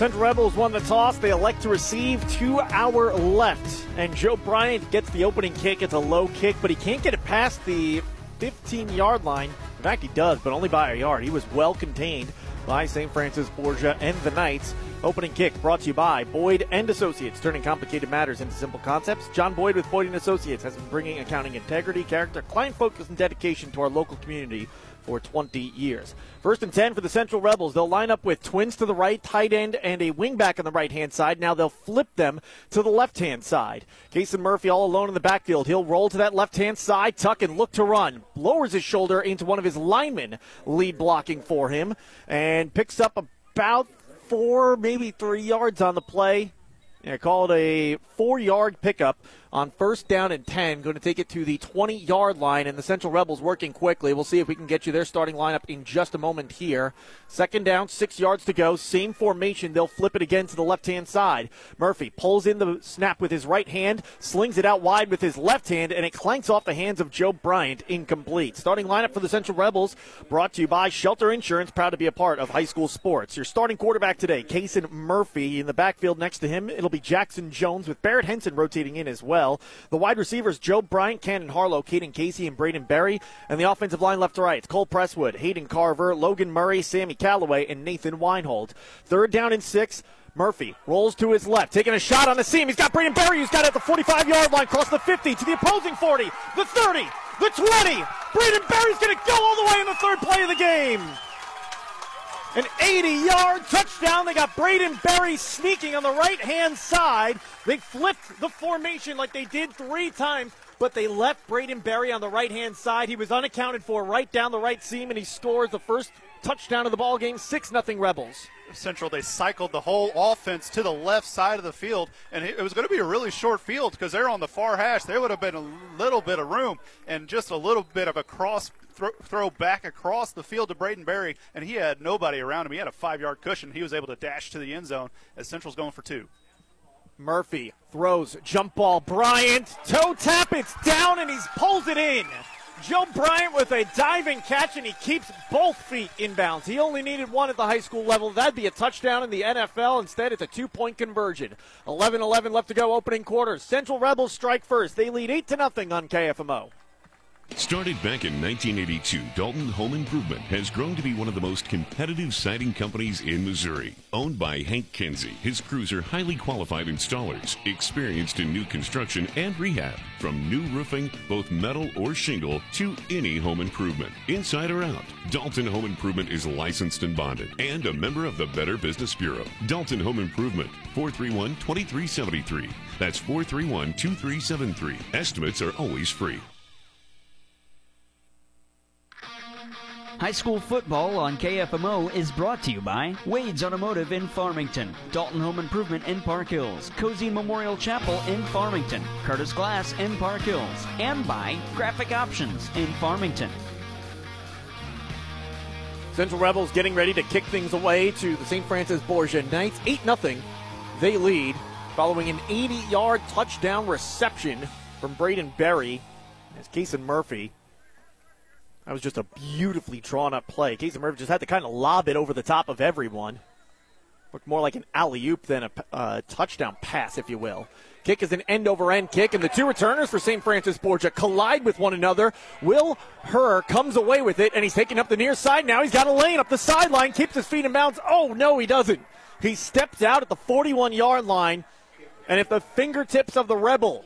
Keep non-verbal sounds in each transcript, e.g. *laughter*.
Central Rebels won the toss. They elect to receive two hour left. And Joe Bryant gets the opening kick. It's a low kick, but he can't get it past the 15 yard line. In fact, he does, but only by a yard. He was well contained by St. Francis Borgia and the Knights. Opening kick brought to you by Boyd and Associates, turning complicated matters into simple concepts. John Boyd with Boyd and Associates has been bringing accounting integrity, character, client focus, and dedication to our local community for 20 years. First and 10 for the Central Rebels. They'll line up with twins to the right, tight end, and a wingback on the right hand side. Now they'll flip them to the left hand side. Kason Murphy all alone in the backfield. He'll roll to that left hand side, tuck and look to run. Lowers his shoulder into one of his linemen, lead blocking for him, and picks up about four, maybe three yards on the play. Yeah, called a four yard pickup on first down and 10. Going to take it to the 20 yard line, and the Central Rebels working quickly. We'll see if we can get you their starting lineup in just a moment here. Second down, six yards to go. Same formation. They'll flip it again to the left hand side. Murphy pulls in the snap with his right hand, slings it out wide with his left hand, and it clanks off the hands of Joe Bryant. Incomplete. Starting lineup for the Central Rebels brought to you by Shelter Insurance, proud to be a part of high school sports. Your starting quarterback today, Kason Murphy. In the backfield next to him, it'll be Jackson Jones with Barrett Henson rotating in as well well. The wide receivers, Joe Bryant, Cannon Harlow, Caden Casey, and Braden Berry. And the offensive line left to right, Cole Presswood, Hayden Carver, Logan Murray, Sammy Calloway, and Nathan Weinhold. Third down and six. Murphy rolls to his left, taking a shot on the seam. He's got Braden Berry, who's got it at the 45 yard line, across the 50 to the opposing 40, the 30, the 20. Braden Berry's going to go all the way in the third play of the game. An 80 yard touchdown. They got Braden Berry sneaking on the right hand side. They flipped the formation like they did three times, but they left Braden Berry on the right hand side. He was unaccounted for right down the right seam, and he scores the first touchdown of the ball game. 6 0 Rebels. Central, they cycled the whole offense to the left side of the field, and it was going to be a really short field because they're on the far hash. There would have been a little bit of room and just a little bit of a cross throw, back across the field to Braden Berry, and he had nobody around him. He had a five yard cushion. He was able to dash to the end zone as Central's going for two. Murphy throws jump ball. Bryant toe tap. It's down and he pulls it in. Joe Bryant with a diving catch, and he keeps both feet inbounds. He only needed one at the high school level. That'd be a touchdown in the NFL. Instead, it's a two point conversion. 11 11 left to go, opening quarters. Central Rebels strike first. They lead 8 to nothing on KFMO. Started back in 1982, Dalton Home Improvement has grown to be one of the most competitive siding companies in Missouri. Owned by Hank Kinsey, his crews are highly qualified installers, experienced in new construction and rehab. From new roofing, both metal or shingle, to any home improvement, inside or out. Dalton Home Improvement is licensed and bonded and a member of the Better Business Bureau. Dalton Home Improvement, 431 2373. That's 431 2373. Estimates are always free. High school football on KFMO is brought to you by Wade's Automotive in Farmington, Dalton Home Improvement in Park Hills, Cozean Memorial Chapel in Farmington, Curtis Glass in Park Hills, and by Graphic Options in Farmington. Central Rebels getting ready to kick things away to the St. Francis Borgia Knights. 8 0. They lead following an 80 yard touchdown reception from Braden Berry as Kason Murphy that was just a beautifully drawn up play. Casey Murphy just had to kind of lob it over the top of everyone. Looked more like an alley oop than a uh, touchdown pass, if you will. Kick is an end over end kick, and the two returners for St. Francis Borgia collide with one another. Will Herr comes away with it, and he's taking up the near side now. He's got a lane up the sideline, keeps his feet in bounds. Oh, no, he doesn't. He steps out at the 41 yard line, and if the fingertips of the Rebel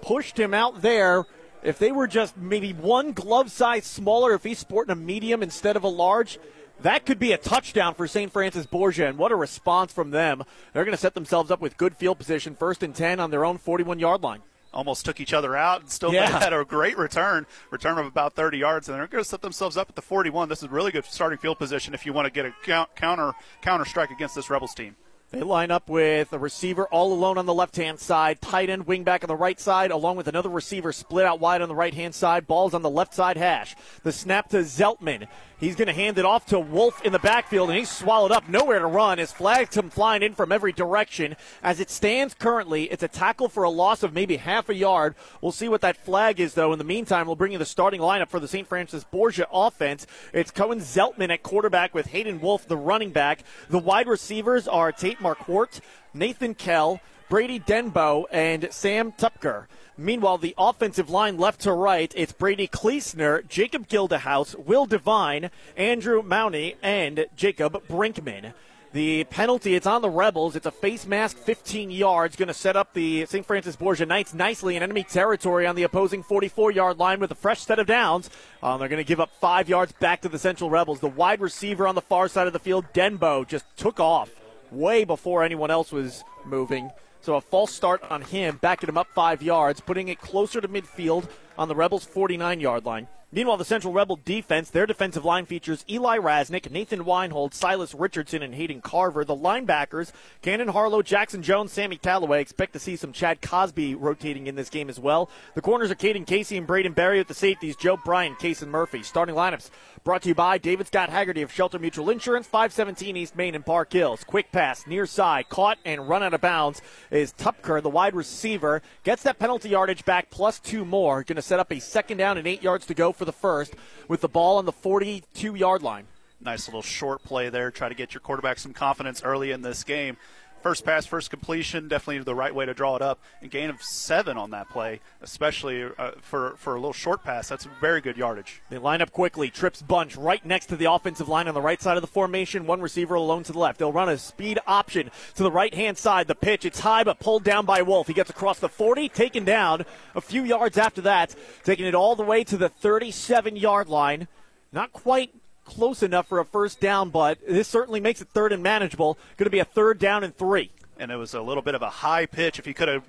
pushed him out there, if they were just maybe one glove size smaller, if he's sporting a medium instead of a large, that could be a touchdown for St. Francis Borgia, and what a response from them. They're going to set themselves up with good field position, first and 10 on their own 41 yard line. Almost took each other out and still yeah. had a great return, return of about 30 yards, and they're going to set themselves up at the 41. This is really good starting field position if you want to get a counter counter strike against this Rebels team. They line up with a receiver all alone on the left hand side, tight end wing back on the right side, along with another receiver split out wide on the right hand side. Balls on the left side hash. The snap to Zeltman. He's going to hand it off to Wolf in the backfield, and he's swallowed up. Nowhere to run as flags come flying in from every direction. As it stands currently, it's a tackle for a loss of maybe half a yard. We'll see what that flag is, though. In the meantime, we'll bring you the starting lineup for the St. Francis Borgia offense. It's Cohen Zeltman at quarterback with Hayden Wolf, the running back. The wide receivers are Tate Marquardt, Nathan Kell, Brady Denbo, and Sam Tupker. Meanwhile, the offensive line left to right, it's Brady Kleesner, Jacob Gildehouse, Will Devine, Andrew Mowney, and Jacob Brinkman. The penalty, it's on the Rebels. It's a face mask, 15 yards, going to set up the St. Francis Borgia Knights nicely in enemy territory on the opposing 44 yard line with a fresh set of downs. Um, they're going to give up five yards back to the Central Rebels. The wide receiver on the far side of the field, Denbo, just took off way before anyone else was moving. So a false start on him, backing him up five yards, putting it closer to midfield on the Rebels' 49 yard line. Meanwhile, the Central Rebel defense, their defensive line features Eli Rasnick, Nathan Weinhold, Silas Richardson, and Hayden Carver. The linebackers, Cannon Harlow, Jackson Jones, Sammy Calloway. Expect to see some Chad Cosby rotating in this game as well. The corners are Caden Casey and Braden Berry at the safeties, Joe Bryant, Case and Murphy. Starting lineups brought to you by David Scott Haggerty of Shelter Mutual Insurance, 517 East Main and Park Hills. Quick pass, near side, caught and run out of bounds is Tupker, the wide receiver. Gets that penalty yardage back plus two more. Going to set up a second down and eight yards to go for the first with the ball on the 42 yard line. Nice little short play there. Try to get your quarterback some confidence early in this game. First pass, first completion, definitely the right way to draw it up. And gain of seven on that play, especially uh, for, for a little short pass. That's very good yardage. They line up quickly. Trips bunch right next to the offensive line on the right side of the formation. One receiver alone to the left. They'll run a speed option to the right hand side. The pitch, it's high but pulled down by Wolf. He gets across the 40, taken down a few yards after that, taking it all the way to the 37 yard line. Not quite close enough for a first down, but this certainly makes it third and manageable. Going to be a third down and three. And it was a little bit of a high pitch. If he could have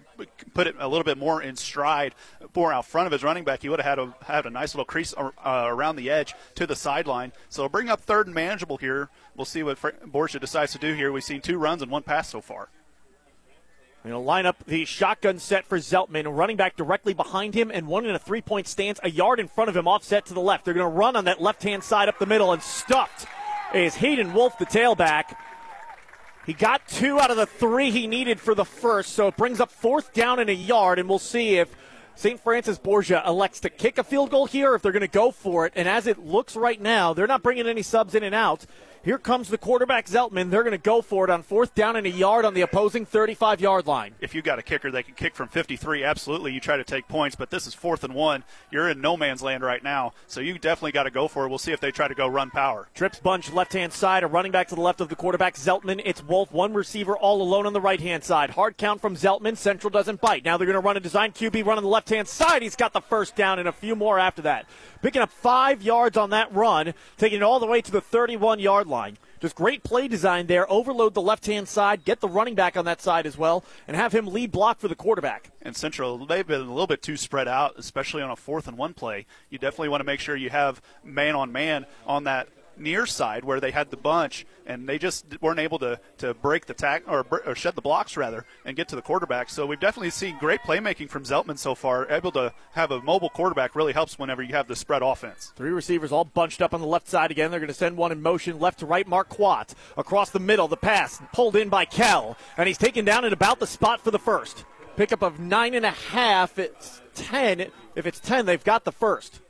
put it a little bit more in stride, more out front of his running back, he would have had a, had a nice little crease uh, around the edge to the sideline. So bring up third and manageable here. We'll see what Borgia decides to do here. We've seen two runs and one pass so far. They're going to line up the shotgun set for Zeltman, running back directly behind him, and one in a three point stance, a yard in front of him, offset to the left. They're going to run on that left hand side up the middle, and stuffed is Hayden Wolf, the tailback. He got two out of the three he needed for the first, so it brings up fourth down and a yard, and we'll see if St. Francis Borgia elects to kick a field goal here, if they're going to go for it. And as it looks right now, they're not bringing any subs in and out. Here comes the quarterback Zeltman. They're going to go for it on fourth down and a yard on the opposing 35 yard line. If you've got a kicker that can kick from 53, absolutely you try to take points, but this is fourth and one. You're in no man's land right now, so you definitely got to go for it. We'll see if they try to go run power. Trips bunch left hand side, a running back to the left of the quarterback Zeltman. It's Wolf, one receiver all alone on the right hand side. Hard count from Zeltman. Central doesn't bite. Now they're going to run a design QB run on the left hand side. He's got the first down and a few more after that. Picking up five yards on that run, taking it all the way to the 31 yard line. Just great play design there. Overload the left hand side, get the running back on that side as well, and have him lead block for the quarterback. And Central, they've been a little bit too spread out, especially on a fourth and one play. You definitely want to make sure you have man on man on that near side where they had the bunch and they just weren't able to, to break the tack or, or shed the blocks rather and get to the quarterback. So we've definitely seen great playmaking from Zeltman so far. Able to have a mobile quarterback really helps whenever you have the spread offense. Three receivers all bunched up on the left side again. They're going to send one in motion left to right. Marquardt across the middle. The pass pulled in by Kell and he's taken down at about the spot for the first. Pickup of nine and a half. It's ten. If it's ten, they've got the first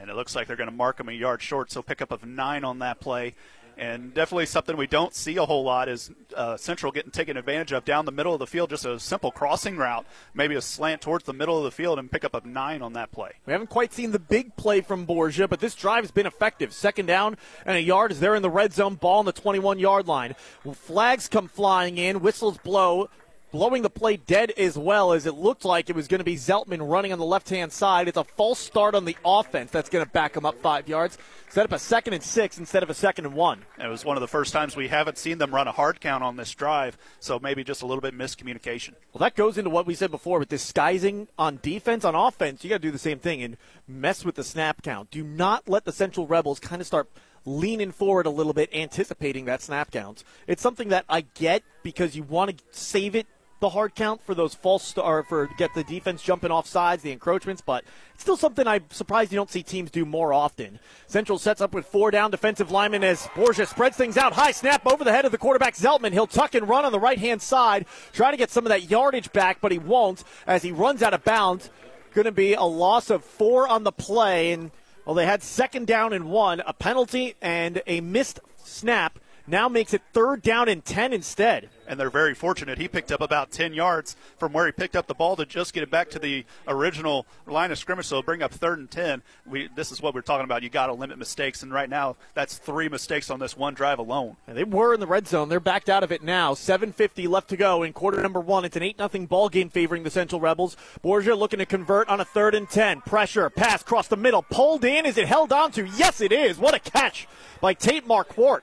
and it looks like they're going to mark him a yard short. So pickup of nine on that play, and definitely something we don't see a whole lot is uh, Central getting taken advantage of down the middle of the field. Just a simple crossing route, maybe a slant towards the middle of the field, and pick up a nine on that play. We haven't quite seen the big play from Borgia, but this drive has been effective. Second down and a yard is there in the red zone. Ball on the 21 yard line. Flags come flying in, whistles blow blowing the play dead as well as it looked like it was going to be Zeltman running on the left hand side. It's a false start on the offense that's going to back him up five yards. Set up a second and six instead of a second and one. It was one of the first times we haven't seen them run a hard count on this drive, so maybe just a little bit miscommunication. Well, that goes into what we said before with disguising on defense. On offense, you got to do the same thing and mess with the snap count. Do not let the Central Rebels kind of start leaning forward a little bit, anticipating that snap count. It's something that I get because you want to save it the hard count for those false star for get the defense jumping off sides, the encroachments, but it's still something I'm surprised you don't see teams do more often. Central sets up with four down defensive linemen as Borgia spreads things out. High snap over the head of the quarterback Zeltman. He'll tuck and run on the right hand side, try to get some of that yardage back, but he won't as he runs out of bounds. Going to be a loss of four on the play, and well, they had second down and one, a penalty and a missed snap now makes it third down and 10 instead. And they're very fortunate. He picked up about 10 yards from where he picked up the ball to just get it back to the original line of scrimmage. So bring up third and 10. We, this is what we're talking about. You got to limit mistakes. And right now, that's three mistakes on this one drive alone. And they were in the red zone. They're backed out of it now. 7.50 left to go in quarter number one. It's an 8 0 ball game favoring the Central Rebels. Borgia looking to convert on a third and 10. Pressure, pass across the middle. Pulled in. Is it held on to? Yes, it is. What a catch by Tate Marquardt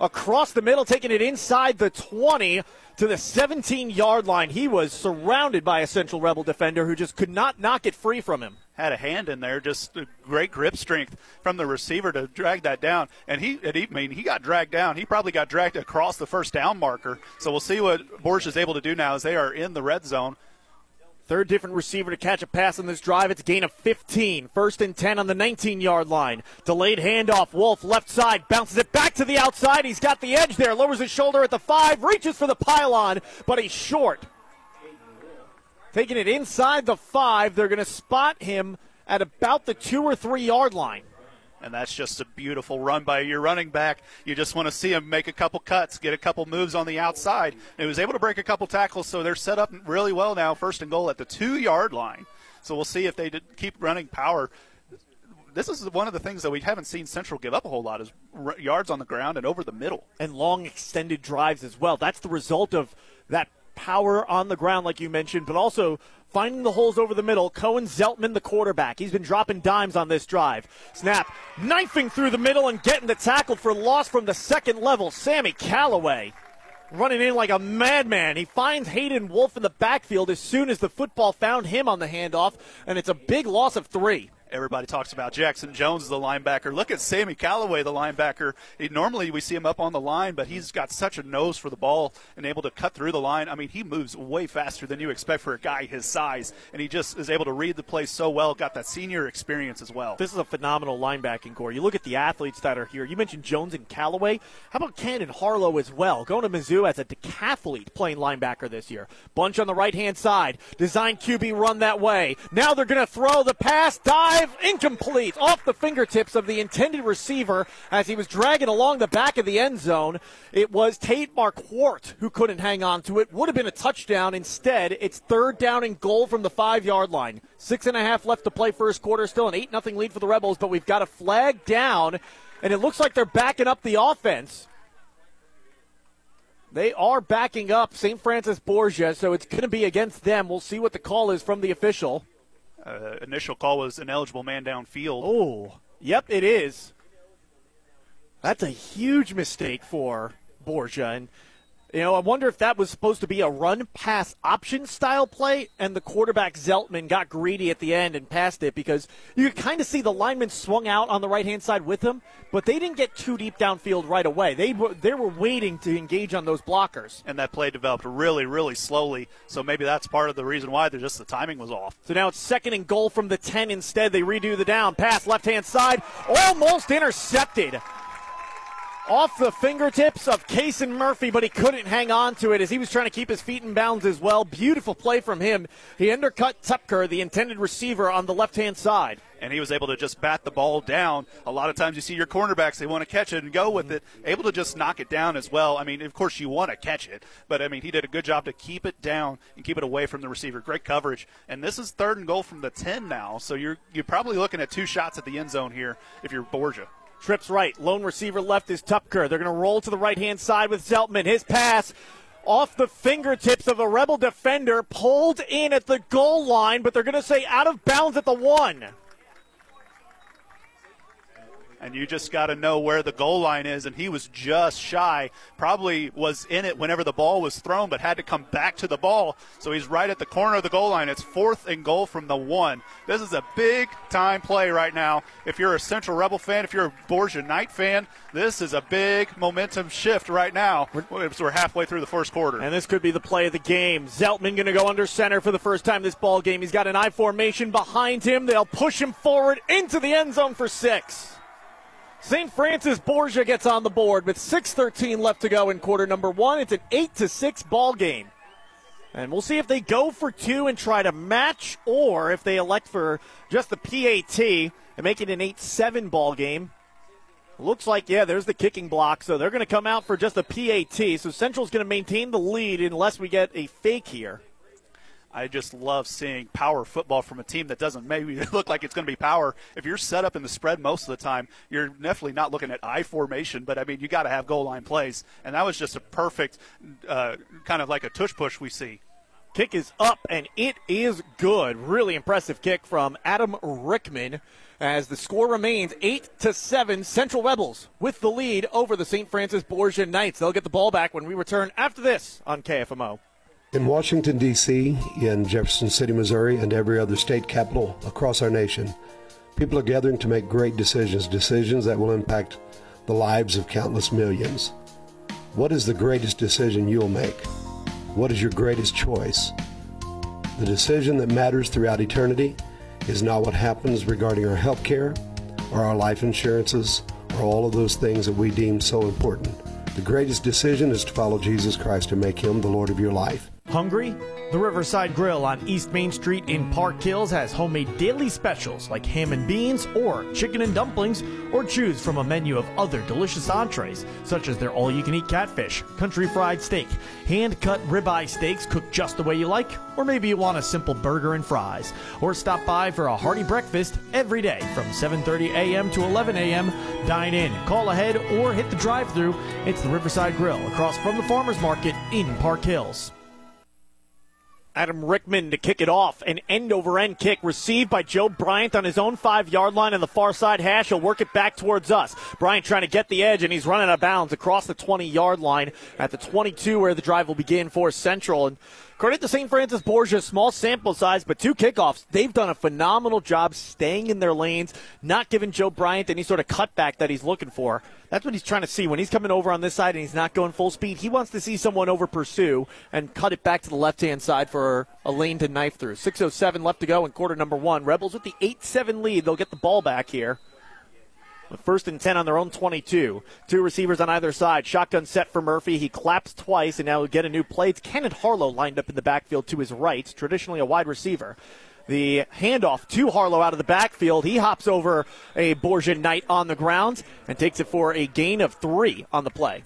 across the middle, taking it inside the 20 to the 17 yard line. He was surrounded by a Central Rebel defender who just could not knock it free from him. Had a hand in there, just great grip strength from the receiver to drag that down. And he, and he, I mean, he got dragged down. He probably got dragged across the first down marker. So we'll see what Borgia is able to do now as they are in the red zone. Third different receiver to catch a pass on this drive. It's a gain of 15. First and 10 on the 19 yard line. Delayed handoff. Wolf left side bounces it back to the outside. He's got the edge there. Lowers his shoulder at the five. Reaches for the pylon, but he's short. Taking it inside the five. They're going to spot him at about the two or three yard line and that's just a beautiful run by your running back. You just want to see him make a couple cuts, get a couple moves on the outside. And he was able to break a couple tackles, so they're set up really well now, first and goal at the two yard line. So we'll see if they keep running power. This is one of the things that we haven't seen Central give up a whole lot is yards on the ground and over the middle. And long extended drives as well. That's the result of that power on the ground, like you mentioned, but also finding the holes over the middle. Cohen Zeltman, the quarterback. He's been dropping dimes on this drive. Snap, knifing through the middle and getting the tackle for loss from the second level. Sammy Calloway running in like a madman. He finds Hayden Wolf in the backfield as soon as the football found him on the handoff, and it's a big loss of three. Everybody talks about Jackson Jones, the linebacker. Look at Sammy Calloway, the linebacker. He, normally we see him up on the line, but he's got such a nose for the ball and able to cut through the line. I mean, he moves way faster than you expect for a guy his size, and he just is able to read the play so well. Got that senior experience as well. This is a phenomenal linebacking corps. You look at the athletes that are here. You mentioned Jones and Calloway. How about Cannon Harlow as well? Going to Mizzou as a decathlete playing linebacker this year. Bunch on the right hand side. Design QB run that way. Now they're going to throw the pass. Dive drive incomplete off the fingertips of the intended receiver as he was dragging along the back of the end zone. It was Tate Marquardt who couldn't hang on to it. Would have been a touchdown. Instead, it's third down and goal from the five yard line. Six and a half left to play first quarter. Still an 8 nothing lead for the Rebels, but we've got a flag down, and it looks like they're backing up the offense. They are backing up St. Francis Borgia, so it's going to be against them. We'll see what the call is from the official. Uh, initial call was ineligible man downfield. Oh, yep, it is. That's a huge mistake for Borgia. And you know, I wonder if that was supposed to be a run pass option style play, and the quarterback Zeltman got greedy at the end and passed it because you could kind of see the lineman swung out on the right hand side with him, but they didn't get too deep downfield right away. They were they were waiting to engage on those blockers, and that play developed really really slowly. So maybe that's part of the reason why. They're just the timing was off. So now it's second and goal from the ten. Instead, they redo the down pass left hand side, almost intercepted off the fingertips of Kason Murphy, but he couldn't hang on to it as he was trying to keep his feet in bounds as well. Beautiful play from him. He undercut Tupker, the intended receiver, on the left hand side. And he was able to just bat the ball down. A lot of times you see your cornerbacks, they want to catch it and go with it, able to just knock it down as well. I mean, of course, you want to catch it, but I mean, he did a good job to keep it down and keep it away from the receiver. Great coverage. And this is third and goal from the 10 now, so you're, you're probably looking at two shots at the end zone here if you're Borgia. Trips right. Lone receiver left is Tupker. They're going to roll to the right hand side with Zeltman. His pass off the fingertips of a Rebel defender, pulled in at the goal line, but they're going to say out of bounds at the one. And you just got to know where the goal line is. And he was just shy. Probably was in it whenever the ball was thrown, but had to come back to the ball. So he's right at the corner of the goal line. It's fourth and goal from the one. This is a big time play right now. If you're a Central Rebel fan, if you're a Borgia Knight fan, this is a big momentum shift right now. We're halfway through the first quarter. And this could be the play of the game. Zeltman going to go under center for the first time this ball game. He's got an I formation behind him. They'll push him forward into the end zone for six. St. Francis Borgia gets on the board with 6:13 left to go in quarter number one. It's an eight to six ball game, and we'll see if they go for two and try to match, or if they elect for just the PAT and make it an eight-seven ball game. Looks like yeah, there's the kicking block, so they're going to come out for just a PAT. So Central's going to maintain the lead unless we get a fake here. I just love seeing power football from a team that doesn't maybe *laughs* look like it's going to be power. If you're set up in the spread most of the time, you're definitely not looking at I formation, but I mean, you got to have goal line plays. And that was just a perfect uh, kind of like a tush push we see. Kick is up, and it is good. Really impressive kick from Adam Rickman as the score remains 8 to 7 Central Rebels with the lead over the St. Francis Borgia Knights. They'll get the ball back when we return after this on KFMO. In Washington, D.C., in Jefferson City, Missouri, and every other state capital across our nation, people are gathering to make great decisions, decisions that will impact the lives of countless millions. What is the greatest decision you'll make? What is your greatest choice? The decision that matters throughout eternity is not what happens regarding our health care or our life insurances or all of those things that we deem so important. The greatest decision is to follow Jesus Christ and make him the Lord of your life. Hungry? The Riverside Grill on East Main Street in Park Hills has homemade daily specials like ham and beans or chicken and dumplings, or choose from a menu of other delicious entrees, such as their all you can eat catfish, country fried steak, hand cut ribeye steaks cooked just the way you like, or maybe you want a simple burger and fries. Or stop by for a hearty breakfast every day from 7.30 a.m. to 11 a.m. Dine in, call ahead, or hit the drive through. It's the Riverside Grill across from the Farmers Market in Park Hills. Adam Rickman to kick it off. An end over end kick received by Joe Bryant on his own five yard line on the far side hash. He'll work it back towards us. Bryant trying to get the edge, and he's running out of bounds across the 20 yard line at the 22 where the drive will begin for Central. And Credit to St. Francis Borgia, small sample size, but two kickoffs. They've done a phenomenal job staying in their lanes, not giving Joe Bryant any sort of cutback that he's looking for. That's what he's trying to see. When he's coming over on this side and he's not going full speed, he wants to see someone over pursue and cut it back to the left hand side for a lane to knife through. 6.07 left to go in quarter number one. Rebels with the 8 7 lead. They'll get the ball back here. First and 10 on their own 22. Two receivers on either side. Shotgun set for Murphy. He claps twice and now get a new play. It's Cannon Harlow lined up in the backfield to his right, traditionally a wide receiver. The handoff to Harlow out of the backfield. He hops over a Borgia Knight on the ground and takes it for a gain of three on the play.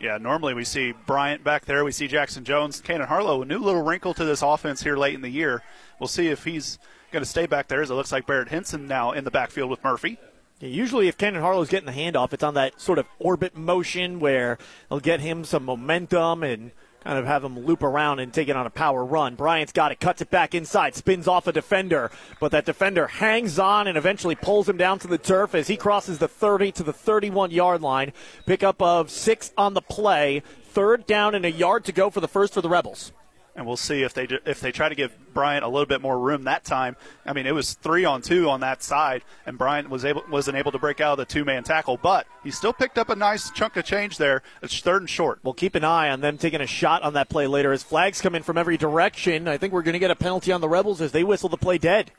Yeah, normally we see Bryant back there. We see Jackson Jones. Cannon Harlow, a new little wrinkle to this offense here late in the year. We'll see if he's going to stay back there as it looks like Barrett Henson now in the backfield with Murphy. Yeah, usually, if Cannon Harlow's getting the handoff, it's on that sort of orbit motion where they'll get him some momentum and kind of have him loop around and take it on a power run. Bryant's got it, cuts it back inside, spins off a defender, but that defender hangs on and eventually pulls him down to the turf as he crosses the 30 to the 31 yard line. Pickup of six on the play. Third down and a yard to go for the first for the Rebels and we'll see if they if they try to give Bryant a little bit more room that time. I mean, it was three on two on that side, and Bryant was able wasn't able to break out of the two man tackle, but he still picked up a nice chunk of change there. It's third and short. We'll keep an eye on them taking a shot on that play later as flags come in from every direction. I think we're going to get a penalty on the Rebels as they whistle the play dead.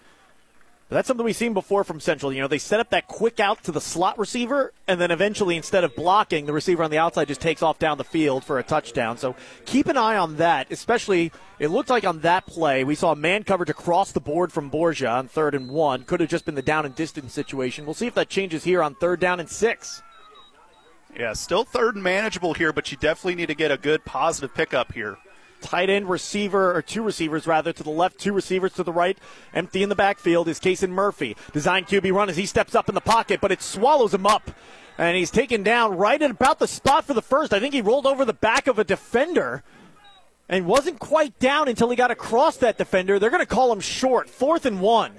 But that's something we've seen before from Central. You know, they set up that quick out to the slot receiver, and then eventually, instead of blocking, the receiver on the outside just takes off down the field for a touchdown. So keep an eye on that, especially it looked like on that play, we saw man coverage across the board from Borgia on third and one. Could have just been the down and distance situation. We'll see if that changes here on third down and six. Yeah, still third and manageable here, but you definitely need to get a good positive pickup here tight end receiver, or two receivers rather, to the left, two receivers to the right. Empty in the backfield is Kason Murphy. Design QB run as he steps up in the pocket, but it swallows him up. And he's taken down right at about the spot for the first. I think he rolled over the back of a defender and wasn't quite down until he got across that defender. They're going to call him short. Fourth and one.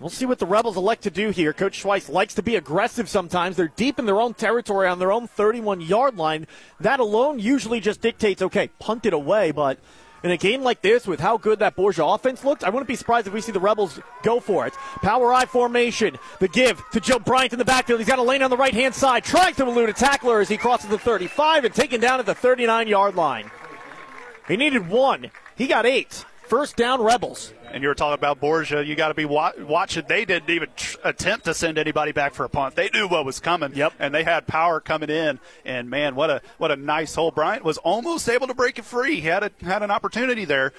We'll see what the Rebels elect to do here. Coach Schweiss likes to be aggressive sometimes. They're deep in their own territory on their own 31 yard line. That alone usually just dictates, okay, punt it away, but in a game like this, with how good that Borgia offense looked, I wouldn't be surprised if we see the Rebels go for it. Power I formation. The give to Joe Bryant in the backfield. He's got a lane on the right hand side. Trying to elude a tackler as he crosses the 35 and taken down at the 39 yard line. He needed one. He got eight. First down, Rebels. And you were talking about Borgia. You got to be wa- watching. They didn't even tr- attempt to send anybody back for a punt. They knew what was coming. Yep. And they had power coming in. And man, what a what a nice hole. Bryant was almost able to break it free. He had a, had an opportunity there,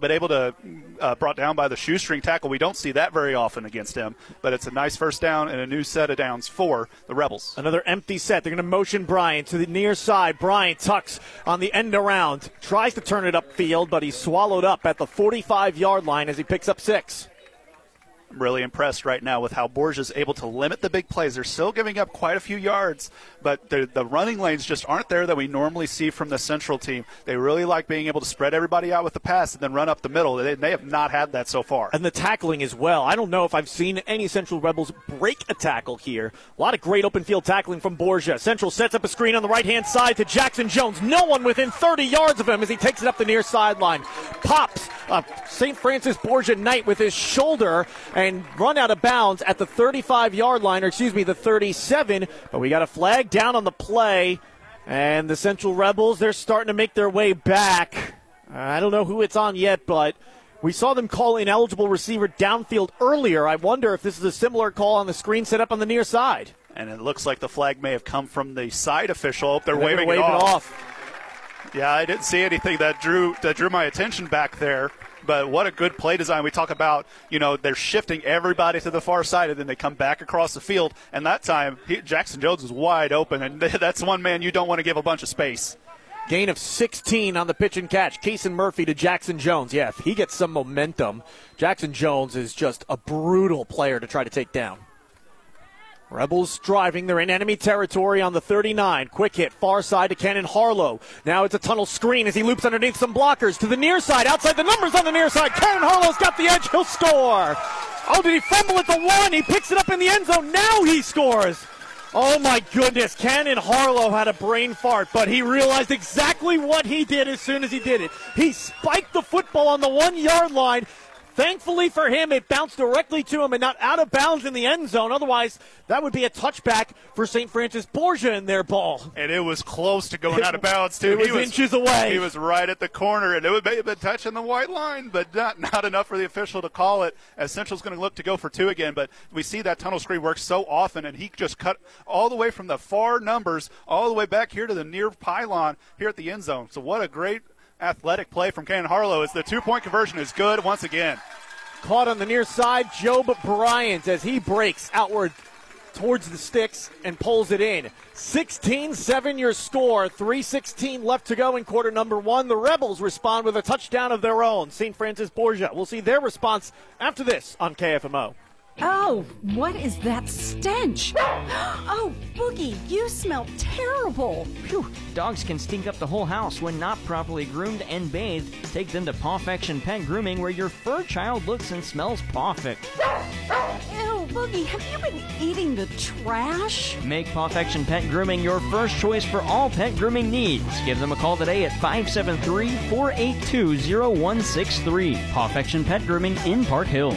but able to uh, brought down by the shoestring tackle. We don't see that very often against him. But it's a nice first down and a new set of downs for the Rebels. Another empty set. They're going to motion Bryant to the near side. Bryant tucks on the end around, tries to turn it upfield, but he's swallowed up at the 45 yard line as he picks up six. Really impressed right now with how Borgia's able to limit the big plays. They're still giving up quite a few yards, but the, the running lanes just aren't there that we normally see from the Central team. They really like being able to spread everybody out with the pass and then run up the middle. They, they have not had that so far. And the tackling as well. I don't know if I've seen any Central Rebels break a tackle here. A lot of great open field tackling from Borgia. Central sets up a screen on the right hand side to Jackson Jones. No one within 30 yards of him as he takes it up the near sideline. Pops uh, St. Francis Borgia Knight with his shoulder and run out of bounds at the 35 yard line, or excuse me, the 37. But we got a flag down on the play. And the Central Rebels, they're starting to make their way back. I don't know who it's on yet, but we saw them call ineligible receiver downfield earlier. I wonder if this is a similar call on the screen set up on the near side. And it looks like the flag may have come from the side official. Oh, they're, They're waving, waving it, off. it off. Yeah, I didn't see anything that drew that drew my attention back there. But what a good play design. We talk about, you know, they're shifting everybody to the far side and then they come back across the field. And that time, he, Jackson Jones was wide open. And *laughs* that's one man you don't want to give a bunch of space. Gain of 16 on the pitch and catch. Kason Murphy to Jackson Jones. Yeah, if he gets some momentum, Jackson Jones is just a brutal player to try to take down. Rebels driving. They're in enemy territory on the 39. Quick hit, far side to Cannon Harlow. Now it's a tunnel screen as he loops underneath some blockers to the near side. Outside the numbers on the near side. Cannon Harlow's got the edge. He'll score. Oh, did he fumble at the one? He picks it up in the end zone. Now he scores. Oh my goodness, Cannon Harlow had a brain fart, but he realized exactly what he did as soon as he did it. He spiked the football on the one yard line. Thankfully for him, it bounced directly to him and not out of bounds in the end zone. Otherwise, that would be a touchback for St. Francis Borgia in their ball. And it was close to going out of bounds, too. It was, he inches away. He was right at the corner, and it would have been touching the white line, but not, not enough for the official to call it. As Central's going to look to go for two again, but we see that tunnel screen work so often, and he just cut all the way from the far numbers all the way back here to the near pylon here at the end zone. So what a great athletic play from Cannon Harlow as the two-point conversion is good once again. Caught on the near side, Joe Bryant as he breaks outward towards the sticks and pulls it in. 16 7 your score, 316 left to go in quarter number one. The Rebels respond with a touchdown of their own. St. Francis Borgia. We'll see their response after this on KFMO. Oh, what is that stench? Oh, Boogie, you smell terrible. Phew, dogs can stink up the whole house when not properly groomed and bathed. Take them to Pawfection Pet Grooming where your fur child looks and smells perfect. Ew, Boogie, have you been eating the trash? Make Pawfection Pet Grooming your first choice for all pet grooming needs. Give them a call today at 573 482 0163. Pawfection Pet Grooming in Park Hills.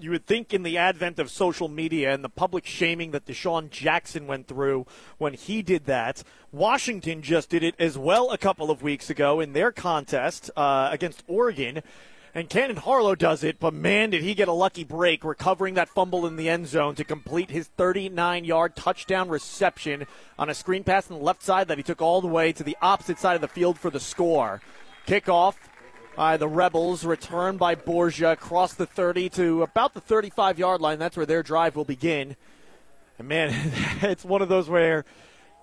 You would think, in the advent of social media and the public shaming that DeSean Jackson went through when he did that, Washington just did it as well a couple of weeks ago in their contest uh, against Oregon. And Cannon Harlow does it, but man, did he get a lucky break recovering that fumble in the end zone to complete his 39 yard touchdown reception on a screen pass on the left side that he took all the way to the opposite side of the field for the score. Kickoff Uh, the Rebels return by Borgia across the 30 to about the 35 yard line. That's where their drive will begin. And man, *laughs* it's one of those where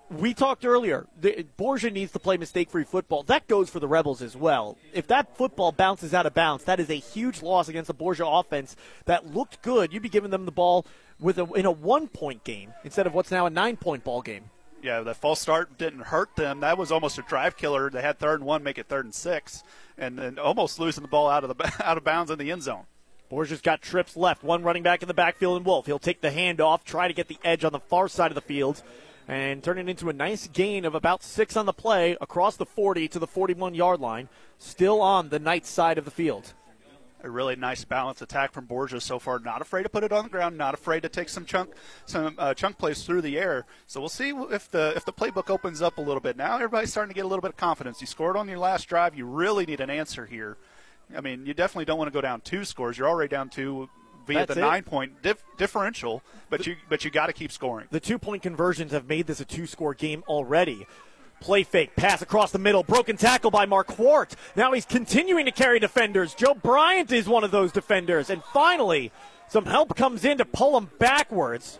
we talked earlier. The, Borgia needs to play mistake-free football. That goes for the Rebels as well. If that football bounces out of bounds, that is a huge loss against the Borgia offense that looked good. You'd be giving them the ball with a, in a one-point game instead of what's now a nine-point ball game. Yeah, the false start didn't hurt them. That was almost a drive killer. They had third and one, make it third and six, and then almost losing the ball out of the *laughs* out of bounds in the end zone. Borgia's got trips left. One running back in the backfield, and Wolf. He'll take the handoff, try to get the edge on the far side of the field and turn it into a nice gain of about six on the play across the 40 to the 41 yard line, still on the night side of the field. A really nice balanced attack from Borgia so far. Not afraid to put it on the ground. Not afraid to take some chunk, some uh, chunk plays through the air. So we'll see if the if the playbook opens up a little bit. Now everybody's starting to get a little bit of confidence. You scored on your last drive. You really need an answer here. I mean, you definitely don't want to go down two scores. You're already down two via That's the it. nine point dif- differential, but you but you got to keep scoring. The two point conversions have made this a two score game already. Play fake, pass across the middle, broken tackle by Marquardt. Now he's continuing to carry defenders. Joe Bryant is one of those defenders. And finally, some help comes in to pull him backwards.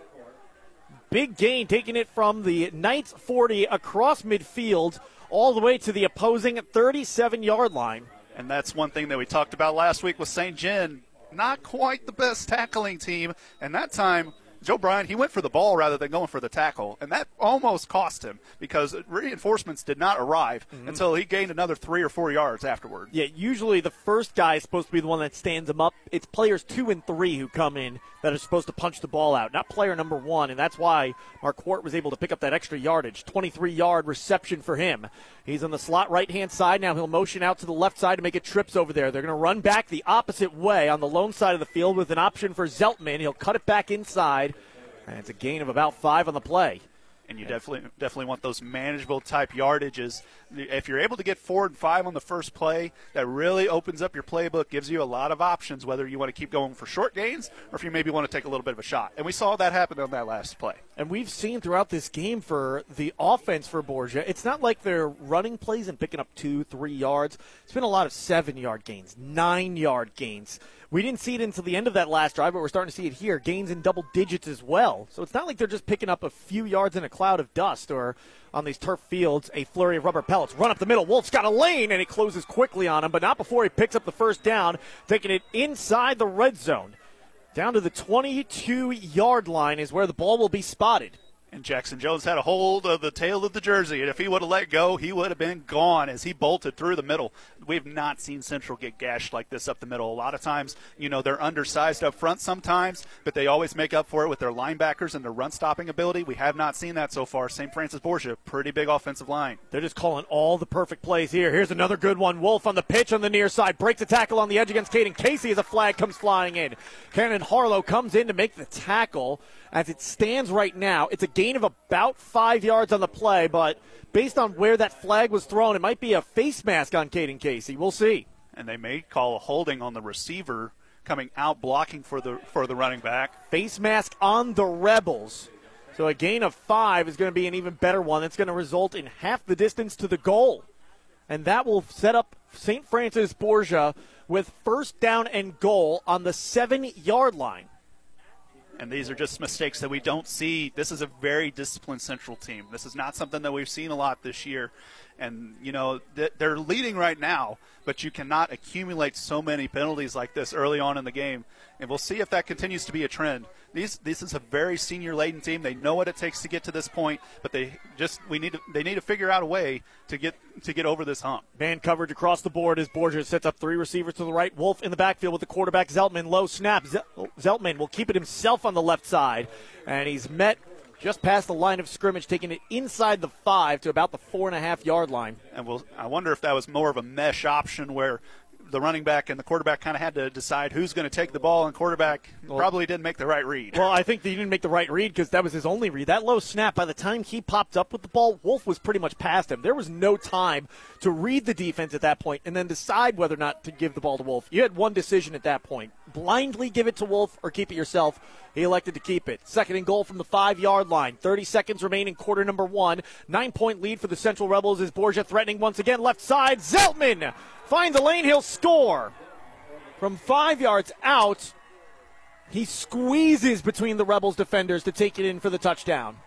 Big gain, taking it from the Knights 40 across midfield all the way to the opposing 37 yard line. And that's one thing that we talked about last week with St. John. Not quite the best tackling team. And that time, Joe Bryant, he went for the ball rather than going for the tackle. And that almost cost him because reinforcements did not arrive mm-hmm. until he gained another three or four yards afterward. Yeah, usually the first guy is supposed to be the one that stands him up. It's players two and three who come in that are supposed to punch the ball out, not player number one. And that's why Marquardt was able to pick up that extra yardage. 23 yard reception for him. He's on the slot right hand side. Now he'll motion out to the left side to make it trips over there. They're going to run back the opposite way on the lone side of the field with an option for Zeltman. He'll cut it back inside. And it's a gain of about five on the play. And you definitely definitely want those manageable type yardages. If you're able to get four and five on the first play, that really opens up your playbook, gives you a lot of options whether you want to keep going for short gains or if you maybe want to take a little bit of a shot. And we saw that happen on that last play. And we've seen throughout this game for the offense for Borgia, it's not like they're running plays and picking up two, three yards. It's been a lot of seven yard gains, nine yard gains. We didn't see it until the end of that last drive, but we're starting to see it here. Gains in double digits as well. So it's not like they're just picking up a few yards in a cloud of dust or on these turf fields, a flurry of rubber pellets. Run up the middle. Wolf's got a lane, and he closes quickly on him, but not before he picks up the first down, taking it inside the red zone. Down to the 22 yard line is where the ball will be spotted. And Jackson Jones had a hold of the tail of the jersey, and if he would have let go, he would have been gone as he bolted through the middle. We've not seen Central get gashed like this up the middle. A lot of times, you know, they're undersized up front sometimes, but they always make up for it with their linebackers and their run stopping ability. We have not seen that so far. St. Francis Borgia, pretty big offensive line. They're just calling all the perfect plays here. Here's another good one. Wolf on the pitch on the near side. Breaks a tackle on the edge against Caden Casey as a flag comes flying in. Cannon Harlow comes in to make the tackle. As it stands right now, it's a gain of about five yards on the play, but based on where that flag was thrown, it might be a face mask on Caden Casey. We'll see. And they may call a holding on the receiver coming out blocking for the for the running back. Face mask on the Rebels. So a gain of five is going to be an even better one. It's going to result in half the distance to the goal. And that will set up St. Francis Borgia with first down and goal on the seven yard line. And these are just mistakes that we don't see. This is a very disciplined Central team. This is not something that we've seen a lot this year. And, you know, they're leading right now, but you cannot accumulate so many penalties like this early on in the game. And we'll see if that continues to be a trend. These, this is a very senior laden team. They know what it takes to get to this point, but they just we need to, they need to figure out a way to get to get over this hump. Man coverage across the board as Borgia sets up three receivers to the right. Wolf in the backfield with the quarterback Zeltman. Low snap. Oh, Zeltman will keep it himself on the left side, and he's met just past the line of scrimmage, taking it inside the five to about the four and a half yard line. And we'll, I wonder if that was more of a mesh option where the running back and the quarterback kind of had to decide who's going to take the ball, and quarterback well, probably didn't make the right read. Well, I think he didn't make the right read because that was his only read. That low snap, by the time he popped up with the ball, Wolf was pretty much past him. There was no time to read the defense at that point and then decide whether or not to give the ball to Wolf. You had one decision at that point blindly give it to Wolf or keep it yourself. He elected to keep it. Second and goal from the five yard line. 30 seconds remaining, quarter number one. Nine point lead for the Central Rebels is Borgia threatening once again. Left side, Zeltman finds the lane, he'll score. From five yards out, he squeezes between the Rebels defenders to take it in for the touchdown.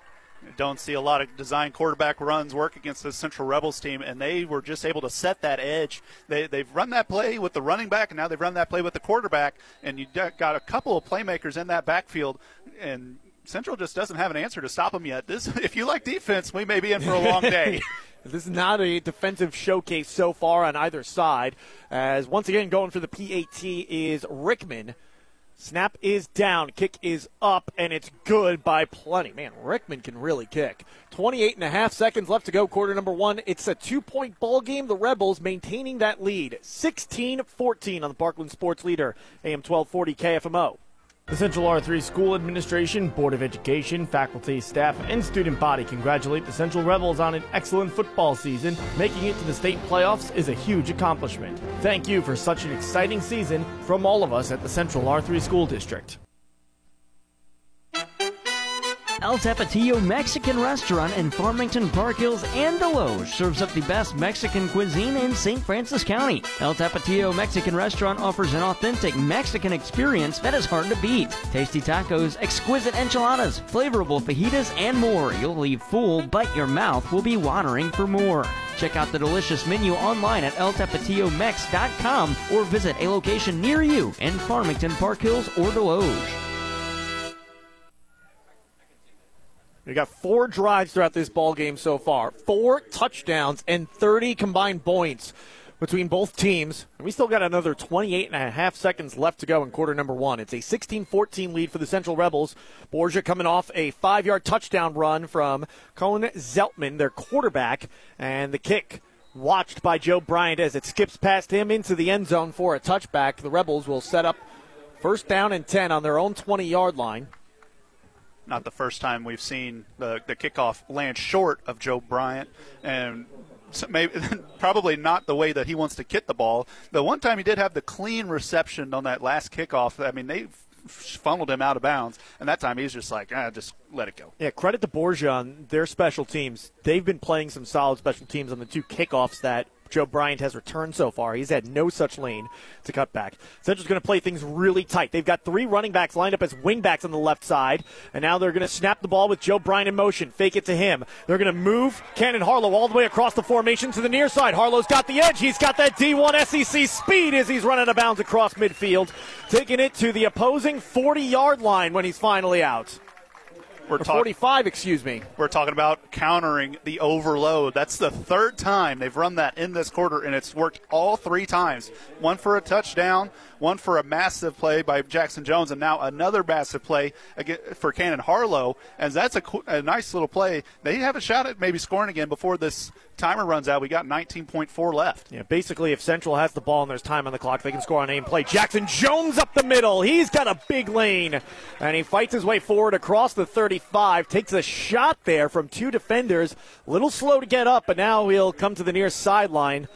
Don't see a lot of design quarterback runs work against the Central Rebels team, and they were just able to set that edge. They, they've run that play with the running back, and now they've run that play with the quarterback, and you got a couple of playmakers in that backfield, and Central just doesn't have an answer to stop them yet. This, *laughs* if you like defense, we may be in for a long day. *laughs* This is not a defensive showcase so far on either side. As once again, going for the PAT is Rickman. Snap is down, kick is up, and it's good by plenty. Man, Rickman can really kick. 28 and a half seconds left to go, quarter number one. It's a two point ball game. The Rebels maintaining that lead 16 14 on the Parkland Sports Leader, AM 1240 KFMO. The Central R3 School Administration, Board of Education, faculty, staff, and student body congratulate the Central Rebels on an excellent football season. Making it to the state playoffs is a huge accomplishment. Thank you for such an exciting season from all of us at the Central R3 School District. El Tapatio Mexican Restaurant in Farmington Park Hills and Desloge serves up the best Mexican cuisine in St. Francis County. El Tapatio Mexican Restaurant offers an authentic Mexican experience that is hard to beat. Tasty tacos, exquisite enchiladas, flavorful fajitas, and more. You'll leave full, but your mouth will be watering for more. Check out the delicious menu online at eltapatiomex.com or visit a location near you in Farmington Park Hills or Desloge. We got four drives throughout this ball game so far, four touchdowns and 30 combined points between both teams. And we still got another 28 and a half seconds left to go in quarter number one. It's a 16-14 lead for the Central Rebels. Borgia coming off a five-yard touchdown run from Colin Zeltman, their quarterback, and the kick watched by Joe Bryant as it skips past him into the end zone for a touchback. The Rebels will set up first down and 10 on their own 20-yard line not the first time we've seen the, the kickoff land short of Joe Bryant, and maybe *laughs* probably not the way that he wants to kick the ball. The one time he did have the clean reception on that last kickoff. I mean, they funneled him out of bounds, and that time he's just like, ah, just let it go. Yeah, credit to Borgia on their special teams. They've been playing some solid special teams on the two kickoffs that Joe Bryant has returned so far. He's had no such lane to cut back. Central's going to play things really tight. They've got three running backs lined up as wingbacks on the left side, and now they're going to snap the ball with Joe Bryant in motion, fake it to him. They're going to move Cannon Harlow all the way across the formation to the near side. Harlow's got the edge. He's got that D1 SEC speed as he's running out of bounds across midfield, taking it to the opposing 40 yard line when he's finally out. We're talk- 45, excuse me. We're talking about countering the overload. That's the third time they've run that in this quarter, and it's worked all three times. One for a touchdown, one for a massive play by Jackson Jones, and now another massive play for Cannon Harlow. And that's a, a nice little play. They have a shot at maybe scoring again before this timer runs out. We got 19.4 left. Yeah, basically, if Central has the ball and there's time on the clock, they can score on aim play. Jackson Jones up the middle. He's got a big lane, and he fights his way forward across the 35. Takes a shot there from two defenders. A little slow to get up, but now he'll come to the near sideline.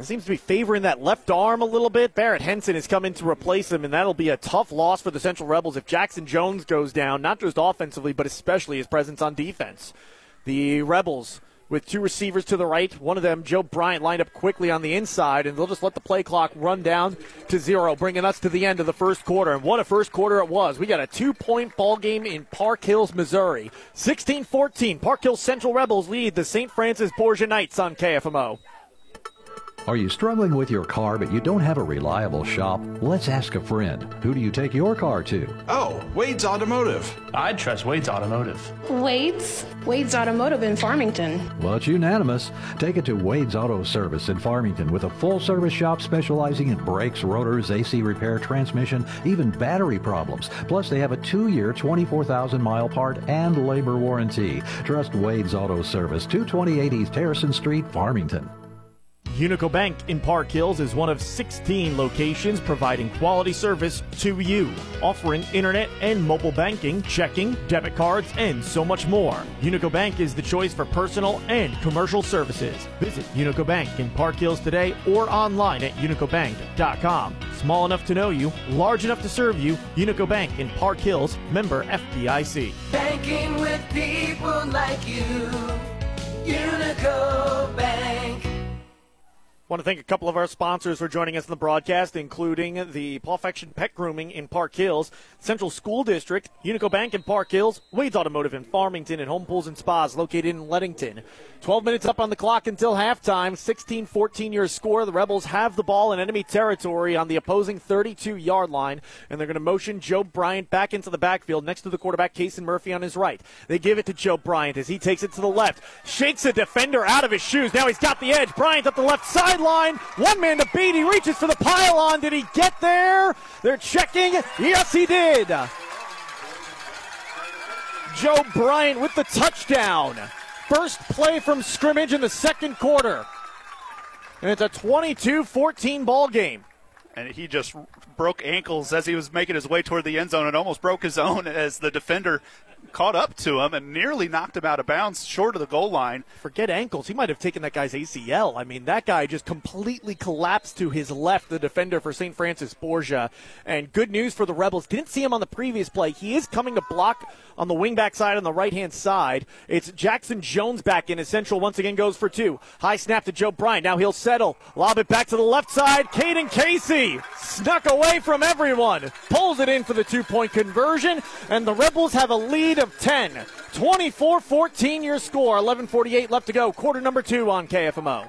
Seems to be favoring that left arm a little bit. Barrett Henson is coming to replace him, and that'll be a tough loss for the Central Rebels if Jackson Jones goes down, not just offensively, but especially his presence on defense. The Rebels with two receivers to the right. One of them, Joe Bryant, lined up quickly on the inside, and they'll just let the play clock run down to zero, bringing us to the end of the first quarter. And what a first quarter it was. We got a two point ball game in Park Hills, Missouri. 16 14. Park Hills Central Rebels lead the St. Francis Borgia Knights on KFMO. Are you struggling with your car but you don't have a reliable shop? Let's ask a friend. Who do you take your car to? Oh, Wade's Automotive. I'd trust Wade's Automotive. Wade's? Wade's Automotive in Farmington. Well, it's unanimous. Take it to Wade's Auto Service in Farmington with a full service shop specializing in brakes, rotors, AC repair, transmission, even battery problems. Plus, they have a two year, 24,000 mile part and labor warranty. Trust Wade's Auto Service, 228 East Harrison Street, Farmington. Unico Bank in Park Hills is one of 16 locations providing quality service to you, offering internet and mobile banking, checking, debit cards, and so much more. Unico Bank is the choice for personal and commercial services. Visit Unico Bank in Park Hills today or online at unicobank.com. Small enough to know you, large enough to serve you, Unico Bank in Park Hills, member FDIC. Banking with people like you, Unico Bank. Want to thank a couple of our sponsors for joining us in the broadcast, including the Fection Pet Grooming in Park Hills, Central School District, Unico Bank in Park Hills, Wade's Automotive in Farmington, and Home Pools and Spas located in Leadington. 12 minutes up on the clock until halftime. 16 14 your score. The Rebels have the ball in enemy territory on the opposing 32 yard line, and they're going to motion Joe Bryant back into the backfield next to the quarterback, Kason Murphy, on his right. They give it to Joe Bryant as he takes it to the left, shakes a defender out of his shoes. Now he's got the edge. Bryant up the left sideline. One man to beat. He reaches for the pylon. Did he get there? They're checking. Yes, he did. Joe Bryant with the touchdown. First play from scrimmage in the second quarter. And it's a 22 14 ball game. And he just broke ankles as he was making his way toward the end zone and almost broke his own as the defender caught up to him and nearly knocked him out of bounds short of the goal line. Forget ankles. He might have taken that guy's ACL. I mean, that guy just completely collapsed to his left, the defender for St. Francis Borgia. And good news for the Rebels. Didn't see him on the previous play. He is coming to block on the wingback side on the right hand side. It's Jackson Jones back in as Central once again goes for two. High snap to Joe Bryant. Now he'll settle. Lob it back to the left side. Caden Casey snuck away from everyone. Pulls it in for the two point conversion. And the Rebels have a lead of 10. 24 14 your score. 11.48 left to go. Quarter number two on KFMO.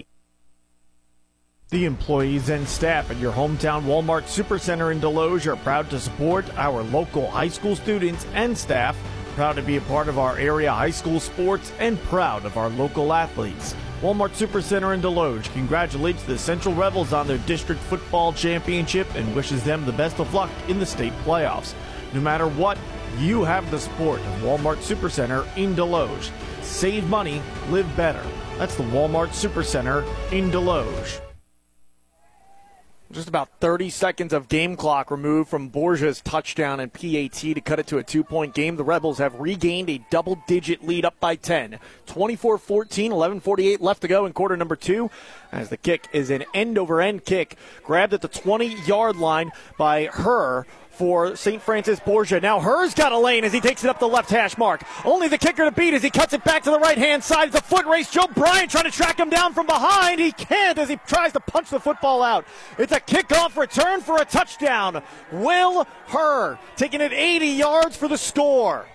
The employees and staff at your hometown Walmart Supercenter in Desloge are proud to support our local high school students and staff, proud to be a part of our area high school sports, and proud of our local athletes. Walmart Supercenter in Desloge congratulates the Central Rebels on their district football championship and wishes them the best of luck in the state playoffs. No matter what, you have the support of Walmart Supercenter in Desloge. Save money, live better. That's the Walmart Supercenter in Desloge. Just about 30 seconds of game clock removed from Borgia's touchdown and PAT to cut it to a two point game. The Rebels have regained a double digit lead up by 10. 24 14, 11.48 left to go in quarter number two. As the kick is an end over end kick, grabbed at the 20 yard line by her for St. Francis Borgia. Now Hers got a lane as he takes it up the left hash mark. Only the kicker to beat as he cuts it back to the right hand side. It's a foot race. Joe Bryant trying to track him down from behind. He can't as he tries to punch the football out. It's a kickoff return for a touchdown. Will Her taking it 80 yards for the score.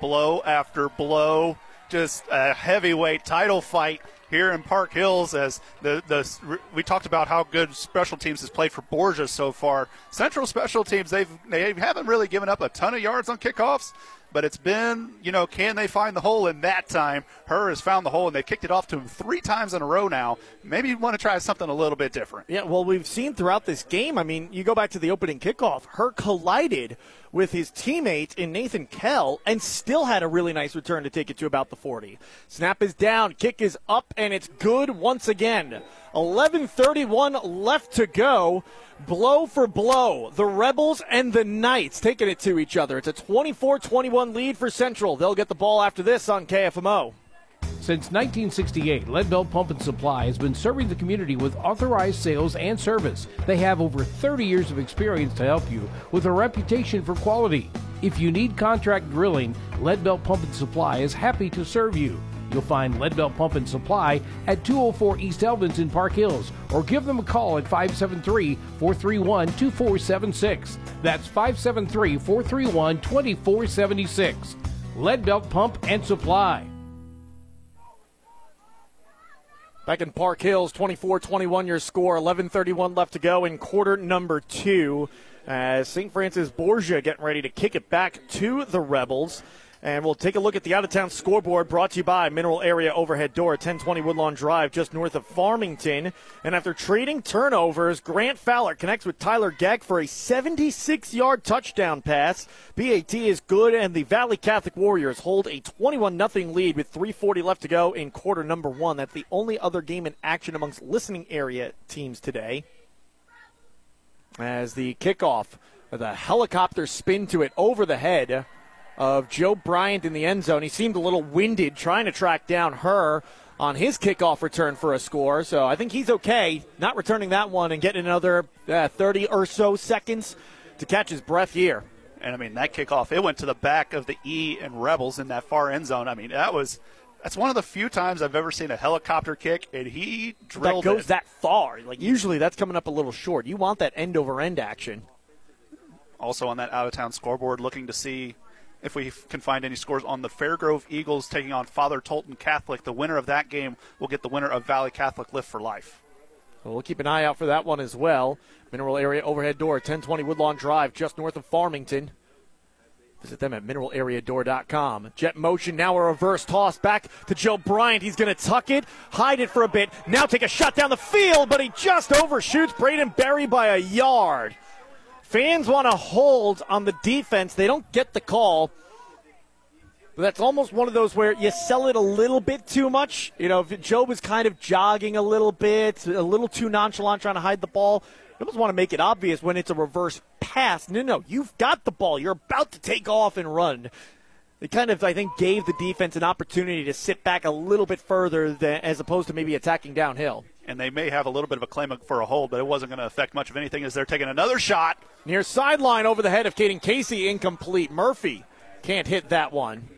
Blow after blow. Just a heavyweight title fight here in Park Hills as the, the we talked about how good special teams has played for Borgia so far. Central special teams they've they haven't really given up a ton of yards on kickoffs, but it's been, you know, can they find the hole in that time? Her has found the hole, and they kicked it off to him three times in a row now. Maybe you want to try something a little bit different. Yeah, well, we've seen throughout this game. I mean, you go back to the opening kickoff, her collided with his teammate in Nathan Kell and still had a really nice return to take it to about the 40. Snap is down, kick is up, and it's good once again. 11:31 left to go. Blow for blow. The Rebels and the Knights taking it to each other. It's a 24-21 lead for Central. They'll get the ball after this on KFMO. Since 1968, Leadbelt Pump and Supply has been serving the community with authorized sales and service. They have over 30 years of experience to help you with a reputation for quality. If you need contract drilling, Leadbelt Pump and Supply is happy to serve you. You'll find Leadbelt Pump and Supply at 204 East Elvins in Park Hills or give them a call at 573 431 2476. That's 573 431 2476. Leadbelt Pump and Supply. Back in Park Hills, 24 21 your score, 11.31 left to go in quarter number two. As St. Francis Borgia getting ready to kick it back to the Rebels. And we'll take a look at the out of town scoreboard brought to you by Mineral Area Overhead Door, 1020 Woodlawn Drive, just north of Farmington. And after trading turnovers, Grant Fowler connects with Tyler Geck for a 76 yard touchdown pass. PAT is good, and the Valley Catholic Warriors hold a 21 0 lead with 3.40 left to go in quarter number one. That's the only other game in action amongst listening area teams today. As the kickoff, the helicopter spin to it over the head of Joe Bryant in the end zone. He seemed a little winded trying to track down her on his kickoff return for a score. So I think he's okay not returning that one and getting another uh, 30 or so seconds to catch his breath here. And I mean, that kickoff, it went to the back of the E and Rebels in that far end zone. I mean, that was. That's one of the few times I've ever seen a helicopter kick, and he drilled that goes it. that far. Like usually, that's coming up a little short. You want that end over end action. Also on that out of town scoreboard, looking to see if we can find any scores on the Fairgrove Eagles taking on Father Tolton Catholic. The winner of that game will get the winner of Valley Catholic Lift for Life. Well, we'll keep an eye out for that one as well. Mineral Area Overhead Door, 1020 Woodlawn Drive, just north of Farmington. Visit them at mineralareadoor.com. Jet motion, now a reverse toss back to Joe Bryant. He's going to tuck it, hide it for a bit, now take a shot down the field, but he just overshoots Braden Berry by a yard. Fans want to hold on the defense. They don't get the call. But that's almost one of those where you sell it a little bit too much. You know, if Joe was kind of jogging a little bit, a little too nonchalant trying to hide the ball, you almost want to make it obvious when it's a reverse pass. No, no, you've got the ball. You're about to take off and run. It kind of, I think, gave the defense an opportunity to sit back a little bit further than, as opposed to maybe attacking downhill. And they may have a little bit of a claim for a hold, but it wasn't going to affect much of anything as they're taking another shot. Near sideline over the head of Caden Casey, incomplete. Murphy can't hit that one.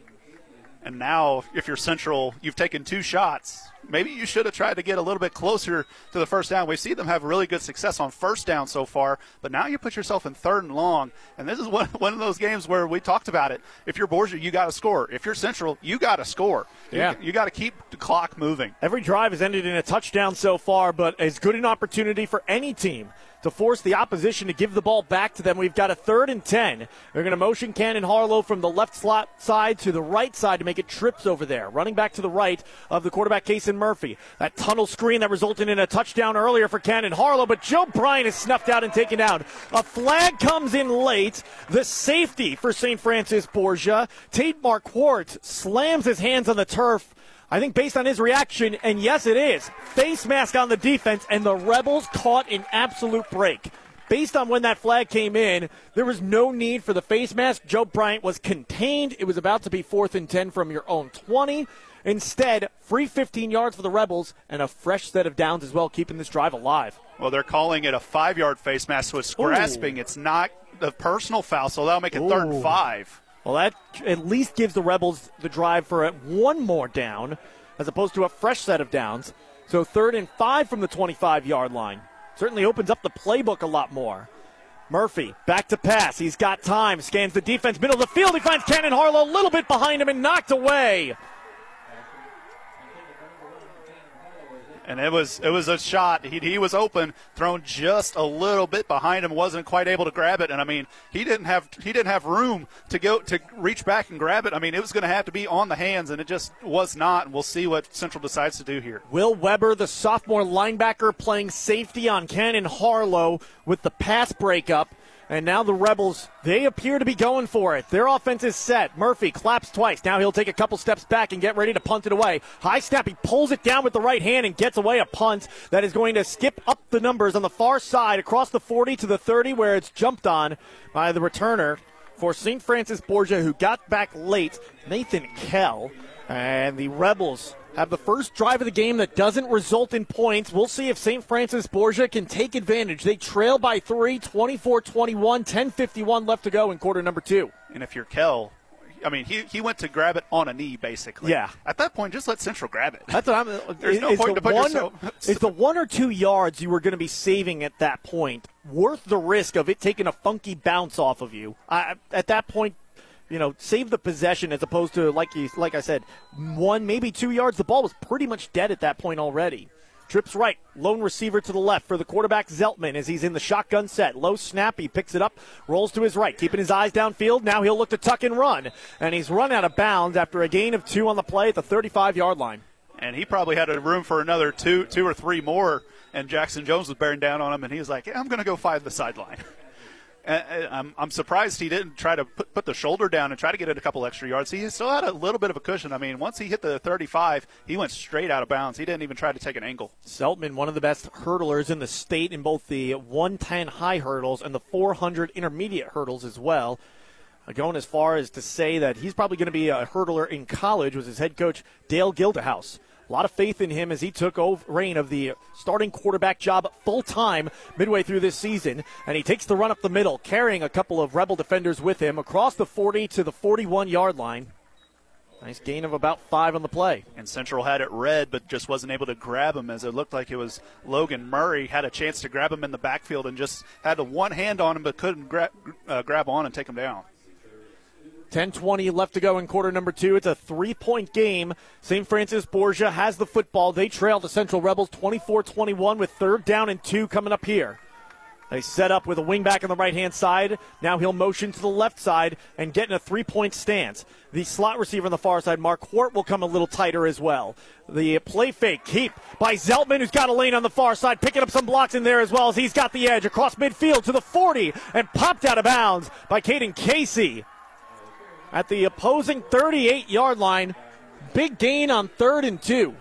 And now, if you're Central, you've taken two shots. Maybe you should have tried to get a little bit closer to the first down. We see them have really good success on first down so far, but now you put yourself in third and long. And this is one, *laughs* one of those games where we talked about it. If you're Borgia, you got to score. If you're Central, you got to score. Yeah. You, you got to keep the clock moving. Every drive has ended in a touchdown so far, but as good an opportunity for any team to force the opposition to give the ball back to them. We've got a third and 10. They're going to motion Cannon Harlow from the left slot side to the right side to make it trips over there. Running back to the right of the quarterback, Kason Murphy. That tunnel screen that resulted in a touchdown earlier for Cannon Harlow, but Joe Bryant is snuffed out and taken out. A flag comes in late. The safety for St. Francis Borgia, Tate Marquardt, slams his hands on the turf. I think based on his reaction, and yes, it is, face mask on the defense, and the Rebels caught an absolute break. Based on when that flag came in, there was no need for the face mask. Joe Bryant was contained. It was about to be fourth and 10 from your own 20. Instead, free 15 yards for the Rebels and a fresh set of downs as well, keeping this drive alive. Well, they're calling it a five yard face mask, so it's grasping. Ooh. It's not a personal foul, so that'll make it Ooh. third and five. Well, that at least gives the Rebels the drive for one more down as opposed to a fresh set of downs. So third and five from the 25 yard line. Certainly opens up the playbook a lot more. Murphy back to pass. He's got time. Scans the defense, middle of the field. He finds Cannon Harlow a little bit behind him and knocked away. And it was it was a shot. He, he was open, thrown just a little bit behind him, wasn't quite able to grab it. And I mean, he didn't have he didn't have room to go to reach back and grab it. I mean, it was going to have to be on the hands, and it just was not. And we'll see what Central decides to do here. Will Weber, the sophomore linebacker, playing safety on Cannon Harlow with the pass breakup. And now the Rebels, they appear to be going for it. Their offense is set. Murphy claps twice. Now he'll take a couple steps back and get ready to punt it away. High snap. He pulls it down with the right hand and gets away a punt that is going to skip up the numbers on the far side across the 40 to the 30 where it's jumped on by the returner for St. Francis Borgia who got back late, Nathan Kell. And the Rebels have the first drive of the game that doesn't result in points. We'll see if St. Francis Borgia can take advantage. They trail by three, 24 21, 10 51 left to go in quarter number two. And if you're Kell, I mean, he, he went to grab it on a knee, basically. Yeah. At that point, just let Central grab it. That's what I'm. There's no point the to put one, yourself. Is the one or two yards you were going to be saving at that point worth the risk of it taking a funky bounce off of you? I, at that point, you know, save the possession as opposed to like you, like I said, one maybe two yards. The ball was pretty much dead at that point already. Trips right, lone receiver to the left for the quarterback Zeltman as he's in the shotgun set. Low snap, he picks it up, rolls to his right, keeping his eyes downfield. Now he'll look to tuck and run. And he's run out of bounds after a gain of two on the play at the 35 yard line. And he probably had a room for another two, two or three more. And Jackson Jones was bearing down on him, and he was like, yeah, "I'm going to go find the sideline." *laughs* I'm, I'm surprised he didn't try to put, put the shoulder down and try to get it a couple extra yards. He still had a little bit of a cushion. I mean, once he hit the 35, he went straight out of bounds. He didn't even try to take an angle. Zeltman, one of the best hurdlers in the state in both the 110 high hurdles and the 400 intermediate hurdles as well. Uh, going as far as to say that he's probably going to be a hurdler in college was his head coach Dale Gildehaus. A lot of faith in him as he took over reign of the starting quarterback job full time midway through this season. And he takes the run up the middle, carrying a couple of Rebel defenders with him across the 40 to the 41 yard line. Nice gain of about five on the play. And Central had it red, but just wasn't able to grab him as it looked like it was Logan Murray had a chance to grab him in the backfield and just had one hand on him, but couldn't gra- uh, grab on and take him down. 10-20 left to go in quarter number two. It's a three-point game. St. Francis Borgia has the football. They trail the Central Rebels 24-21 with third down and two coming up here. They set up with a wingback on the right hand side. Now he'll motion to the left side and get in a three point stance. The slot receiver on the far side, Marquardt, will come a little tighter as well. The play fake keep by Zeltman, who's got a lane on the far side, picking up some blocks in there as well as he's got the edge across midfield to the 40 and popped out of bounds by Caden Casey at the opposing 38 yard line. Big gain on third and two.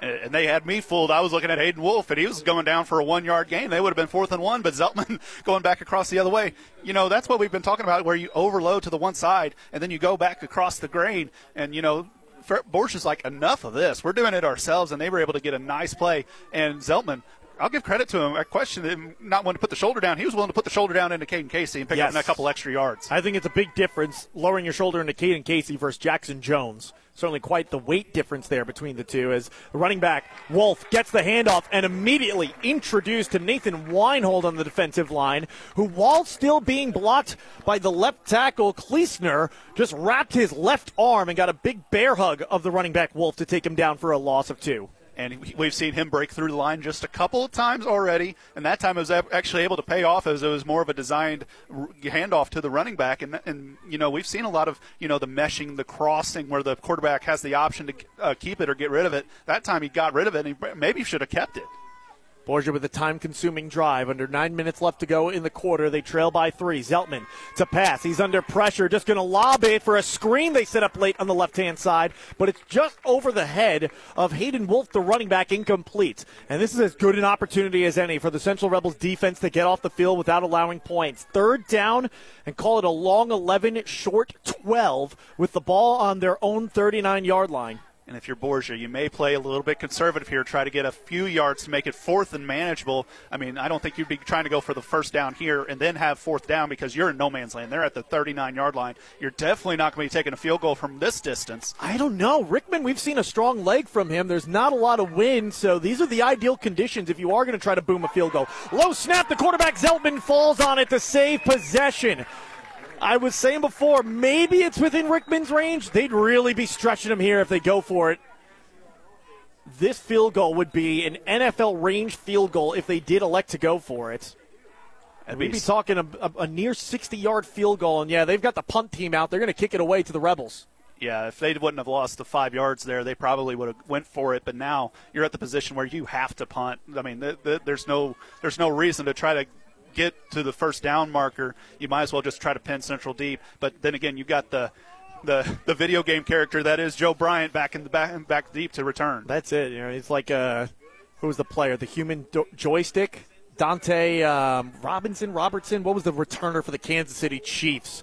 And they had me fooled. I was looking at Hayden Wolf, and he was going down for a one yard gain. They would have been fourth and one, but Zeltman *laughs* going back across the other way. You know, that's what we've been talking about, where you overload to the one side, and then you go back across the grain. And, you know, Borch is like, enough of this. We're doing it ourselves, and they were able to get a nice play. And Zeltman I'll give credit to him. I questioned him not wanting to put the shoulder down. He was willing to put the shoulder down into Caden Casey and pick yes. up a couple extra yards. I think it's a big difference lowering your shoulder into Caden Casey versus Jackson Jones. Certainly quite the weight difference there between the two as running back Wolf gets the handoff and immediately introduced to Nathan Weinhold on the defensive line, who while still being blocked by the left tackle Kleesner, just wrapped his left arm and got a big bear hug of the running back Wolf to take him down for a loss of two and we've seen him break through the line just a couple of times already. And that time it was actually able to pay off as it was more of a designed handoff to the running back. And, and you know we've seen a lot of you know the meshing, the crossing, where the quarterback has the option to uh, keep it or get rid of it. That time he got rid of it, and he maybe should have kept it. Borgia with a time consuming drive. Under nine minutes left to go in the quarter. They trail by three. Zeltman to pass. He's under pressure. Just going to lob it for a screen they set up late on the left hand side, but it's just over the head of Hayden Wolf, the running back, incomplete. And this is as good an opportunity as any for the Central Rebels defense to get off the field without allowing points. Third down and call it a long 11, short 12 with the ball on their own 39 yard line. And if you're Borgia, you may play a little bit conservative here, try to get a few yards to make it fourth and manageable. I mean, I don't think you'd be trying to go for the first down here and then have fourth down because you're in no man's land. They're at the 39 yard line. You're definitely not going to be taking a field goal from this distance. I don't know. Rickman, we've seen a strong leg from him. There's not a lot of wind, so these are the ideal conditions if you are going to try to boom a field goal. Low snap, the quarterback Zeltman falls on it to save possession. I was saying before, maybe it's within Rickman's range. They'd really be stretching him here if they go for it. This field goal would be an NFL range field goal if they did elect to go for it. And we'd be talking a, a, a near 60 yard field goal. And yeah, they've got the punt team out. They're going to kick it away to the Rebels yeah, if they wouldn't have lost the five yards there, they probably would have went for it. But now you're at the position where you have to punt. I mean, th- th- there's no there's no reason to try to get to the first down marker, you might as well just try to pin Central deep. But then again, you've got the the the video game character that is Joe Bryant back in the back back deep to return. That's it. You know, it's like uh, who was the player? The human do- joystick. Dante um, Robinson, Robertson. What was the returner for the Kansas City Chiefs?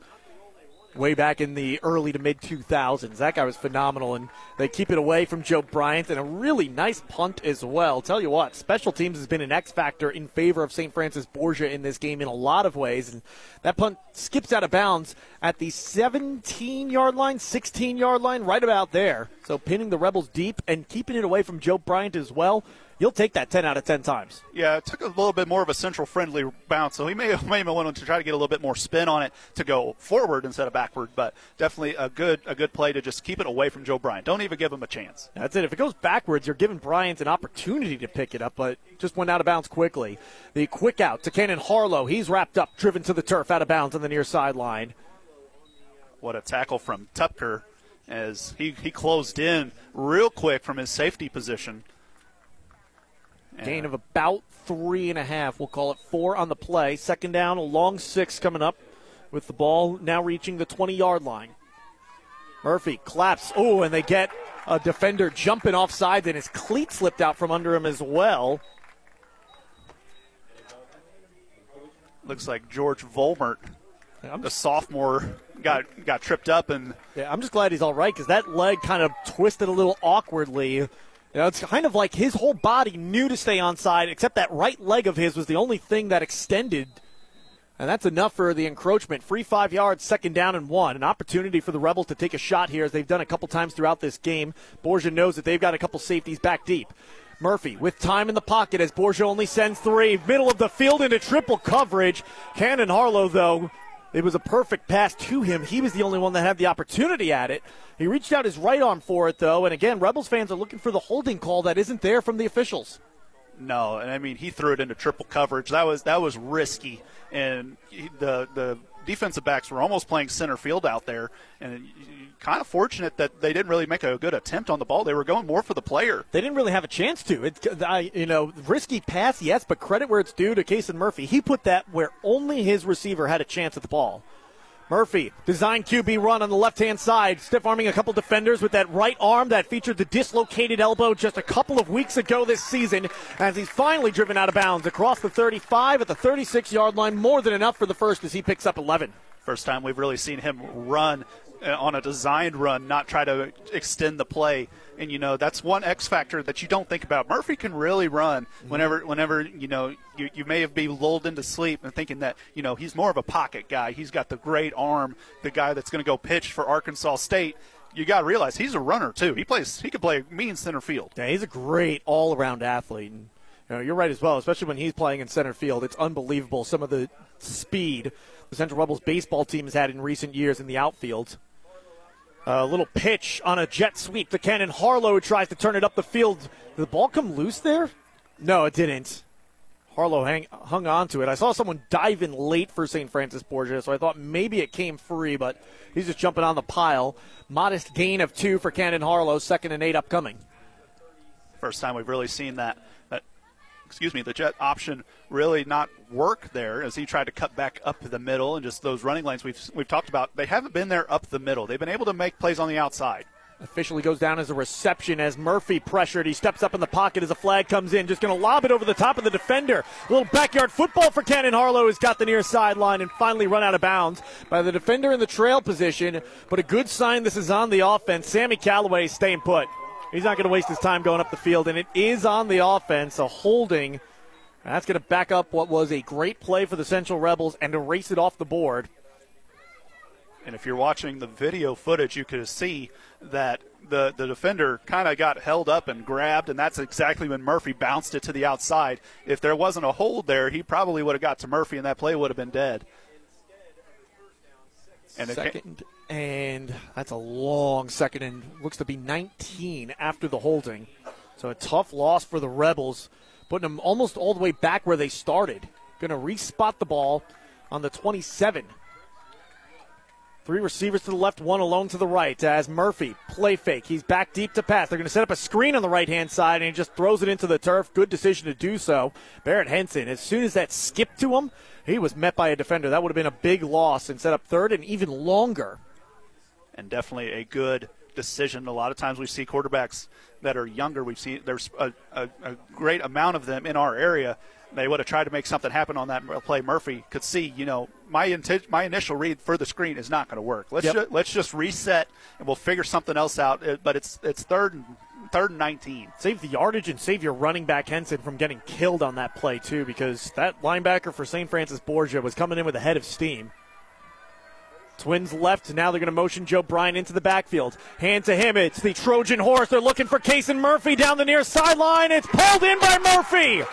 Way back in the early to mid 2000s. That guy was phenomenal, and they keep it away from Joe Bryant, and a really nice punt as well. Tell you what, special teams has been an X factor in favor of St. Francis Borgia in this game in a lot of ways, and that punt skips out of bounds at the 17 yard line, 16 yard line, right about there. So pinning the Rebels deep and keeping it away from Joe Bryant as well. You'll take that 10 out of 10 times. Yeah, it took a little bit more of a central friendly bounce, so he may have, *laughs* may have wanted to try to get a little bit more spin on it to go forward instead of backward. But definitely a good a good play to just keep it away from Joe Bryant. Don't even give him a chance. That's it. If it goes backwards, you're giving Bryant an opportunity to pick it up, but just went out of bounds quickly. The quick out to Cannon Harlow. He's wrapped up, driven to the turf, out of bounds on the near sideline. What a tackle from Tupker as he, he closed in real quick from his safety position. Gain of about three and a half. We'll call it four on the play. Second down, a long six coming up with the ball now reaching the 20 yard line. Murphy claps. Oh, and they get a defender jumping offside, and his cleat slipped out from under him as well. Looks like George Volmert, the sophomore, got got tripped up and. Yeah, I'm just glad he's all right because that leg kind of twisted a little awkwardly. You know, it's kind of like his whole body knew to stay on side, except that right leg of his was the only thing that extended. And that's enough for the encroachment. Free five yards, second down and one. An opportunity for the Rebels to take a shot here, as they've done a couple times throughout this game. Borgia knows that they've got a couple safeties back deep. Murphy with time in the pocket as Borgia only sends three. Middle of the field into triple coverage. Cannon Harlow, though, it was a perfect pass to him. He was the only one that had the opportunity at it. He reached out his right arm for it, though. And again, Rebels fans are looking for the holding call that isn't there from the officials. No, and I mean he threw it into triple coverage. That was that was risky, and he, the the defensive backs were almost playing center field out there, and kind of fortunate that they didn't really make a good attempt on the ball. They were going more for the player. They didn't really have a chance to. It's I, you know risky pass, yes, but credit where it's due to Kason Murphy. He put that where only his receiver had a chance at the ball. Murphy, design QB run on the left hand side, stiff arming a couple defenders with that right arm that featured the dislocated elbow just a couple of weeks ago this season as he's finally driven out of bounds across the 35 at the 36 yard line. More than enough for the first as he picks up 11. First time we've really seen him run Uh, on a designed run, not try to extend the play. And you know that's one X factor that you don't think about. Murphy can really run mm-hmm. whenever, whenever you know you, you may have been lulled into sleep and thinking that you know he's more of a pocket guy. He's got the great arm, the guy that's going to go pitch for Arkansas State. You got to realize he's a runner too. He plays. He can play mean center field. Yeah, he's a great all-around athlete. And, you know, you're right as well, especially when he's playing in center field. It's unbelievable some of the speed the Central Rebels baseball team has had in recent years in the outfield. A little pitch on a jet sweep. The cannon Harlow tries to turn it up the field. Did the ball come loose there? No, it didn't. Harlow hang, hung on to it. I saw someone dive in late for St. Francis Borgia, so I thought maybe it came free, but he's just jumping on the pile. Modest gain of two for Cannon Harlow, second and eight upcoming. First time we've really seen that, that excuse me, the jet option really not work there as he tried to cut back up the middle and just those running lanes we've we've talked about. They haven't been there up the middle. They've been able to make plays on the outside. Officially goes down as a reception as Murphy pressured. He steps up in the pocket as a flag comes in. Just going to lob it over the top of the defender. A little backyard football for Cannon Harlow has got the near sideline and finally run out of bounds by the defender in the trail position. But a good sign this is on the offense. Sammy Calloway staying put. He's not going to waste his time going up the field, and it is on the offense. A holding. That's going to back up what was a great play for the Central Rebels and erase it off the board. And if you're watching the video footage, you could see that the, the defender kind of got held up and grabbed, and that's exactly when Murphy bounced it to the outside. If there wasn't a hold there, he probably would have got to Murphy, and that play would have been dead. And second, and that's a long second, and looks to be 19 after the holding. So a tough loss for the Rebels, putting them almost all the way back where they started. Going to respot the ball on the 27. Three receivers to the left, one alone to the right. As Murphy, play fake. He's back deep to pass. They're going to set up a screen on the right hand side, and he just throws it into the turf. Good decision to do so. Barrett Henson, as soon as that skipped to him, he was met by a defender. That would have been a big loss and set up third and even longer. And definitely a good decision. A lot of times we see quarterbacks that are younger. We've seen there's a, a, a great amount of them in our area they would have tried to make something happen on that play. Murphy could see, you know, my inti- my initial read for the screen is not going to work. Let's Yep. ju- let's just reset and we'll figure something else out. But it's it's third and third and nineteen. Save the yardage and save your running back Henson from getting killed on that play too, because that linebacker for St. Francis Borgia was coming in with a head of steam. Twins left. Now they're going to motion Joe Bryant into the backfield. Hand to him. It's the Trojan horse. They're looking for Kason Murphy down the near sideline. It's pulled in by Murphy.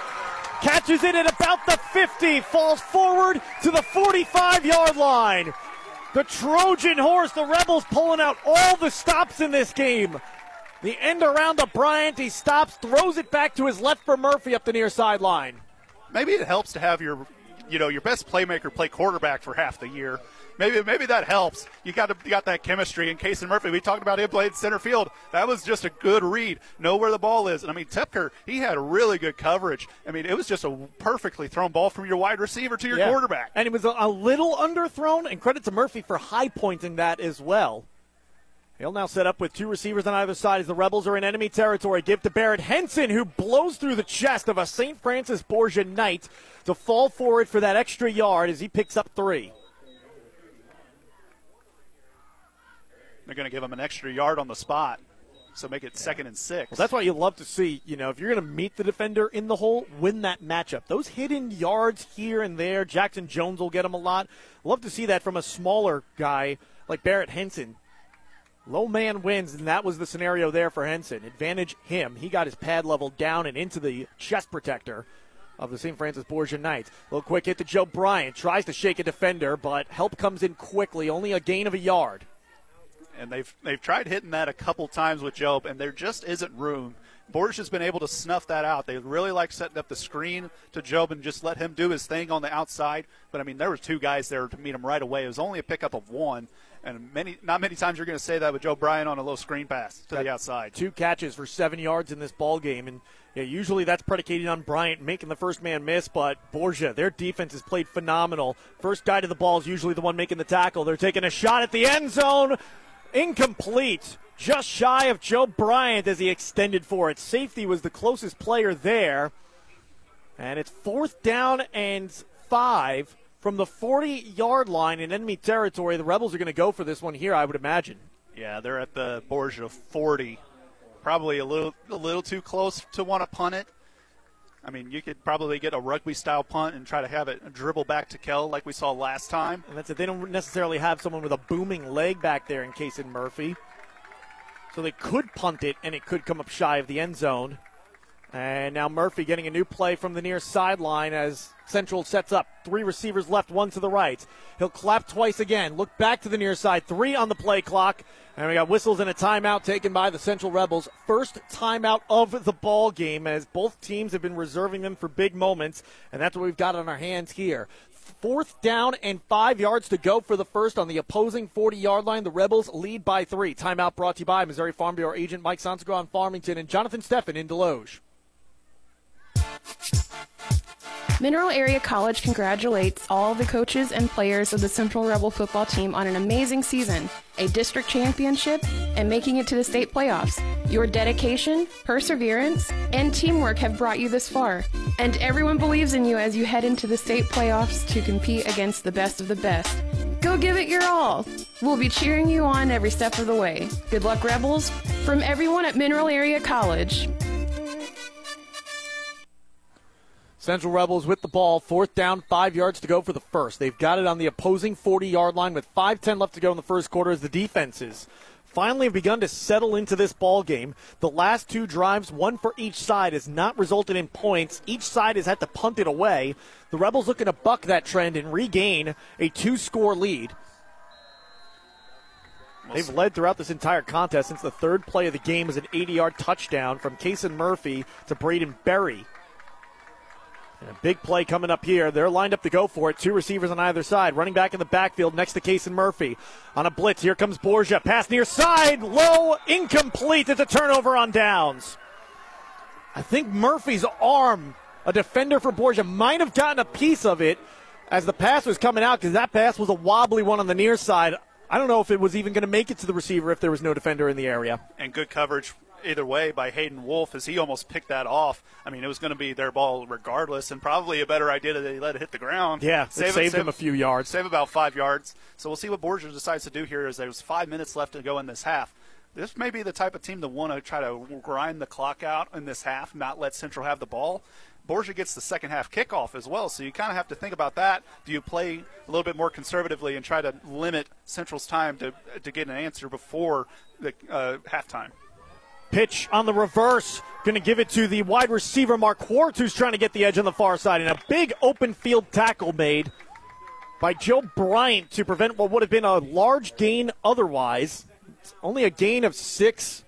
Catches it at about the 50. Falls forward to the 45 yard line. The Trojan horse. The Rebels pulling out all the stops in this game. The end around to Bryant. He stops, throws it back to his left for Murphy up the near sideline. Maybe it helps to have your, you know, your best playmaker play quarterback for half the year maybe maybe that helps. You got to, you got that chemistry. And Kason Murphy, we talked about him playing center field. That was just a good read. Know where the ball is. And I mean, Tepker, he had really good coverage. I mean, it was just a perfectly thrown ball from your wide receiver to your yeah. quarterback. And it was a, a little underthrown. And credit to Murphy for high pointing that as well. He'll now set up with two receivers on either side as the Rebels are in enemy territory. Give to Barrett Henson, who blows through the chest of a St. Francis Borgia Knight to fall forward for that extra yard as he picks up three. They're going to give him an extra yard on the spot. So make it second and six. Well, that's what you love to see. You know, if you're going to meet the defender in the hole, win that matchup. Those hidden yards here and there, Jackson Jones will get them a lot. Love to see that from a smaller guy like Barrett Henson. Low man wins, and that was the scenario there for Henson. Advantage him. He got his pad level down and into the chest protector of the St. Francis Borgia Knights. A little quick hit to Joe Bryant. Tries to shake a defender, but help comes in quickly. Only a gain of a yard and they've they've tried hitting that a couple times with Job, and there just isn't room. Borgia has been able to snuff that out. They really like setting up the screen to Job and just let him do his thing on the outside. But I mean, there were two guys there to meet him right away. It was only a pickup of one, and many not many times you're going to say that with Joe Bryant on a little screen pass to the outside. Two catches for seven yards in this ball game, and yeah, usually that's predicated on Bryant making the first man miss, but Borgia, their defense has played phenomenal. First guy to the ball is usually the one making the tackle. They're taking a shot at the end zone. Incomplete. Just shy of Joe Bryant as he extended for it. Safety was the closest player there. And it's fourth down and five from the 40 yard line in enemy territory. The Rebels are going to go for this one here, I would imagine. Yeah, they're at the Borgia 40. Probably a little, a little too close to want to punt it. I mean, you could probably get a rugby style punt and try to have it dribble back to Kell like we saw last time. And that's it. They don't necessarily have someone with a booming leg back there in case Kason Murphy. So they could punt it and it could come up shy of the end zone. And now Murphy getting a new play from the near sideline as Central sets up. Three receivers left, one to the right. He'll clap twice again. Look back to the near side. Three on the play clock. And we got whistles and a timeout taken by the Central Rebels. First timeout of the ball game as both teams have been reserving them for big moments. And that's what we've got on our hands here. Fourth down and five yards to go for the first on the opposing 40 yard line. The Rebels lead by three. Timeout brought to you by Missouri Farm Bureau agent Mike Sansegraw in Farmington and Jonathan Steffen in Desloge. Mineral Area College congratulates all the coaches and players of the Central Rebel football team on an amazing season, a district championship, and making it to the state playoffs. Your dedication, perseverance, and teamwork have brought you this far, and everyone believes in you as you head into the state playoffs to compete against the best of the best. Go give it your all. We'll be cheering you on every step of the way. Good luck, Rebels, from everyone at Mineral Area College. Central Rebels with the ball, fourth down, five yards to go for the first. They've got it on the opposing 40 yard line with 5.10 left to go in the first quarter as the defenses finally have begun to settle into this ball game. The last two drives, one for each side, has not resulted in points. Each side has had to punt it away. The Rebels looking to buck that trend and regain a two score lead. They've led throughout this entire contest since the third play of the game was an 80 yard touchdown from Kason Murphy to Braden Berry. And a big play coming up here. They're lined up to go for it. Two receivers on either side. Running back in the backfield next to Kason Murphy. On a blitz, here comes Borgia. Pass near side. Low, incomplete. It's a turnover on downs. I think Murphy's arm, a defender for Borgia, might have gotten a piece of it as the pass was coming out because that pass was a wobbly one on the near side. I don't know if it was even going to make it to the receiver if there was no defender in the area. And good coverage either way by Hayden Wolf as he almost picked that off. I mean, it was going to be their ball regardless, and probably a better idea that they let it hit the ground. Yeah, save, saved save, him a few yards. Save about five yards. So we'll see what Borgia decides to do here as there's five minutes left to go in this half. This may be the type of team that want to try to grind the clock out in this half, not let Central have the ball. Borgia gets the second half kickoff as well, so you kind of have to think about that. Do you play a little bit more conservatively and try to limit Central's time to to get an answer before the uh, halftime? Pitch on the reverse. Going to give it to the wide receiver, Marquardt, who's trying to get the edge on the far side. And a big open field tackle made by Joe Bryant to prevent what would have been a large gain otherwise. It's only a gain of six.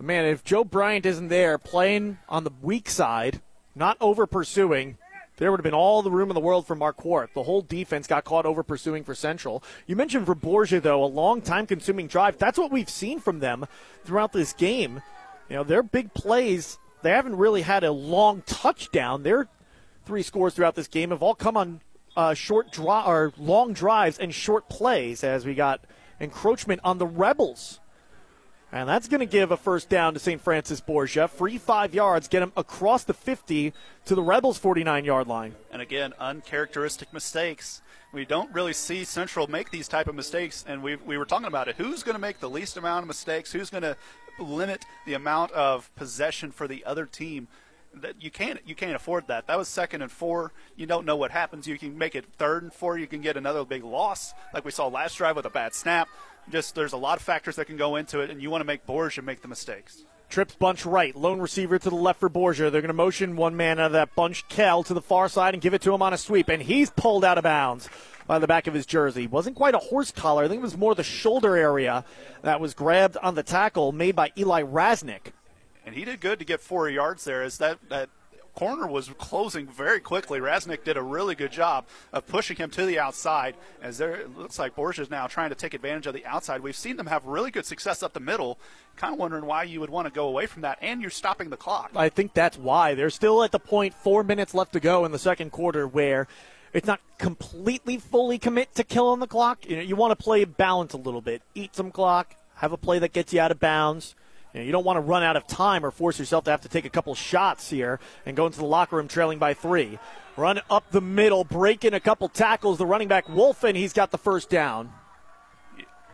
Man, if Joe Bryant isn't there playing on the weak side, not over pursuing, there would have been all the room in the world for Marquardt. The whole defense got caught over pursuing for Central. You mentioned for Borgia, though, a long time consuming drive. That's what we've seen from them throughout this game. You know, their big plays, they haven't really had a long touchdown. Their three scores throughout this game have all come on uh, short draw or long drives and short plays as we got encroachment on the Rebels. And that's going to give a first down to St. Francis Borgia. Free five yards, get him across the 50 to the Rebels' 49 yard line. And again, uncharacteristic mistakes. We don't really see Central make these type of mistakes, and we, we were talking about it. Who's going to make the least amount of mistakes? Who's going to limit the amount of possession for the other team? That you can't you can't afford that. That was second and four. You don't know what happens. You can make it third and four. You can get another big loss, like we saw last drive with a bad snap just there's a lot of factors that can go into it, and you want to make Borgia make the mistakes. Trips bunch right, lone receiver to the left for Borgia. They're going to motion one man out of that bunch, Kell, to the far side and give it to him on a sweep, and he's pulled out of bounds by the back of his jersey. Wasn't quite a horse collar. I think it was more the shoulder area that was grabbed on the tackle made by Eli Rasnick. And he did good to get four yards there as that, that corner was closing very quickly. Rasnick did a really good job of pushing him to the outside. As there, it looks like Borgia is now trying to take advantage of the outside. We've seen them have really good success up the middle. Kind of wondering why you would want to go away from that, and you're stopping the clock. I think that's why. They're still at the point, four minutes left to go in the second quarter, where it's not completely fully commit to killing the clock. You know, you want to play balance a little bit, eat some clock, have a play that gets you out of bounds you, know, you don't want to run out of time or force yourself to have to take a couple shots here and go into the locker room trailing by three. Run up the middle, breaking a couple tackles. The running back Wolf, and he's got the first down.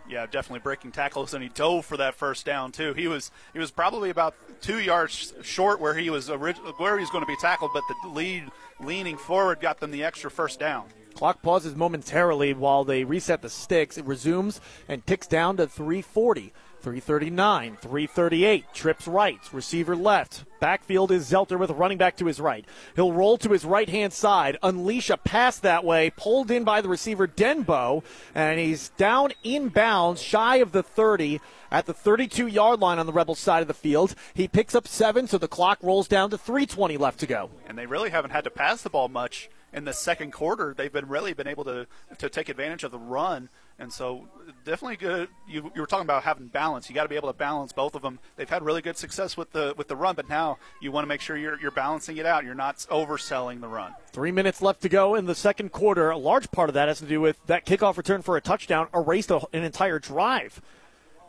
Yeah, definitely breaking tackles, and he dove for that first down too. He was he was probably about two yards short where he was orig- where he was going to be tackled, but the lead leaning forward got them the extra first down. Clock pauses momentarily while they reset the sticks. It resumes and ticks down to 340. 339, 338, trips right, receiver left. Backfield is Zelter with a running back to his right. He'll roll to his right hand side, unleash a pass that way, pulled in by the receiver Denbo, and he's down inbounds, shy of the 30 at the 32 yard line on the Rebels side of the field. He picks up seven, so the clock rolls down to 320 left to go. And they really haven't had to pass the ball much in the second quarter. They've been really been able to to take advantage of the run and so, definitely good. You, you were talking about having balance. You got to be able to balance both of them. They've had really good success with the with the run, but now you want to make sure you're you're balancing it out. You're not overselling the run. Three minutes left to go in the second quarter. A large part of that has to do with that kickoff return for a touchdown erased an entire drive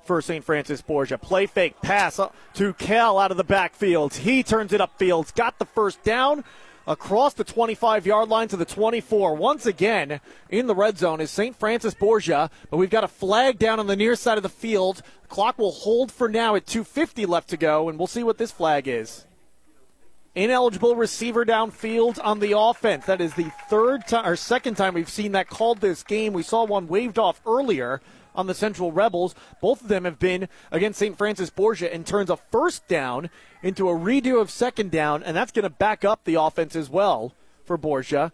for St. Francis Borgia. Play fake pass uh, to Cal out of the backfield. He turns it upfield. Got the first down across the 25 yard line to the 24. Once again, in the red zone is St. Francis Borgia, but we've got a flag down on the near side of the field. Clock will hold for now at 2.50 left to go, and we'll see what this flag is. Ineligible receiver downfield on the offense. That is the third time or second time we've seen that called this game. We saw one waved off earlier on the Central Rebels. Both of them have been against St. Francis Borgia and turns a first down into a redo of second down, and that's going to back up the offense as well for Borgia.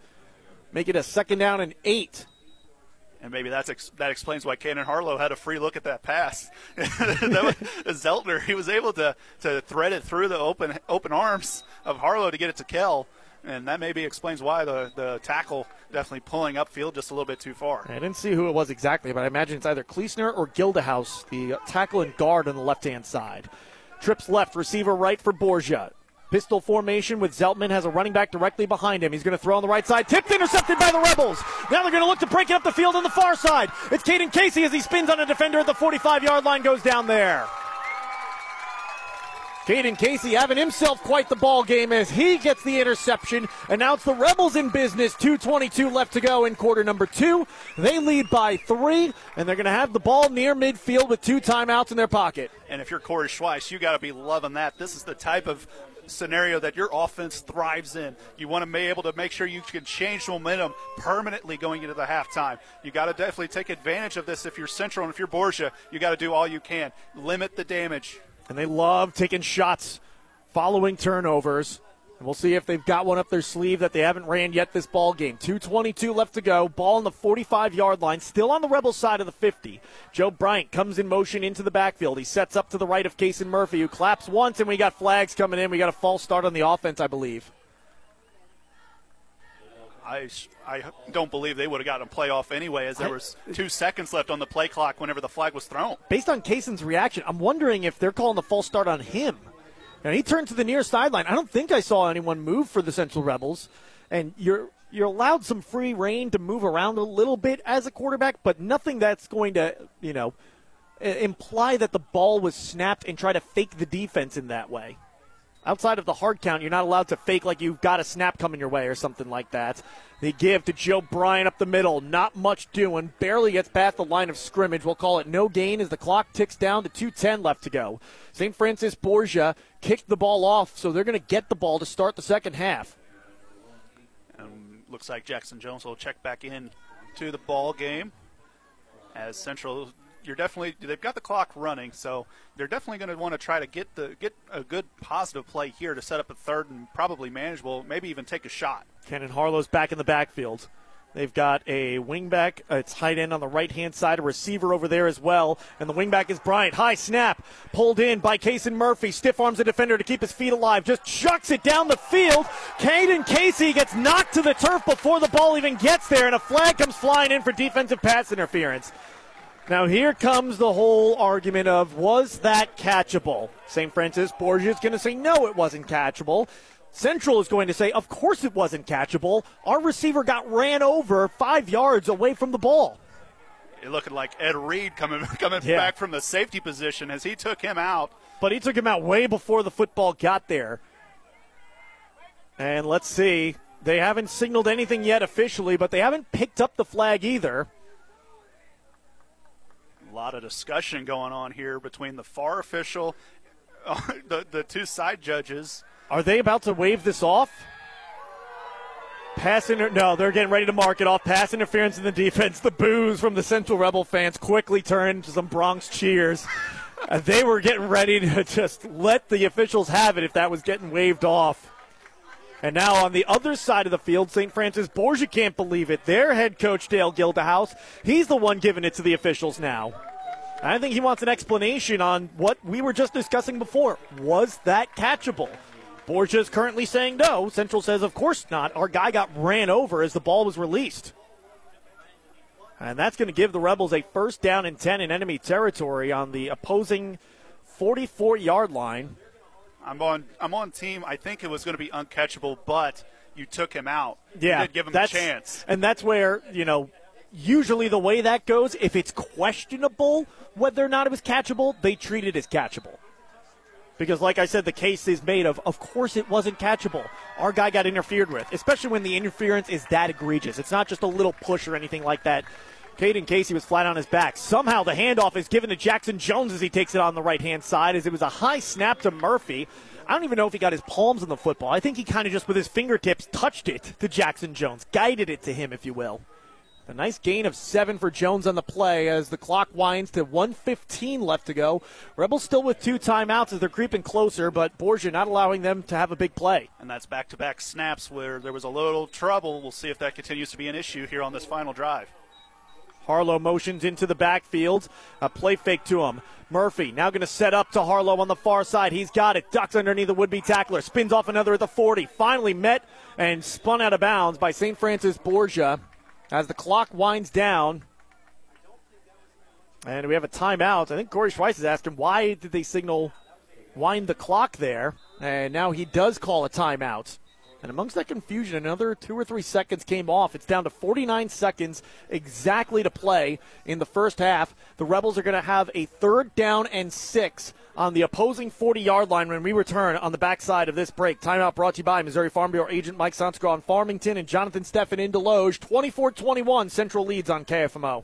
Make it a second down and eight. And maybe that's ex- that explains why Cannon Harlow had a free look at that pass. *laughs* that was, Zeltner, he was able to, to thread it through the open open arms of Harlow to get it to Kell and that maybe explains why the, the tackle definitely pulling upfield just a little bit too far. I didn't see who it was exactly, but I imagine it's either Kleesner or Gildehaus, the tackle and guard on the left hand side. Trips left, receiver right for Borgia. Pistol formation with Zeltman has a running back directly behind him. He's going to throw on the right side. Tipped, intercepted by the Rebels. Now they're going to look to break it up the field on the far side. It's Caden Casey as he spins on a defender at the 45 yard line, goes down there. Caden Casey having himself quite the ball game as he gets the interception. And now it's the Rebels in business. 2.22 left to go in quarter number two. They lead by three, and they're going to have the ball near midfield with two timeouts in their pocket. And if you're Corey Schweiss, you got to be loving that. This is the type of scenario that your offense thrives in. You want to be able to make sure you can change momentum permanently going into the halftime. You got to definitely take advantage of this if you're Central and if you're Borgia. You got to do all you can. Limit the damage. And they love taking shots following turnovers. And we'll see if they've got one up their sleeve that they haven't ran yet this ball game. 2.22 left to go. Ball on the 45 yard line, still on the Rebel side of the 50. Joe Bryant comes in motion into the backfield. He sets up to the right of Kason Murphy, who claps once, and we got flags coming in. We got a false start on the offense, I believe. I, I don't believe they would have gotten a playoff anyway, as there was two seconds left on the play clock whenever the flag was thrown. Based on Kason's reaction, I'm wondering if they're calling the false start on him. And he turned to the near sideline. I don't think I saw anyone move for the Central Rebels. And you're you're allowed some free reign to move around a little bit as a quarterback, but nothing that's going to, you know, imply that the ball was snapped and try to fake the defense in that way. Outside of the hard count, you're not allowed to fake like you've got a snap coming your way or something like that. They give to Joe Bryant up the middle. Not much doing. Barely gets past the line of scrimmage. We'll call it no gain as the clock ticks down to 2.10 left to go. St. Francis Borgia kicked the ball off, so they're going to get the ball to start the second half. And looks like Jackson Jones will check back in to the ball game as Central you're definitely they've got the clock running, so they're definitely going to want to try to get the get a good positive play here to set up a third and probably manageable, maybe even take a shot. Cannon Harlow's back in the backfield. They've got a wingback, a uh, tight end on the right hand side, a receiver over there as well. And the wingback is Bryant. High snap, pulled in by Kason Murphy. Stiff arms the defender to keep his feet alive. Just chucks it down the field. Caden Casey gets knocked to the turf before the ball even gets there, and a flag comes flying in for defensive pass interference. Now, here comes the whole argument of was that catchable? St. Francis Borgia is going to say no, it wasn't catchable. Central is going to say, of course it wasn't catchable. Our receiver got ran over five yards away from the ball. It looking like Ed Reed coming *laughs* coming yeah. back from the safety position as he took him out. But he took him out way before the football got there. And let's see. They haven't signaled anything yet officially, but they haven't picked up the flag either. A lot of discussion going on here between the far official, uh, *laughs* the, the two side judges. Are they about to wave this off? Pass inter- no, they're getting ready to mark it off. Pass interference in the defense. The boos from the Central Rebel fans quickly turn into some Bronx cheers. *laughs* they were getting ready to just let the officials have it if that was getting waved off. And now on the other side of the field, St. Francis Borgia can't believe it. Their head coach, Dale Gildehaus, he's the one giving it to the officials now. I think he wants an explanation on what we were just discussing before. Was that catchable? Borgia is currently saying no. Central says, of course not. Our guy got ran over as the ball was released. And that's going to give the Rebels a first down and 10 in enemy territory on the opposing 44 yard line. I'm on I'm on team. I think it was going to be uncatchable, but you took him out. Yeah, you did give him a chance. And that's where you know usually the way that goes, if it's questionable whether or not it was catchable, they treat it as catchable. Because, like I said, the case is made of, of course it wasn't catchable. Our guy got interfered with, especially when the interference is that egregious. It's not just a little push or anything like that. Caden Casey was flat on his back. Somehow the handoff is given to Jackson Jones as he takes it on the right hand side, as it was a high snap to Murphy. I don't even know if he got his palms on the football. I think he kind of just with his fingertips touched it to Jackson Jones, guided it to him, if you will. A nice gain of seven for Jones on the play as the clock winds to 115 left to go. Rebels still with two timeouts as they're creeping closer, but Borgia not allowing them to have a big play. And that's back to back snaps where there was a little trouble. We'll see if that continues to be an issue here on this final drive. Harlow motions into the backfield. A play fake to him. Murphy now going to set up to Harlow on the far side. He's got it. Ducks underneath the would be tackler. Spins off another at the 40. Finally met and spun out of bounds by St. Francis Borgia as the clock winds down. And we have a timeout. I think Corey Schweiss is asking why did they signal wind the clock there? And now he does call a timeout. And amongst that confusion, another two or three seconds came off. It's down to 49 seconds exactly to play in the first half. The Rebels are going to have a third down and six on the opposing 40 yard line when we return on the backside of this break. Timeout brought to you by Missouri Farm Bureau agent Mike Sonsko on Farmington and Jonathan Steffen in Desloge. 24 21 Central leads on KFMO.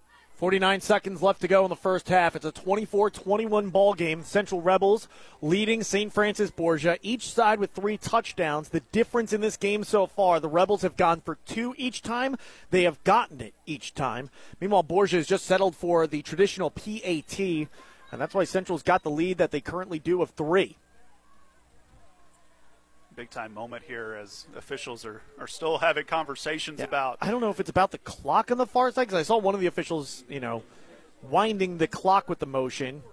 49 seconds left to go in the first half. It's a 24-21 ball game. Central Rebels leading St. Francis Borgia, each side with three touchdowns. The difference in this game so far, the Rebels have gone for two each time. They have gotten it each time. Meanwhile, Borgia has just settled for the traditional PAT, and that's why Central's got the lead that they currently do of three big time moment here as officials are, are still having conversations yeah, about. I don't know if it's about the clock on the far side because I saw one of the officials, you know, winding the clock with the motion.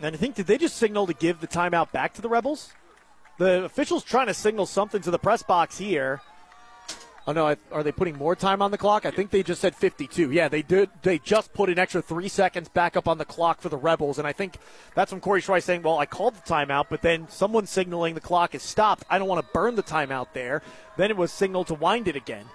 And I think did they just signal to give the timeout back to the Rebels? The officials trying to signal something to the press box here. Oh no, are they putting more time on the clock? I think they just said 52. Yeah, they did. They just put an extra three seconds back up on the clock for the Rebels, and I think that's from Corey Schweiss saying, "Well, I called the timeout, but then someone signaling the clock is stopped. I don't want to burn the timeout there." Then it was signaled to wind it again.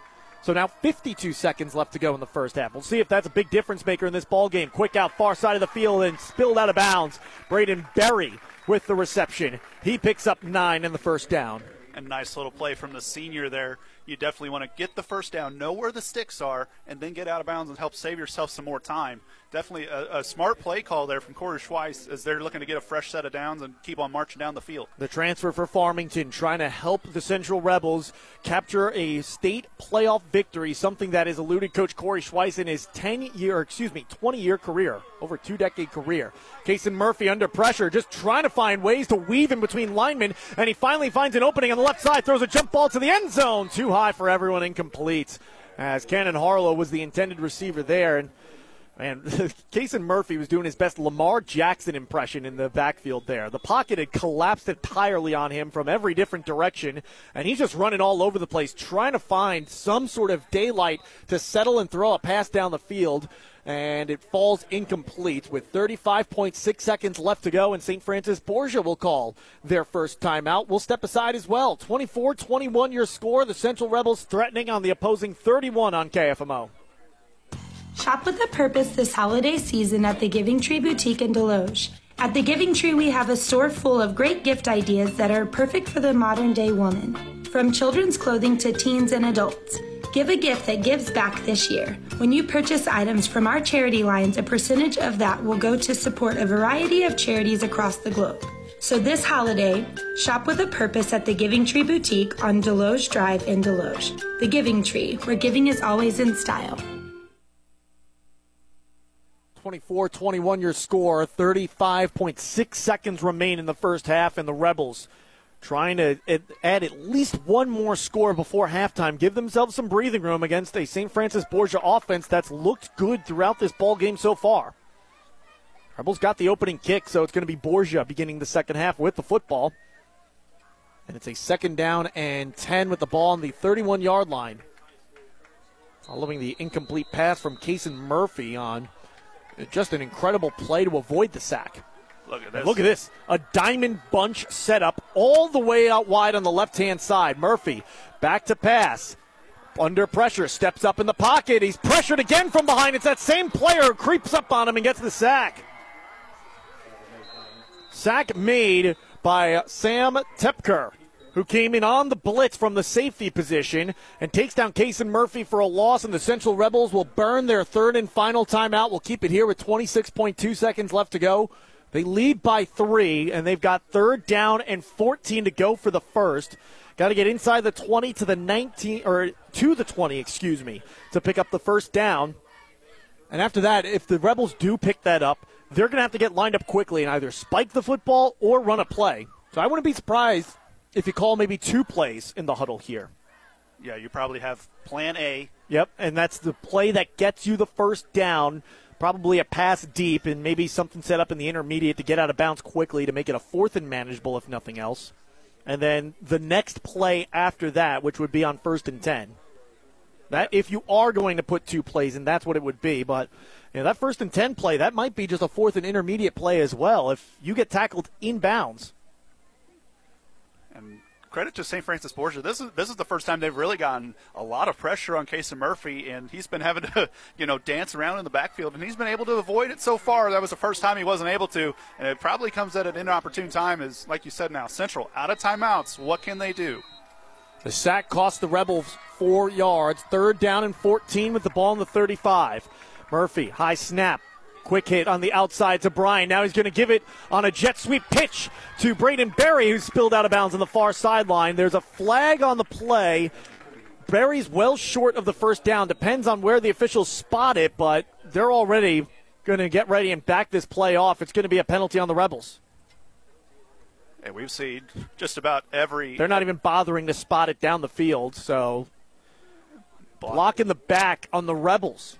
So now 52 seconds left to go in the first half. We'll see if that's a big difference maker in this ball game. Quick out far side of the field and spilled out of bounds. Braden Berry with the reception. He picks up nine in the first down. And nice little play from the senior there you definitely want to get the first down, know where the sticks are, and then get out of bounds and help save yourself some more time definitely a, a, smart play call there from Corey Schweiss as they're looking to get a fresh set of downs and keep on marching down the field. The transfer for Farmington trying to help the Central Rebels capture a state playoff victory, something that has eluded Coach Corey Schweiss in his 10 year, excuse me, 20 year career, over two decade career. Kason Murphy under pressure, just trying to find ways to weave in between linemen, and he finally finds an opening on the left side, throws a jump ball to the end zone. Too high for everyone, incomplete. As Cannon Harlow was the intended receiver there, and Man, *laughs* Kason Murphy was doing his best Lamar Jackson impression in the backfield there. The pocket had collapsed entirely on him from every different direction, and he's just running all over the place, trying to find some sort of daylight to settle and throw a pass down the field. And it falls incomplete with 35.6 seconds left to go, and St. Francis Borgia will call their first timeout. We'll step aside as well. 24 21 your score. The Central Rebels threatening on the opposing 31 on KFMO. Shop with a purpose this holiday season at the Giving Tree Boutique in Desloge. At the Giving Tree, we have a store full of great gift ideas that are perfect for the modern day woman. From children's clothing to teens and adults. Give a gift that gives back this year. When you purchase items from our charity lines, a percentage of that will go to support a variety of charities across the globe. So this holiday, shop with a purpose at the Giving Tree Boutique on Desloge Drive in Desloge. The Giving Tree, where giving is always in style. 24 21 your score. 35.6 seconds remain in the first half, and the Rebels trying to add at least one more score before halftime, give themselves some breathing room against a St. Francis Borgia offense that's looked good throughout this ball game so far. Rebels got the opening kick, so it's going to be Borgia beginning the second half with the football. And it's a second down and 10 with the ball on the 31 yard line. Following the incomplete pass from Kason Murphy on just an incredible play to avoid the sack. Look at this. Look at this. A diamond bunch setup all the way out wide on the left hand side. Murphy back to pass. Under pressure, steps up in the pocket. He's pressured again from behind. It's that same player who creeps up on him and gets the sack. Sack made by Sam Tepker who came in on the blitz from the safety position and takes down Kason Murphy for a loss, and the Central Rebels will burn their third and final timeout. We'll keep it here with 26.2 seconds left to go. They lead by three, and they've got third down and 14 to go for the first. Got to get inside the 20 to the 19, or to the 20, excuse me, to pick up the first down. And after that, if the Rebels do pick that up, they're going to have to get lined up quickly and either spike the football or run a play. So I wouldn't be surprised if you call maybe two plays in the huddle here. Yeah, you probably have plan A. Yep, and that's the play that gets you the first down. Probably a pass deep and maybe something set up in the intermediate to get out of bounds quickly to make it a fourth and manageable, if nothing else. And then the next play after that, which would be on first and 10. That if you are going to put two plays in, that's what it would be. But you know, that first and 10 play, that might be just a fourth and intermediate play as well. If you get tackled inbounds, And credit to St. Francis Borgia. This is this is the first time they've really gotten a lot of pressure on Casey Murphy, and he's been having to *laughs* you know dance around in the backfield, and he's been able to avoid it so far. That was the first time he wasn't able to, and it probably comes at an inopportune time. Is like you said now, Central out of timeouts. What can they do? The sack cost the Rebels four yards. Third down and 14 with the ball in the 35. Murphy, high snap. Quick hit on the outside to Bryant. Now he's going to give it on a jet sweep pitch to Braden Berry, who spilled out of bounds on the far sideline. There's a flag on the play. Berry's well short of the first down. Depends on where the officials spot it, but they're already going to get ready and back this play off. It's going to be a penalty on the Rebels. And we've seen just about every. They're not even bothering to spot it down the field, so block in the back on the Rebels.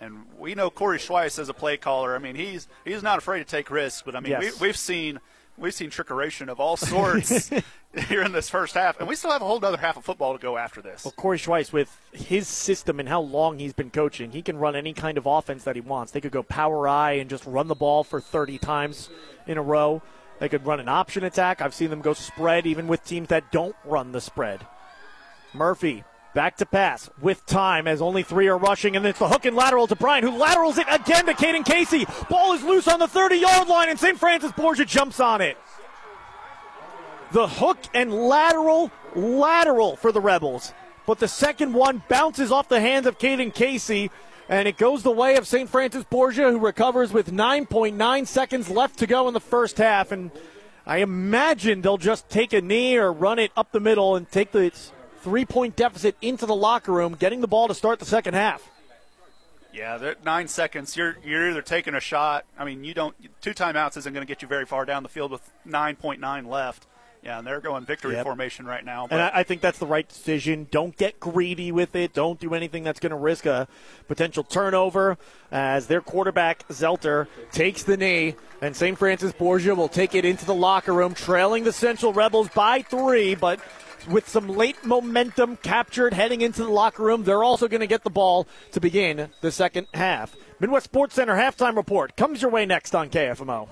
And we know Corey Schweiss as a play caller. I mean, he's he's not afraid to take risks. But I mean, Yes. we, we've seen we've seen trickeration of all sorts *laughs* here in this first half, and we still have a whole other half of football to go after this. Well, Corey Schweiss, with his system and how long he's been coaching, he can run any kind of offense that he wants. They could go power I and just run the ball for 30 times in a row. They could run an option attack. I've seen them go spread even with teams that don't run the spread. Murphy back to pass with time as only three are rushing, and it's the hook and lateral to Bryant, who laterals it again to Caden Casey. Ball is loose on the 30 yard line, and St. Francis Borgia jumps on it. The hook and lateral, lateral for the Rebels. But the second one bounces off the hands of Caden Casey, and it goes the way of St. Francis Borgia, who recovers with 9.9 seconds left to go in the first half. And I imagine they'll just take a knee or run it up the middle and take the three point deficit into the locker room, getting the ball to start the second half. Yeah, they're- nine seconds. You're you're either taking a shot. I mean, you don't two timeouts isn't going to get you very far down the field with 9.9 left. Yeah, and they're going victory Yep. formation right now. And I, I think that's the right decision. Don't get greedy with it. Don't do anything that's going to risk a potential turnover. As their quarterback, Zelter, takes the knee, and St. Francis Borgia will take it into the locker room, trailing the Central Rebels by three, but with some late momentum captured heading into the locker room, they're also going to get the ball to begin the second half. Midwest Sports Center halftime report comes your way next on KFMO.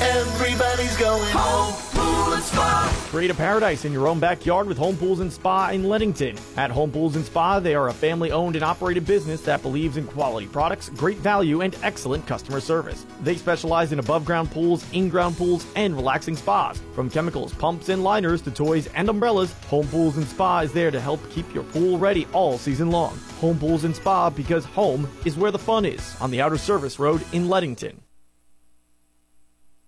Everybody's going home, pool and spa. Create a paradise in your own backyard with Home Pools and Spa in Leadington. At Home Pools and Spa, they are a family owned and operated business that believes in quality products, great value, and excellent customer service. They specialize in above ground pools, in ground pools, and relaxing spas. From chemicals, pumps, and liners to toys and umbrellas, Home Pools and Spa is there to help keep your pool ready all season long. Home Pools and Spa because home is where the fun is on the Outer Service Road in Leadington.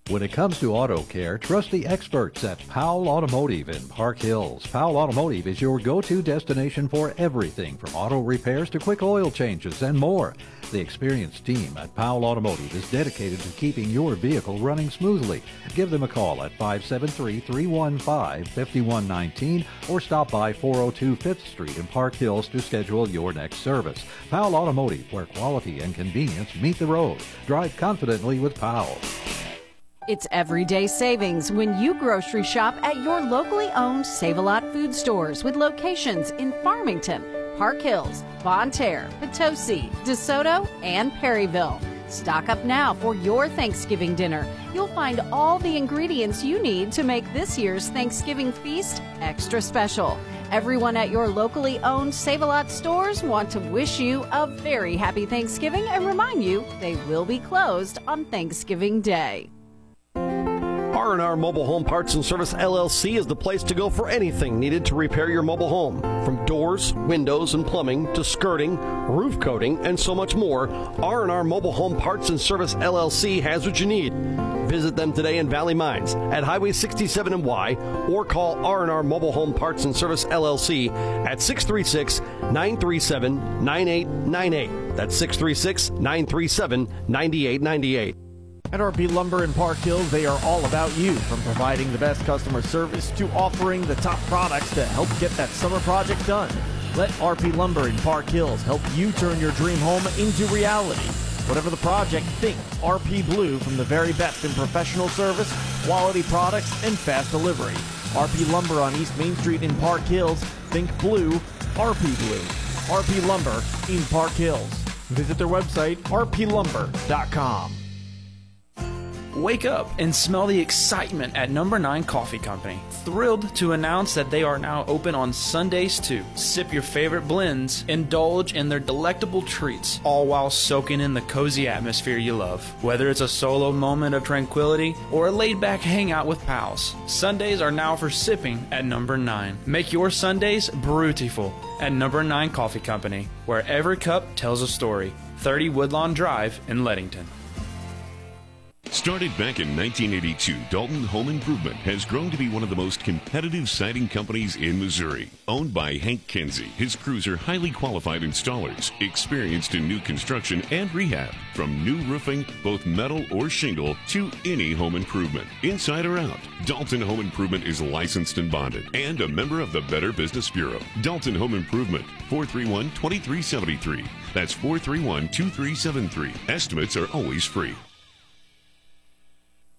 When it comes to auto care, trust the experts at Powell Automotive in Park Hills. Powell Automotive is your go-to destination for everything from auto repairs to quick oil changes and more. The experienced team at Powell Automotive is dedicated to keeping your vehicle running smoothly. Give them a call at 573-315-5119 or stop by 402 5th Street in Park Hills to schedule your next service. Powell Automotive, where quality and convenience meet the road. Drive confidently with Powell. It's everyday savings when you grocery shop at your locally owned Save a Lot food stores with locations in Farmington, Park Hills, Bonne Terre, Potosi, DeSoto, and Perryville. Stock up now for your Thanksgiving dinner. You'll find all the ingredients you need to make this year's Thanksgiving feast extra special. Everyone at your locally owned Save a Lot stores want to wish you a very happy Thanksgiving and remind you they will be closed on Thanksgiving Day. R&R Mobile Home Parts and Service LLC is the place to go for anything needed to repair your mobile home. From doors, windows, and plumbing to skirting, roof coating, and so much more, R&R Mobile Home Parts and Service LLC has what you need. Visit them today in Valley Mines at Highway 67 and Y or call R&R Mobile Home Parts and Service LLC at 636-937-9898. That's 636-937-9898. At RP Lumber in Park Hills, they are all about you, from providing the best customer service to offering the top products to help get that summer project done. Let RP Lumber in Park Hills help you turn your dream home into reality. Whatever the project, think RP Blue from the very best in professional service, quality products, and fast delivery. RP Lumber on East Main Street in Park Hills. Think blue, RP Blue. RP Lumber in Park Hills. Visit their website, rplumber.com. Wake up and smell the excitement at Number 9 Coffee Company. Thrilled to announce that they are now open on Sundays too. Sip your favorite blends, indulge in their delectable treats, all while soaking in the cozy atmosphere you love. Whether it's a solo moment of tranquility or a laid back hangout with pals, Sundays are now for sipping at Number 9. Make your Sundays beautiful at Number 9 Coffee Company, where every cup tells a story. 30 Woodlawn Drive in Leadington. Started back in 1982, Dalton Home Improvement has grown to be one of the most competitive siding companies in Missouri. Owned by Hank Kinsey, his crews are highly qualified installers, experienced in new construction and rehab. From new roofing, both metal or shingle, to any home improvement. Inside or out, Dalton Home Improvement is licensed and bonded and a member of the Better Business Bureau. Dalton Home Improvement, 431 2373. That's 431 2373. Estimates are always free.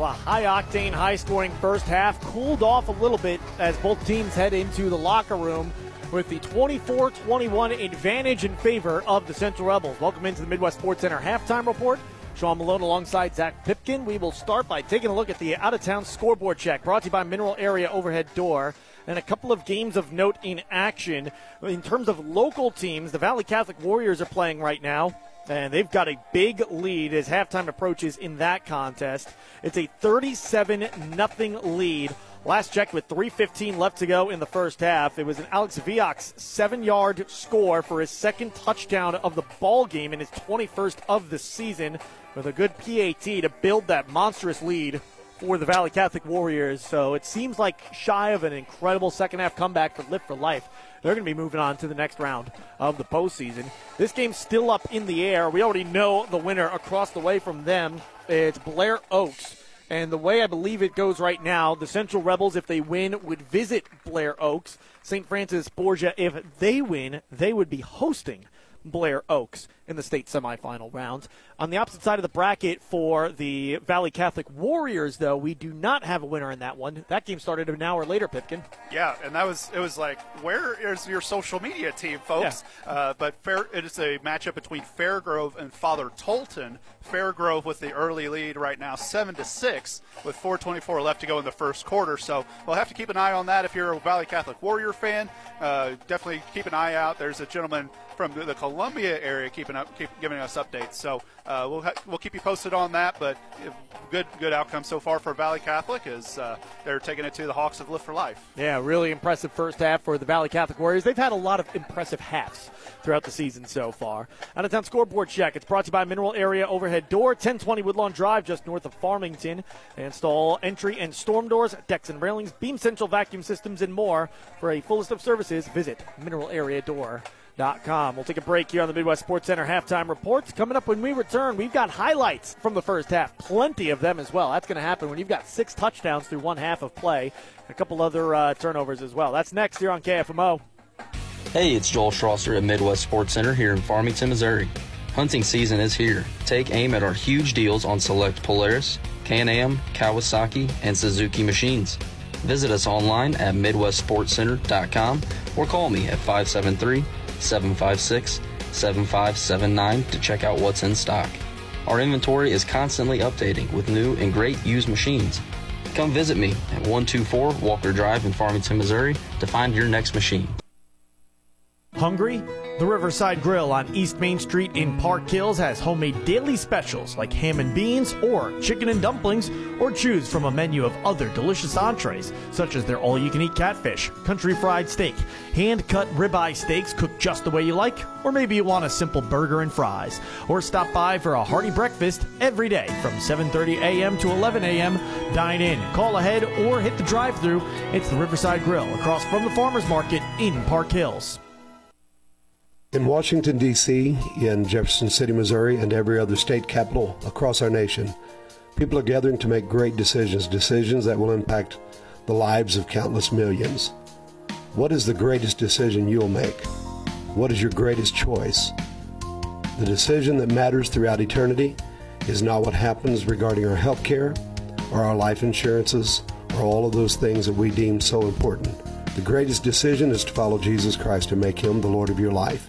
Well, a high octane, high scoring first half cooled off a little bit as both teams head into the locker room with the 24 21 advantage in favor of the Central Rebels. Welcome into the Midwest Sports Center halftime report. Sean Malone alongside Zach Pipkin. We will start by taking a look at the out of town scoreboard check brought to you by Mineral Area Overhead Door. And a couple of games of note in action. In terms of local teams, the Valley Catholic Warriors are playing right now. And they've got a big lead as halftime approaches in that contest. It's a 37 0 lead. Last check with 3.15 left to go in the first half. It was an Alex Viox seven yard score for his second touchdown of the ball game and his 21st of the season with a good PAT to build that monstrous lead for the Valley Catholic Warriors. So it seems like shy of an incredible second half comeback for Lift for Life. They're going to be moving on to the next round of the postseason. This game's still up in the air. We already know the winner across the way from them. It's Blair Oaks. And the way I believe it goes right now, the Central Rebels, if they win, would visit Blair Oaks. St. Francis Borgia, if they win, they would be hosting Blair Oaks in the state semifinal round. On the opposite side of the bracket for the Valley Catholic Warriors, though, we do not have a winner in that one. That game started an hour later, Pipkin. Yeah, and that was it was like, where is your social media team, folks? Yeah. Uh, but fair, it is a matchup between Fairgrove and Father Tolton. Fairgrove with the early lead right now, seven to six, with 4:24 left to go in the first quarter. So we'll have to keep an eye on that if you're a Valley Catholic Warrior fan. Uh, definitely keep an eye out. There's a gentleman from the Columbia area keeping up, keep giving us updates. So uh, we'll ha- we'll keep you posted on that. But good good outcome so far for Valley Catholic is uh, they're taking it to the Hawks of Lift for Life. Yeah, really impressive first half for the Valley Catholic Warriors. They've had a lot of impressive halves throughout the season so far. Out of town scoreboard check. It's brought to you by Mineral Area Overhead Door, 1020 Woodlawn Drive, just north of Farmington. They install entry and storm doors, decks and railings, Beam Central vacuum systems, and more. For a full list of services, visit Mineral Area Door. We'll take a break here on the Midwest Sports Center halftime reports. Coming up when we return, we've got highlights from the first half, plenty of them as well. That's going to happen when you've got six touchdowns through one half of play, a couple other uh, turnovers as well. That's next here on KFMO. Hey, it's Joel Schlosser at Midwest Sports Center here in Farmington, Missouri. Hunting season is here. Take aim at our huge deals on select Polaris, Can-Am, Kawasaki, and Suzuki machines. Visit us online at MidwestSportsCenter.com or call me at 573-756-7579 to check out what's in stock. Our inventory is constantly updating with new and great used machines. Come visit me at 124 Walker Drive in Farmington, Missouri to find your next machine. Hungry? The Riverside Grill on East Main Street in Park Hills has homemade daily specials like ham and beans or chicken and dumplings, or choose from a menu of other delicious entrees, such as their all you can eat catfish, country fried steak, hand cut ribeye steaks cooked just the way you like, or maybe you want a simple burger and fries. Or stop by for a hearty breakfast every day from 7:30 a.m. to 11 a.m. Dine in, call ahead, or hit the drive-through. It's the Riverside Grill across from the Farmers Market in Park Hills. In Washington, D.C., in Jefferson City, Missouri, and every other state capital across our nation, people are gathering to make great decisions, decisions that will impact the lives of countless millions. What is the greatest decision you'll make? What is your greatest choice? The decision that matters throughout eternity is not what happens regarding our health care or our life insurances or all of those things that we deem so important. The greatest decision is to follow Jesus Christ and make him the Lord of your life.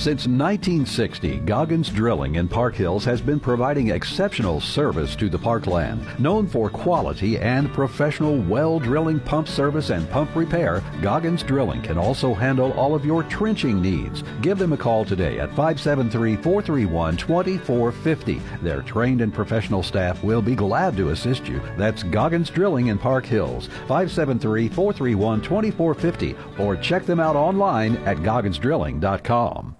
Since 1960, Goggins Drilling in Park Hills has been providing exceptional service to the parkland. Known for quality and professional well drilling pump service and pump repair, Goggins Drilling can also handle all of your trenching needs. Give them a call today at 573 431 2450. Their trained and professional staff will be glad to assist you. That's Goggins Drilling in Park Hills, 573 431 2450, or check them out online at gogginsdrilling.com.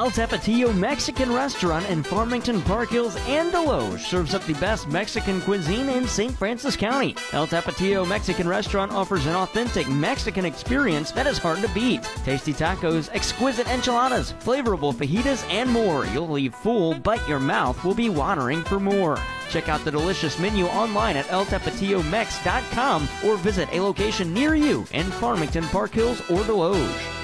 El Tapatio Mexican Restaurant in Farmington, Park Hills, and Desloge serves up the best Mexican cuisine in St. Francis County. El Tapatio Mexican Restaurant offers an authentic Mexican experience that is hard to beat. Tasty tacos, exquisite enchiladas, flavorful fajitas, and more. You'll leave full, but your mouth will be watering for more. Check out the delicious menu online at eltapatiomex.com or visit a location near you in Farmington, Park Hills, or Desloge.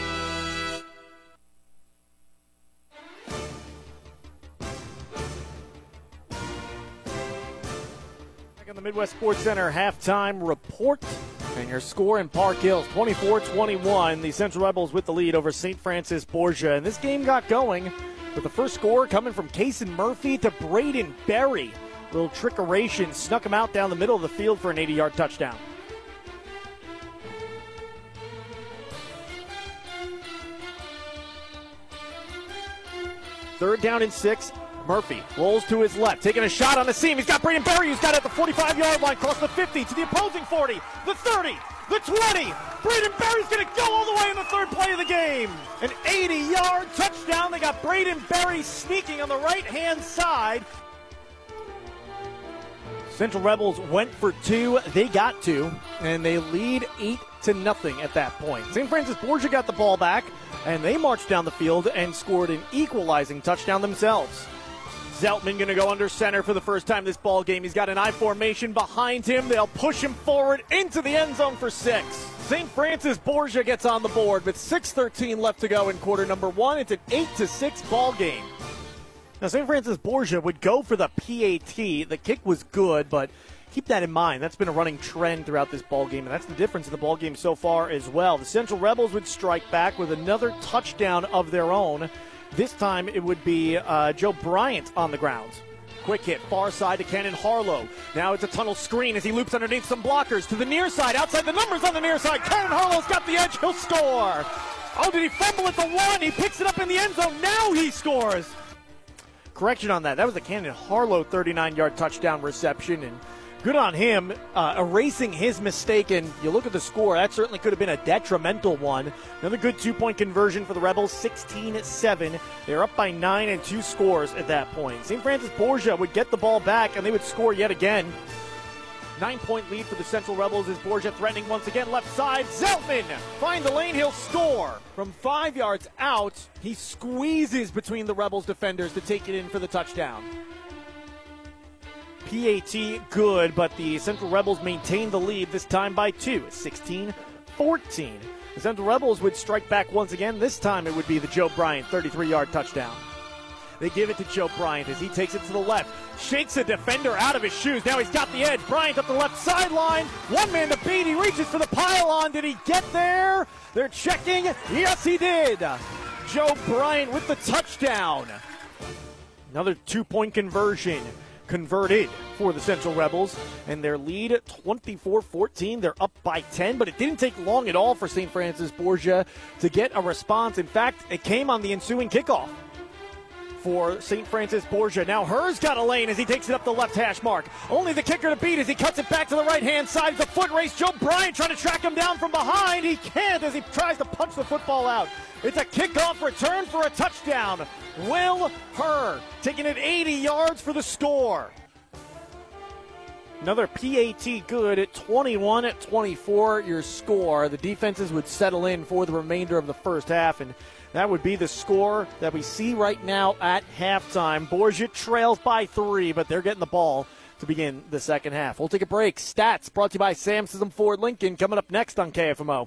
Midwest Sports Center halftime report. And your score in Park Hills 24 21. The Central Rebels with the lead over St. Francis Borgia. And this game got going with the first score coming from Kason Murphy to Braden Berry. Little trickeration snuck him out down the middle of the field for an 80 yard touchdown. Third down and six. Murphy rolls to his left, taking a shot on the seam. He's got Braden Berry, who's got it at the 45 yard line, across the 50 to the opposing 40, the 30, the 20. Braden Berry's going to go all the way in the third play of the game. An 80 yard touchdown. They got Braden Berry sneaking on the right hand side. Central Rebels went for two. They got two, and they lead eight to nothing at that point. St. Francis Borgia got the ball back, and they marched down the field and scored an equalizing touchdown themselves. Zeltman going to go under center for the first time this ball game. He's got an I formation behind him. They'll push him forward into the end zone for six. St. Francis Borgia gets on the board with 6:13 left to go in quarter number one. It's an eight to six ball game. Now St. Francis Borgia would go for the PAT. The kick was good, but keep that in mind. That's been a running trend throughout this ball game, and that's the difference in the ball game so far as well. The Central Rebels would strike back with another touchdown of their own. This time it would be uh, Joe Bryant on the ground. Quick hit, far side to Cannon Harlow. Now it's a tunnel screen as he loops underneath some blockers to the near side. Outside the numbers on the near side. Cannon Harlow's got the edge. He'll score. Oh, did he fumble at the one? He picks it up in the end zone. Now he scores. Correction on that. That was a Cannon Harlow 39 yard touchdown reception. And good on him uh, erasing his mistake. And you look at the score, that certainly could have been a detrimental one. Another good two point conversion for the Rebels, 16 7. They're up by nine and two scores at that point. St. Francis Borgia would get the ball back and they would score yet again. Nine point lead for the Central Rebels is Borgia threatening once again. Left side, Zeltman find the lane, he'll score. From five yards out, he squeezes between the Rebels defenders to take it in for the touchdown. PAT good, but the Central Rebels maintain the lead this time by two, 16 14. The Central Rebels would strike back once again. This time it would be the Joe Bryant 33 yard touchdown. They give it to Joe Bryant as he takes it to the left. Shakes a defender out of his shoes. Now he's got the edge. Bryant up the left sideline. One man to beat. He reaches for the pylon. Did he get there? They're checking. Yes, he did. Joe Bryant with the touchdown. Another two point conversion converted for the Central Rebels, and their lead 24 14. They're up by 10, but it didn't take long at all for St. Francis Borgia to get a response. In fact, it came on the ensuing kickoff for St. Francis Borgia. Now Herr's got a lane as he takes it up the left hash mark. Only the kicker to beat as he cuts it back to the right hand side. A foot race. Joe Bryant trying to track him down from behind. He can't as he tries to punch the football out. It's a kickoff return for a touchdown. Will Herr taking it 80 yards for the score. Another PAT good at 21 at 24, your score. The defenses would settle in for the remainder of the first half, and that would be the score that we see right now at halftime. Borgia trails by three, but they're getting the ball to begin the second half. We'll take a break. Stats brought to you by Sam Ford Lincoln coming up next on KFMO.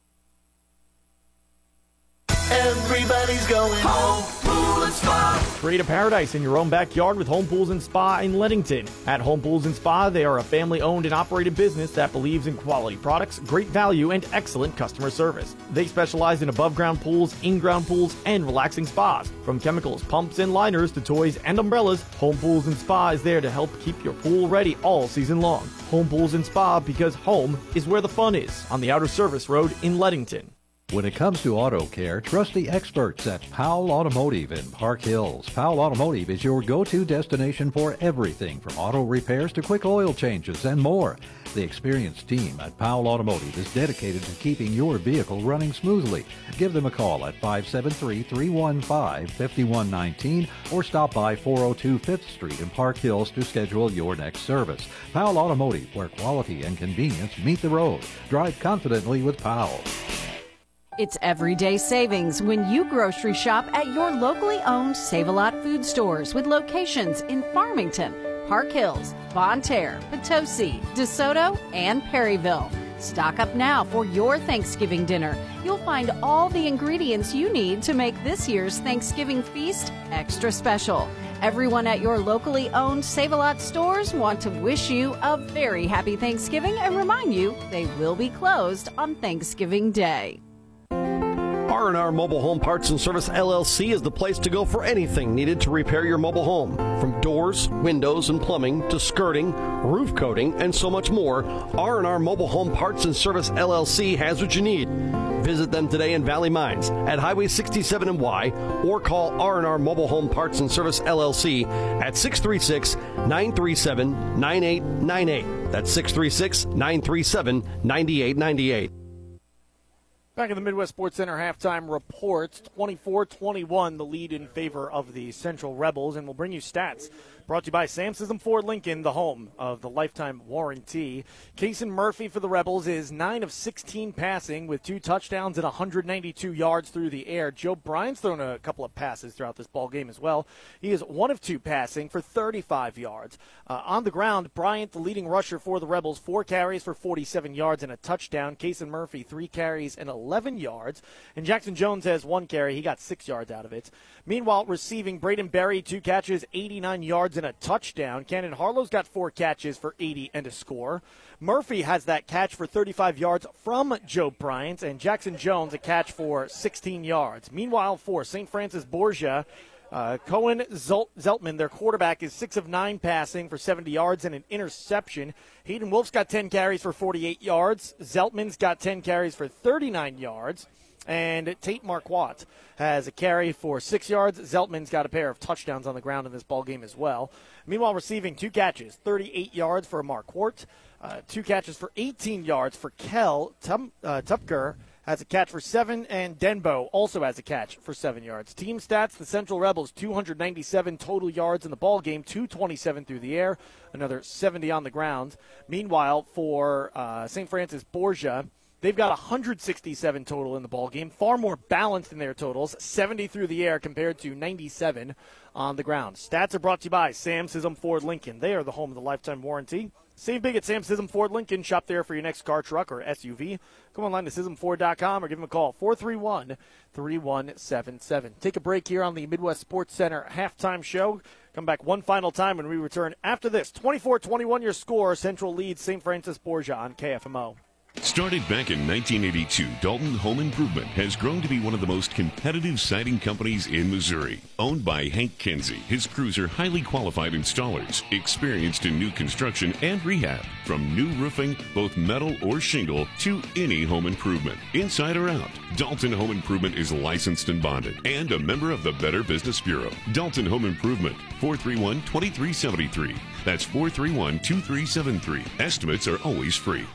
Everybody's going home. Pool and spa. Create a paradise in your own backyard with Home Pools and Spa in Leadington. At Home Pools and Spa, they are a family owned and operated business that believes in quality products, great value, and excellent customer service. They specialize in above ground pools, in ground pools, and relaxing spas. From chemicals, pumps, and liners to toys and umbrellas, Home Pools and Spa is there to help keep your pool ready all season long. Home Pools and Spa because home is where the fun is on the Outer Service Road in Leadington. When it comes to auto care, trust the experts at Powell Automotive in Park Hills. Powell Automotive is your go-to destination for everything from auto repairs to quick oil changes and more. The experienced team at Powell Automotive is dedicated to keeping your vehicle running smoothly. Give them a call at 573-315-5119 or stop by 402 5th Street in Park Hills to schedule your next service. Powell Automotive, where quality and convenience meet the road. Drive confidently with Powell. It's everyday savings when you grocery shop at your locally owned Save a Lot food stores with locations in Farmington, Park Hills, Bonne Terre, Potosi, DeSoto, and Perryville. Stock up now for your Thanksgiving dinner. You'll find all the ingredients you need to make this year's Thanksgiving feast extra special. Everyone at your locally owned Save a Lot stores want to wish you a very happy Thanksgiving and remind you they will be closed on Thanksgiving Day. R&R Mobile Home Parts and Service LLC is the place to go for anything needed to repair your mobile home. From doors, windows, and plumbing to skirting, roof coating, and so much more, R&R Mobile Home Parts and Service LLC has what you need. Visit them today in Valley Mines at Highway 67 and Y or call R&R Mobile Home Parts and Service LLC at 636-937-9898. That's 636-937-9898. Back in the Midwest Sports Center halftime reports 24 21, the lead in favor of the Central Rebels. And we'll bring you stats brought to you by Sam Sism Ford Lincoln, the home of the lifetime warranty. Kason Murphy for the Rebels is 9 of 16 passing with two touchdowns and 192 yards through the air. Joe Bryant's thrown a couple of passes throughout this ball game as well. He is 1 of 2 passing for 35 yards. Uh, on the ground, Bryant, the leading rusher for the Rebels, four carries for 47 yards and a touchdown. Kason Murphy, three carries and 11 yards. And Jackson Jones has one carry. He got six yards out of it. Meanwhile, receiving Braden Berry, two catches, 89 yards, and a touchdown. Cannon Harlow's got four catches for 80 and a score. Murphy has that catch for 35 yards from Joe Bryant, and Jackson Jones a catch for 16 yards. Meanwhile, for St. Francis Borgia, uh, Cohen Zeltman, their quarterback, is six of nine passing for 70 yards and an interception. Hayden Wolf's got 10 carries for 48 yards. Zeltman's got 10 carries for 39 yards. And Tate Marquardt has a carry for six yards. Zeltman's got a pair of touchdowns on the ground in this ball game as well. Meanwhile, receiving two catches, 38 yards for Marquardt, uh, two catches for 18 yards for Kel Tum, uh, Tupker has a catch for seven, and Denbo also has a catch for seven yards. Team stats: the Central Rebels 297 total yards in the ball game, 227 through the air, another 70 on the ground. Meanwhile, for uh, St. Francis Borgia. They've got 167 total in the ball game, far more balanced in their totals, 70 through the air compared to 97 on the ground. Stats are brought to you by Sam Sism Ford Lincoln. They are the home of the lifetime warranty. Save big at Sam Sism Ford Lincoln. Shop there for your next car, truck, or SUV. Come online to SismFord.com or give them a call, 431 3177. Take a break here on the Midwest Sports Center halftime show. Come back one final time when we return after this. 24 21 your score. Central leads St. Francis Borgia on KFMO. Started back in 1982, Dalton Home Improvement has grown to be one of the most competitive siding companies in Missouri. Owned by Hank Kinsey, his crews are highly qualified installers, experienced in new construction and rehab. From new roofing, both metal or shingle, to any home improvement, inside or out. Dalton Home Improvement is licensed and bonded and a member of the Better Business Bureau. Dalton Home Improvement, 431 2373. That's 431 2373. Estimates are always free.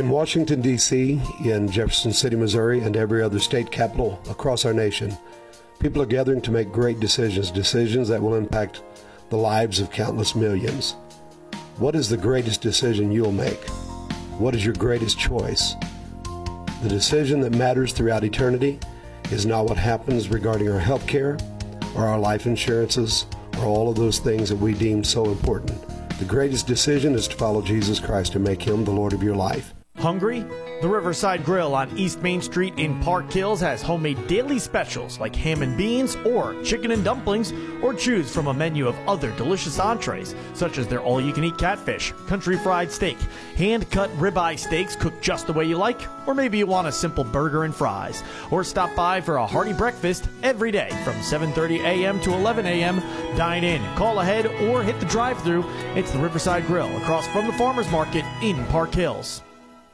In Washington, D.C., in Jefferson City, Missouri, and every other state capital across our nation, people are gathering to make great decisions, decisions that will impact the lives of countless millions. What is the greatest decision you'll make? What is your greatest choice? The decision that matters throughout eternity is not what happens regarding our health care or our life insurances or all of those things that we deem so important. The greatest decision is to follow Jesus Christ and make him the Lord of your life. Hungry? The Riverside Grill on East Main Street in Park Hills has homemade daily specials like ham and beans or chicken and dumplings, or choose from a menu of other delicious entrees, such as their all you can eat catfish, country fried steak, hand cut ribeye steaks cooked just the way you like, or maybe you want a simple burger and fries. Or stop by for a hearty breakfast every day from 7.30 a.m. to 11 a.m. Dine in, call ahead, or hit the drive through. It's the Riverside Grill across from the Farmers Market in Park Hills.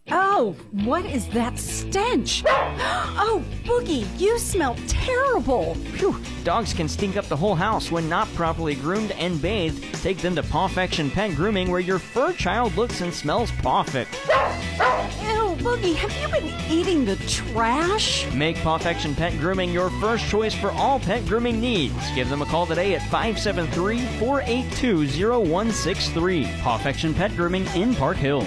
Oh, what is that stench? Oh, Boogie, you smell terrible. Phew, dogs can stink up the whole house when not properly groomed and bathed. Take them to Pawfection Pet Grooming where your fur child looks and smells perfect. Ew, Boogie, have you been eating the trash? Make Pawfection Pet Grooming your first choice for all pet grooming needs. Give them a call today at 573 482 0163. Pawfection Pet Grooming in Park Hills.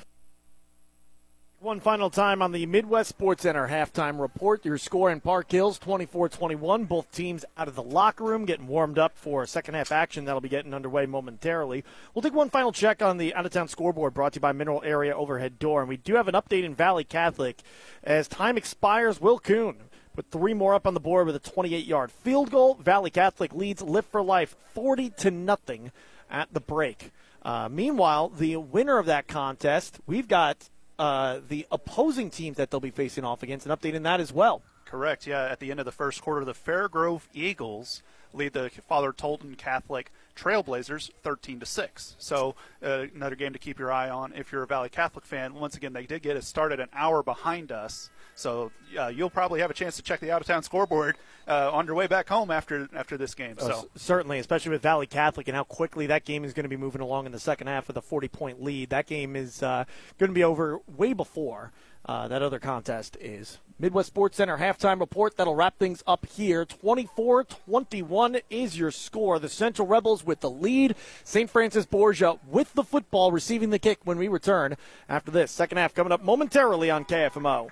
One final time on the Midwest Sports Center halftime report. Your score in Park Hills 24 21. Both teams out of the locker room getting warmed up for second half action that'll be getting underway momentarily. We'll take one final check on the out of town scoreboard brought to you by Mineral Area Overhead Door. And we do have an update in Valley Catholic. As time expires, Will Kuhn put three more up on the board with a 28 yard field goal. Valley Catholic leads Lift for Life 40 to nothing at the break. Uh, meanwhile, the winner of that contest, we've got uh, the opposing teams that they'll be facing off against, an update in that as well. Correct. Yeah, at the end of the first quarter, the Fair Grove Eagles lead the Father Tolton Catholic Trailblazers 13 to 6. So uh, another game to keep your eye on if you're a Valley Catholic fan. Once again, they did get it started an hour behind us. So uh, you'll probably have a chance to check the out of town scoreboard uh, on your way back home after after this game. Oh, So certainly, especially with Valley Catholic and how quickly that game is going to be moving along in the second half with a 40 point lead. That game is uh, going to be over way before uh, that other contest is. Midwest Sports Center halftime report that'll wrap things up here. 24 21 is your score. The Central Rebels with the lead. St. Francis Borgia with the football receiving the kick when we return after this. Second half coming up momentarily on KFMO.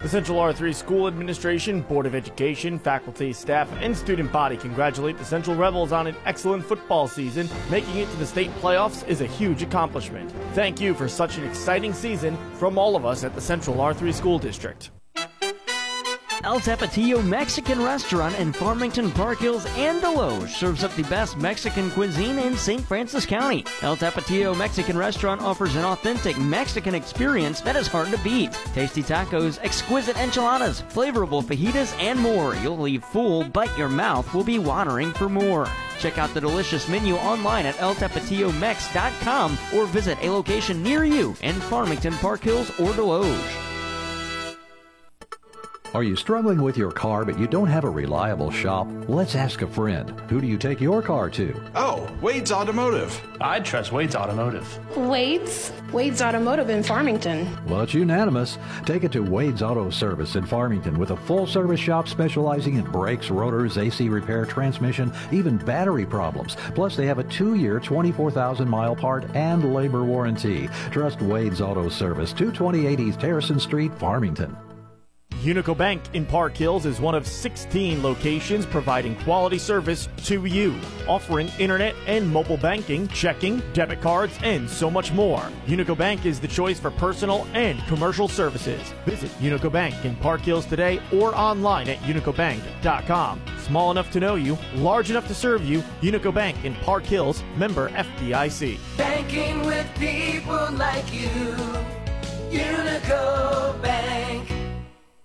The Central R3 School Administration, Board of Education, faculty, staff, and student body congratulate the Central Rebels on an excellent football season. Making it to the state playoffs is a huge accomplishment. Thank you for such an exciting season from all of us at the Central R3 School District. El Tapatio Mexican Restaurant in Farmington, Park Hills, and Desloge serves up the best Mexican cuisine in St. Francis County. El Tapatio Mexican Restaurant offers an authentic Mexican experience that is hard to beat. Tasty tacos, exquisite enchiladas, flavorful fajitas, and more. You'll leave full, but your mouth will be watering for more. Check out the delicious menu online at eltapatiomex.com or visit a location near you in Farmington, Park Hills, or Desloge. Are you struggling with your car but you don't have a reliable shop? Let's ask a friend. Who do you take your car to? Oh, Wade's Automotive. I'd trust Wade's Automotive. Wade's? Wade's Automotive in Farmington. Well, it's unanimous. Take it to Wade's Auto Service in Farmington with a full service shop specializing in brakes, rotors, AC repair, transmission, even battery problems. Plus, they have a two year, 24,000 mile part and labor warranty. Trust Wade's Auto Service, 228 East Harrison Street, Farmington. Unico Bank in Park Hills is one of 16 locations providing quality service to you, offering internet and mobile banking, checking, debit cards, and so much more. Unico Bank is the choice for personal and commercial services. Visit Unico Bank in Park Hills today or online at unicobank.com. Small enough to know you, large enough to serve you, Unico Bank in Park Hills, member FDIC. Banking with people like you. Unico Bank.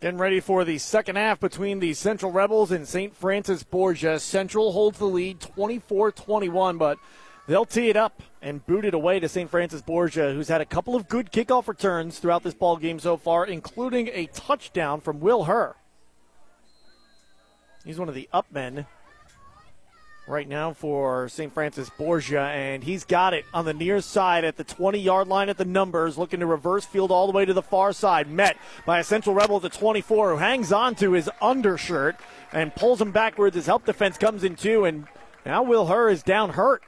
Getting ready for the second half between the Central Rebels and St. Francis Borgia. Central holds the lead 24 21, but they'll tee it up and boot it away to St. Francis Borgia, who's had a couple of good kickoff returns throughout this ball game so far, including a touchdown from Will Herr. He's one of the up men right now for St. Francis Borgia, and he's got it on the near side at the 20 yard line at the numbers, looking to reverse field all the way to the far side. Met by a Central Rebel at the 24 who hangs on to his undershirt and pulls him backwards. His help defense comes in too, and now Will Herr is down hurt.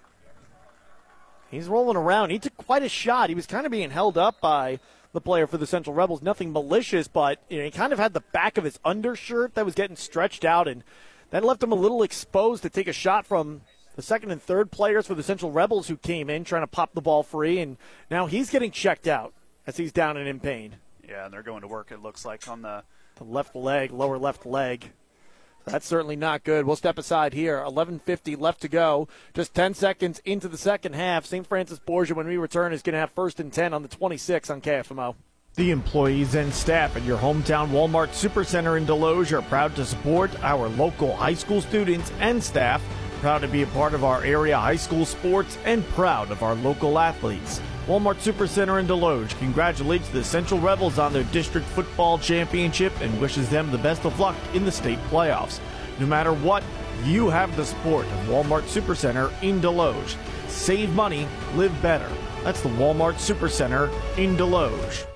He's rolling around. He took quite a shot. He was kind of being held up by the player for the Central Rebels. Nothing malicious, but you know, he kind of had the back of his undershirt that was getting stretched out, and that left him a little exposed to take a shot from the second and third players for the Central Rebels who came in trying to pop the ball free, and now he's getting checked out as he's down and in pain. Yeah, and they're going to work. It looks like on the The left leg, lower left leg. That's certainly not good. We'll step aside here. 11:50 left to go. Just 10 seconds into the second half. St. Francis Borgia, when we return, is going to have first and 10 on the 26 on KFMO. The employees and staff at your hometown Walmart Supercenter in Desloge are proud to support our local high school students and staff, proud to be a part of our area high school sports, and proud of our local athletes. Walmart Supercenter in Desloge congratulates the Central Rebels on their district football championship and wishes them the best of luck in the state playoffs. No matter what, you have the support of Walmart Supercenter in Desloge. Save money, live better. That's the Walmart Supercenter in Desloge.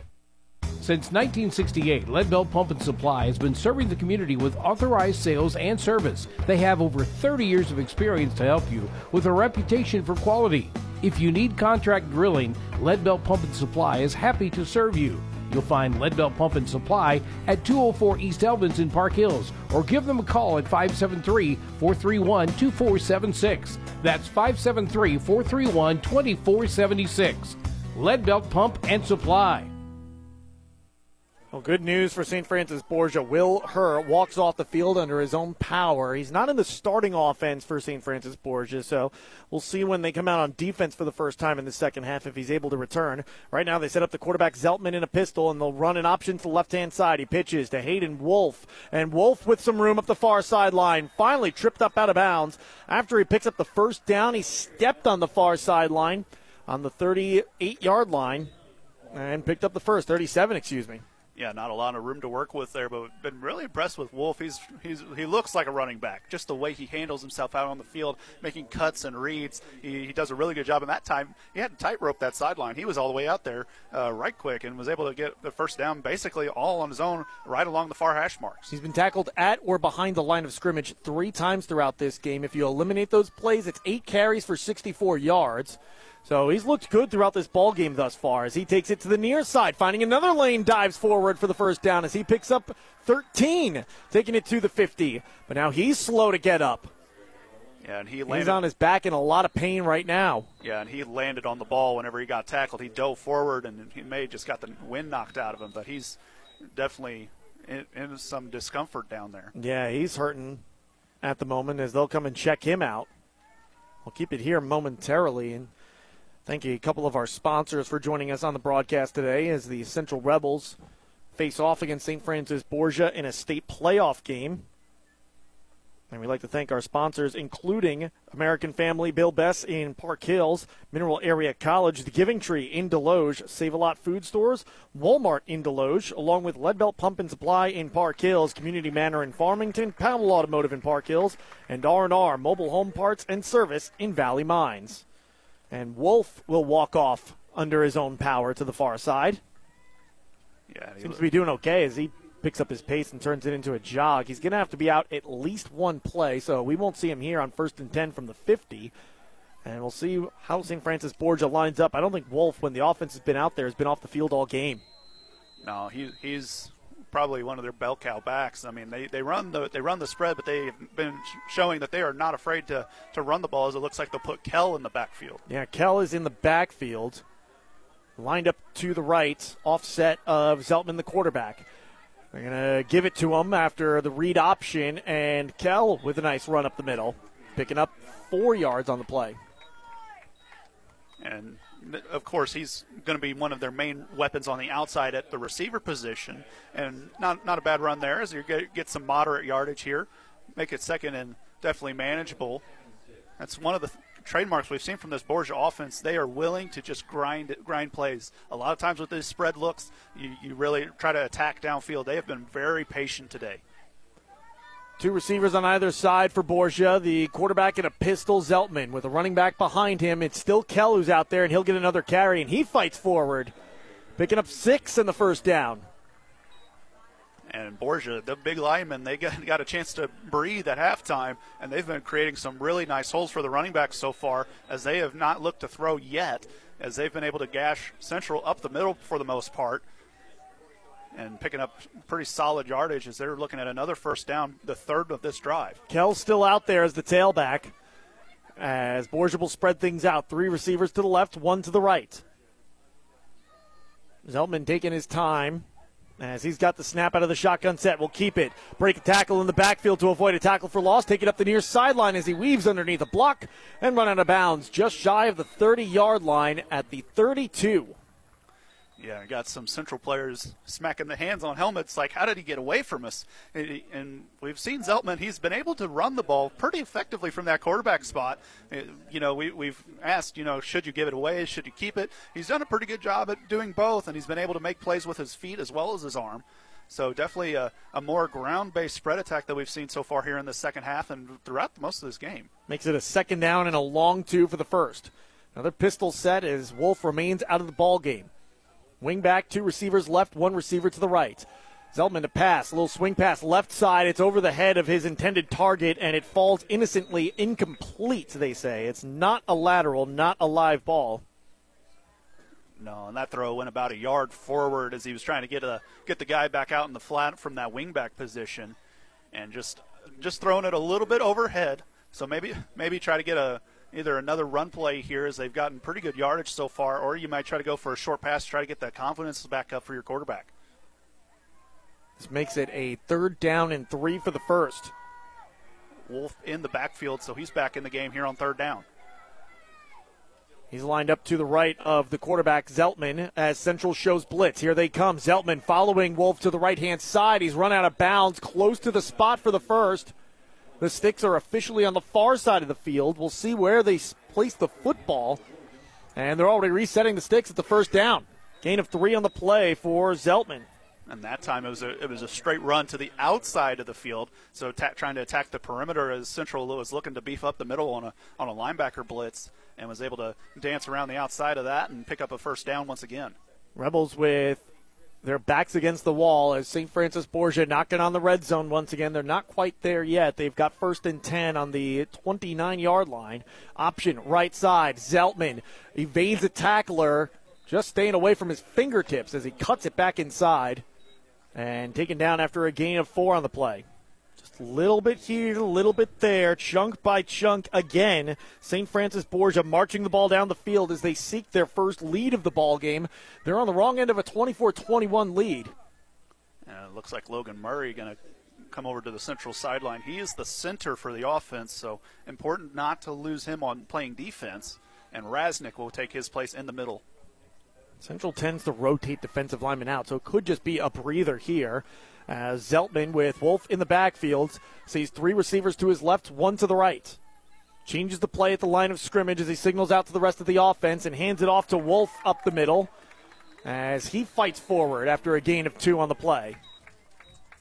Since 1968, Leadbelt Pump and Supply has been serving the community with authorized sales and service. They have over 30 years of experience to help you with a reputation for quality. If you need contract drilling, Leadbelt Pump and Supply is happy to serve you. You'll find Leadbelt Pump and Supply at 204 East Elvins in Park Hills or give them a call at 573 431 2476. That's 573 431 2476. Leadbelt Pump and Supply. Well, good news for St. Francis Borgia. Will Herr walks off the field under his own power. He's not in the starting offense for St. Francis Borgia, so we'll see when they come out on defense for the first time in the second half if he's able to return. Right now, they set up the quarterback Zeltman in a pistol, and they'll run an option to the left hand side. He pitches to Hayden Wolf, and Wolf with some room up the far sideline. Finally tripped up out of bounds. After he picks up the first down, he stepped on the far sideline on the 38 yard line and picked up the first, 37, excuse me yeah, not a lot of room to work with there, but been really impressed with Wolf. He's he's he looks like a running back. Just the way he handles himself out on the field, making cuts and reads. He, he does a really good job. In that time, he hadn't tightrope that sideline. He was all the way out there uh, right quick and was able to get the first down basically all on his own right along the far hash marks. He's been tackled at or behind the line of scrimmage three times throughout this game. If you eliminate those plays, it's eight carries for 64 yards. So he's looked good throughout this ball game thus far as he takes it to the near side, finding another lane, dives forward for the first down as he picks up 13, taking it to the 50. But now he's slow to get up. Yeah, and he landed. He's on his back in a lot of pain right now. Yeah, and he landed on the ball whenever he got tackled. He dove forward, and he may have just got the wind knocked out of him, but he's definitely in, in some discomfort down there. Yeah, he's hurting at the moment as they'll come and check him out. We'll keep it here momentarily and Thank you, a couple of our sponsors, for joining us on the broadcast today as the Central Rebels face off against St. Francis Borgia in a state playoff game. And we'd like to thank our sponsors, including American Family, Bill Betts in Park Hills, Mineral Area College, The Giving Tree in Desloge, Save a Lot Food Stores, Walmart in Desloge, along with Leadbelt Pump and Supply in Park Hills, Community Manor in Farmington, Powell Automotive in Park Hills, and R&R Mobile Home Parts and Service in Valley Mines. And Wolf will walk off under his own power to the far side. Yeah, seems to be doing okay as he picks up his pace and turns it into a jog. He's going to have to be out at least one play, so we won't see him here on first and 10 from the 50. And we'll see how St. Francis Borgia lines up. I don't think Wolf, when the offense has been out there, has been off the field all game. No, he, he's probably one of their bell cow backs. I mean, they, they run the they run the spread, but they've been showing that they are not afraid to, to run the ball. As it looks like they'll put Kell in the backfield. Yeah, Kell is in the backfield, lined up to the right, offset of Zeltman, the quarterback. They're gonna give it to him after the read option, and Kell with a nice run up the middle, picking up four yards on the play. And of course, he's going to be one of their main weapons on the outside at the receiver position. And not, not a bad run there as you get, get some moderate yardage here. Make it second and definitely manageable. That's one of the th- trademarks we've seen from this Borgia offense. They are willing to just grind grind plays. A lot of times with these spread looks, you, you really try to attack downfield. They have been very patient today. Two receivers on either side for Borgia. The quarterback in a pistol, Zeltman, with a running back behind him. It's still Kell who's out there, and he'll get another carry, and he fights forward, picking up six in the first down. And Borgia, the big linemen, they got, got a chance to breathe at halftime, and they've been creating some really nice holes for the running backs so far, as they have not looked to throw yet, as they've been able to gash Central up the middle for the most part and picking up pretty solid yardage as they're looking at another first down, the third of this drive. Kell's still out there as the tailback. As Borgia will spread things out. Three receivers to the left, one to the right. Zeltman taking his time as he's got the snap out of the shotgun set. Will keep it. Break a tackle in the backfield to avoid a tackle for loss. Take it up the near sideline as he weaves underneath a block and run out of bounds just shy of the 30 yard line at the 32. Yeah, got some central players smacking the hands on helmets. Like, how did he get away from us? And we've seen Zeltman; he's been able to run the ball pretty effectively from that quarterback spot. Uh, you know, we, we've asked, you know, should you give it away? Should you keep it? He's done a pretty good job at doing both, and he's been able to make plays with his feet as well as his arm. So definitely a, a more ground-based spread attack that we've seen so far here in the second half and throughout most of this game. Makes it a second down and a long two for the first. Another pistol set as Wolf remains out of the ball game. Wing back, two receivers left, one receiver to the right. Zeltman to pass, a little swing pass left side. It's over the head of his intended target, and it falls innocently incomplete, they say. It's not a lateral, not a live ball. No, and that throw went about a yard forward as he was trying to get a get the guy back out in the flat from that wingback position, and just just throwing it a little bit overhead. So maybe maybe try to get a either another run play here as they've gotten pretty good yardage so far, or you might try to go for a short pass to try to get that confidence back up for your quarterback. This makes it a third down and three for the first. Wolf in the backfield, so he's back in the game here on third down. He's lined up to the right of the quarterback, Zeltman, as Central shows blitz. Here they come. Zeltman following Wolf to the right hand side. He's run out of bounds, close to the spot for the first. The sticks are officially on the far side of the field. We'll see where they place the football. And they're already resetting the sticks at the first down. Gain of three on the play for Zeltman. And that time it was a it was a straight run to the outside of the field. So ta- trying to attack the perimeter as Central was looking to beef up the middle on a on a linebacker blitz and was able to dance around the outside of that and pick up a first down once again. Rebels with their backs against the wall as St. Francis Borgia knocking on the red zone once again. They're not quite there yet. They've got first and 10 on the 29 yard line. Option right side. Zeltman evades a tackler, just staying away from his fingertips as he cuts it back inside and taken down after a gain of four on the play. Just a little bit here, a little bit there, chunk by chunk again. St. Francis Borgia marching the ball down the field as they seek their first lead of the ball game. They're on the wrong end of a 24-21 lead. And it looks like Logan Murray going to come over to the central sideline. He is the center for the offense, so important not to lose him on playing defense. And Raznick will take his place in the middle. Central tends to rotate defensive linemen out, so it could just be a breather here. As Zeltman with Wolf in the backfield sees three receivers to his left, one to the right. Changes the play at the line of scrimmage as he signals out to the rest of the offense and hands it off to Wolf up the middle as he fights forward after a gain of two on the play.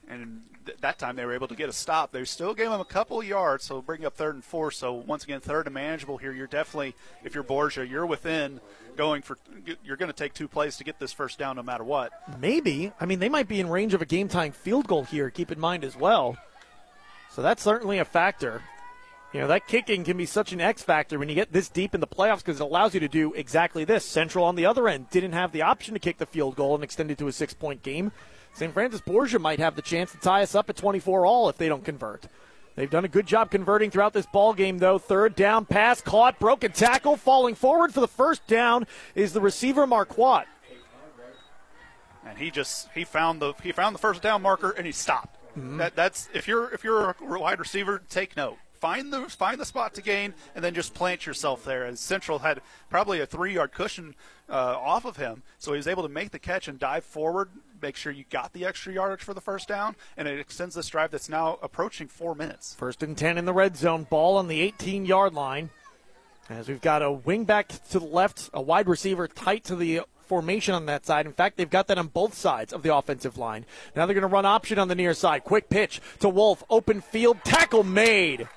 And that time they were able to get a stop. They still gave them a couple of yards, so bring up third and four. So once again, third and manageable here. You're definitely, if you're Borgia, you're within going for. You're going to take two plays to get this first down, no matter what. Maybe. I mean, they might be in range of a game tying field goal here. Keep in mind as well. So that's certainly a factor. You know, that kicking can be such an X factor when you get this deep in the playoffs because it allows you to do exactly this. Central on the other end didn't have the option to kick the field goal and extend it to a six point game. St. Francis Borgia might have the chance to tie us up at 24 all if they don't convert. They've done a good job converting throughout this ball game, though. Third down pass caught, broken tackle, falling forward for the first down is the receiver Marquardt. And he just he found the he found the first down marker and he stopped. Mm-hmm. That that's if you're if you're a wide receiver, take note. Find the find the spot to gain and then just plant yourself there. As Central had probably a three yard cushion uh, off of him, so he was able to make the catch and dive forward, make sure you got the extra yardage for the first down, and it extends this drive that's now approaching four minutes. First and 10 in the red zone, ball on the 18 yard line. As we've got a wing back to the left, a wide receiver tight to the formation on that side. In fact, they've got that on both sides of the offensive line. Now they're going to run option on the near side. Quick pitch to Wolf, open field, tackle made.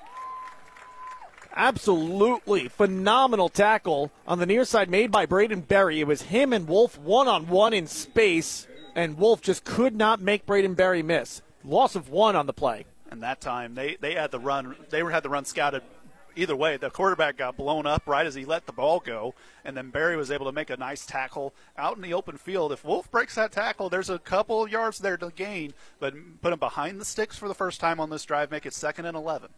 Absolutely phenomenal tackle on the near side made by Braden Berry. It was him and Wolf one on one in space, and Wolf just could not make Braden Berry miss. Loss of one on the play. And that time they, they had the run they had the run scouted either way. The quarterback got blown up right as he let the ball go, and then Berry was able to make a nice tackle out in the open field. If Wolf breaks that tackle, there's a couple of yards there to gain, but put him behind the sticks for the first time on this drive, make it second and 11.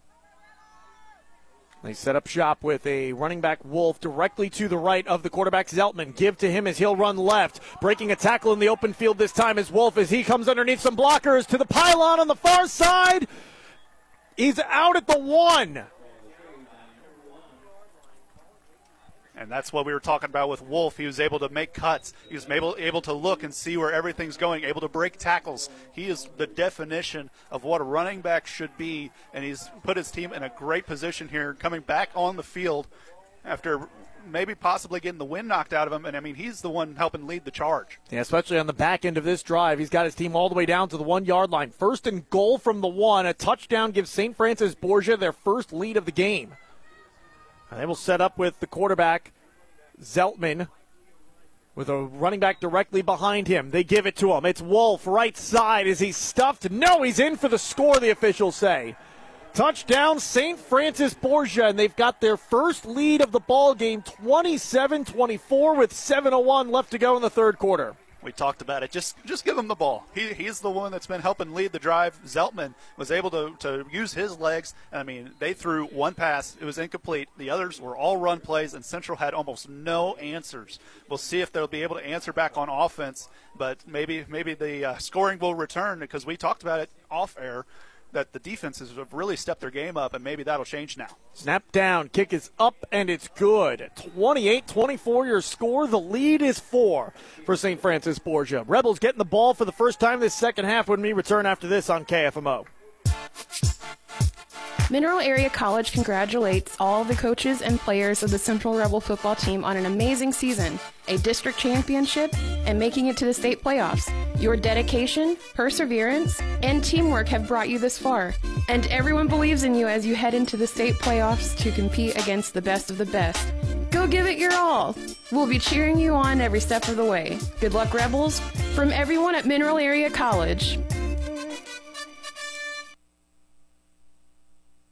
They set up shop with a running back Wolf directly to the right of the quarterback Zeltman. Give to him as he'll run left. Breaking a tackle in the open field this time is Wolf as he comes underneath some blockers to the pylon on the far side. He's out at the one. And that's what we were talking about with Wolf. He was able to make cuts. He was able, able to look and see where everything's going, able to break tackles. He is the definition of what a running back should be, and he's put his team in a great position here, coming back on the field after maybe possibly getting the wind knocked out of him. And I mean, he's the one helping lead the charge. Yeah, especially on the back end of this drive. He's got his team all the way down to the one yard line. First and goal from the one. A touchdown gives St. Francis Borgia their first lead of the game. And they will set up with the quarterback, Zeltman, with a running back directly behind him. They give it to him. It's Wolf, right side. Is he stuffed? No, he's in for the score, the officials say. Touchdown, St. Francis Borgia, and they've got their first lead of the ball game, 27-24, with 7:01 left to go in the third quarter. We talked about it. Just just give him the ball. He, he's the one that's been helping lead the drive. Zeltman was able to, to use his legs. I mean, they threw one pass. It was incomplete. The others were all run plays, and Central had almost no answers. We'll see if they'll be able to answer back on offense, but maybe maybe the uh, scoring will return because we talked about it off air that the defenses have really stepped their game up, and maybe that'll change now. Snap down, kick is up, and it's good. 28 24 your score. The lead is four for St. Francis Borgia. Rebels getting the ball for the first time this second half when we return after this on KFMO. Mineral Area College congratulates all the coaches and players of the Central Rebel football team on an amazing season, a district championship, and making it to the state playoffs. Your dedication, perseverance, and teamwork have brought you this far, and everyone believes in you as you head into the state playoffs to compete against the best of the best. Go give it your all. We'll be cheering you on every step of the way. Good luck, Rebels, from everyone at Mineral Area College.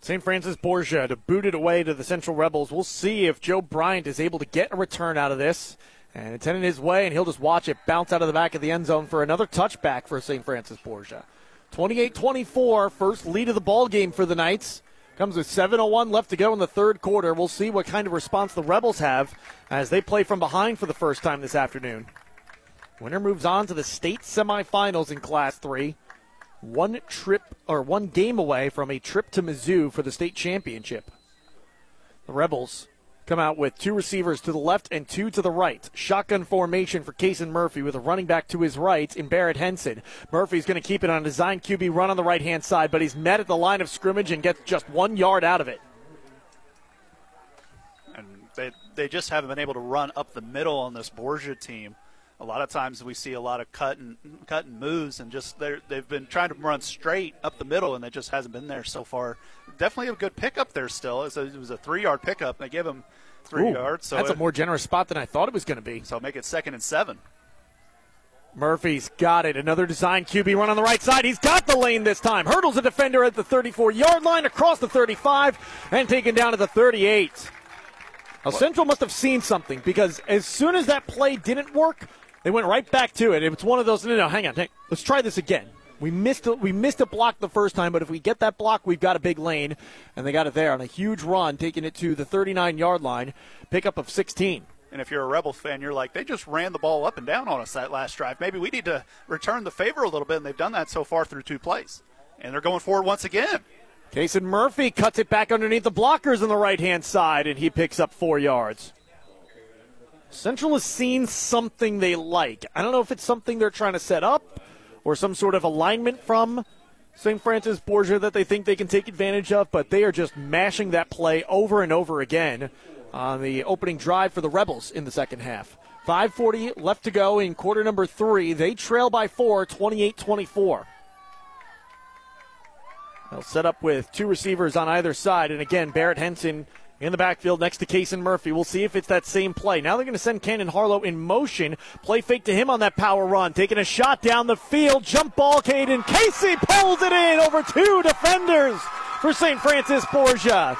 St. Francis Borgia to boot it away to the Central Rebels. We'll see if Joe Bryant is able to get a return out of this. And it's heading his way, and he'll just watch it bounce out of the back of the end zone for another touchback for St. Francis Borgia. 28 24, first lead of the ball game for the Knights. Comes with 7.01 left to go in the third quarter. We'll see what kind of response the Rebels have as they play from behind for the first time this afternoon. Winner moves on to the state semifinals in Class 3 one trip or one game away from a trip to Mizzou for the state championship. The Rebels come out with two receivers to the left and two to the right. Shotgun formation for Kason Murphy with a running back to his right in Barrett Henson. Murphy's going to keep it on a design QB run on the right hand side, but he's met at the line of scrimmage and gets just one yard out of it. And they, they just haven't been able to run up the middle on this Borgia team a lot of times we see a lot of cut and cut and moves, and just they've been trying to run straight up the middle, and it just hasn't been there so far. Definitely a good pickup there. Still, it was a three-yard pickup. They gave him three Ooh, yards. So that's it, a more generous spot than I thought it was going to be. So make it second and seven. Murphy's got it. Another design QB run on the right side. He's got the lane this time. Hurdles a defender at the 34 yard line across the 35 and taken down to the 38. Now, Central must have seen something because as soon as that play didn't work, they went right back to it. It's one of those. No, no, hang on. Hang, let's try this again. We missed a, we missed a block the first time, but if we get that block, we've got a big lane, and they got it there on a huge run, taking it to the 39 yard line, pickup of 16. And if you're a Rebels fan, you're like, they just ran the ball up and down on us that last drive. Maybe we need to return the favor a little bit, and they've done that so far through two plays. And they're going forward once again. Kason Murphy cuts it back underneath the blockers on the right hand side, and he picks up four yards. Central has seen something they like. I don't know if it's something they're trying to set up or some sort of alignment from St. Francis Borgia that they think they can take advantage of, but they are just mashing that play over and over again on the opening drive for the Rebels in the second half. 5.40 left to go in quarter number three. They trail by four, 28 24. They'll set up with two receivers on either side, and again, Barrett Henson in the backfield next to Kason Murphy. We'll see if it's that same play. Now they're going to send Cannon Harlow in motion. Play fake to him on that power run. Taking a shot down the field. Jump ball, Caden. Casey pulls it in over two defenders for St. Francis Borgia.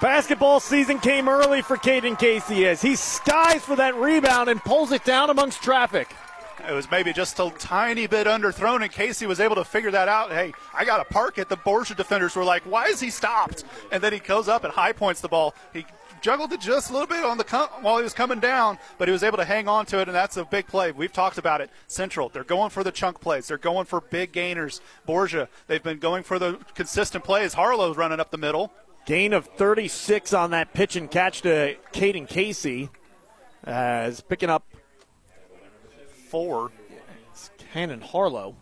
Basketball season came early for Caden Casey as he skies for that rebound and pulls it down amongst traffic. It was maybe just a tiny bit underthrown, and Casey was able to figure that out. Hey, I got to park it. The Borgia defenders were like, "Why is he stopped?" And then he goes up and high points the ball. He juggled it just a little bit on the com- while he was coming down, but he was able to hang on to it, and that's a big play. We've talked about it. Central, they're going for the chunk plays. They're going for big gainers. Borgia, they've been going for the consistent plays. Harlow's running up the middle. Gain of 36 on that pitch and catch to Caden Casey. Uh, As picking up four. It's Cannon Harlow.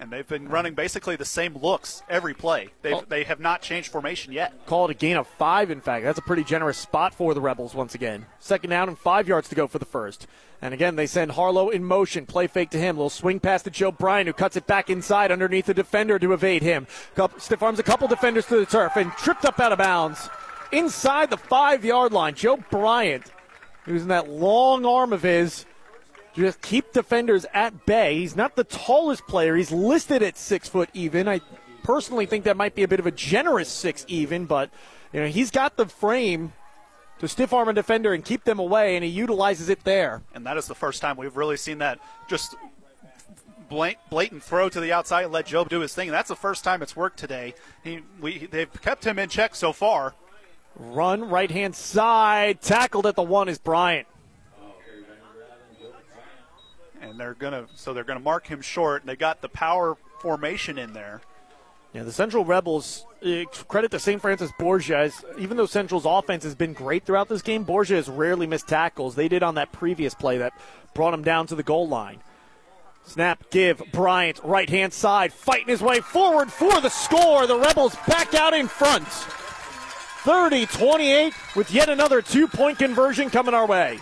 And they've been running basically the same looks every play. They've, Oh. They have not changed formation yet. Call it a gain of five, in fact. That's a pretty generous spot for the Rebels once again. Second down and five yards to go for the first. And again, they send Harlow in motion. Play fake to him. Little swing pass to Joe Bryant, who cuts it back inside underneath the defender to evade him. Couple, stiff arms a couple defenders to the turf and tripped up out of bounds. Inside the five yard line, Joe Bryant, using that long arm of his, just keep defenders at bay. He's not the tallest player. He's listed at six foot even. I personally think that might be a bit of a generous six even, but you know he's got the frame to stiff arm a defender and keep them away, and he utilizes it there. And that is the first time we've really seen that just blatant throw to the outside and let Joe do his thing. And that's the first time it's worked today. He, we, they've kept him in check so far. Run right hand side, tackled at the one is Bryant. And they're gonna so they're gonna mark him short. And they got the power formation in there. Yeah, the Central Rebels uh, credit to St. Francis Borgia. As, even though Central's offense has been great throughout this game, Borgia has rarely missed tackles. They did on that previous play that brought him down to the goal line. Snap, give Bryant right hand side, fighting his way forward for the score. The Rebels back out in front. 30 28 with yet another two point conversion coming our way.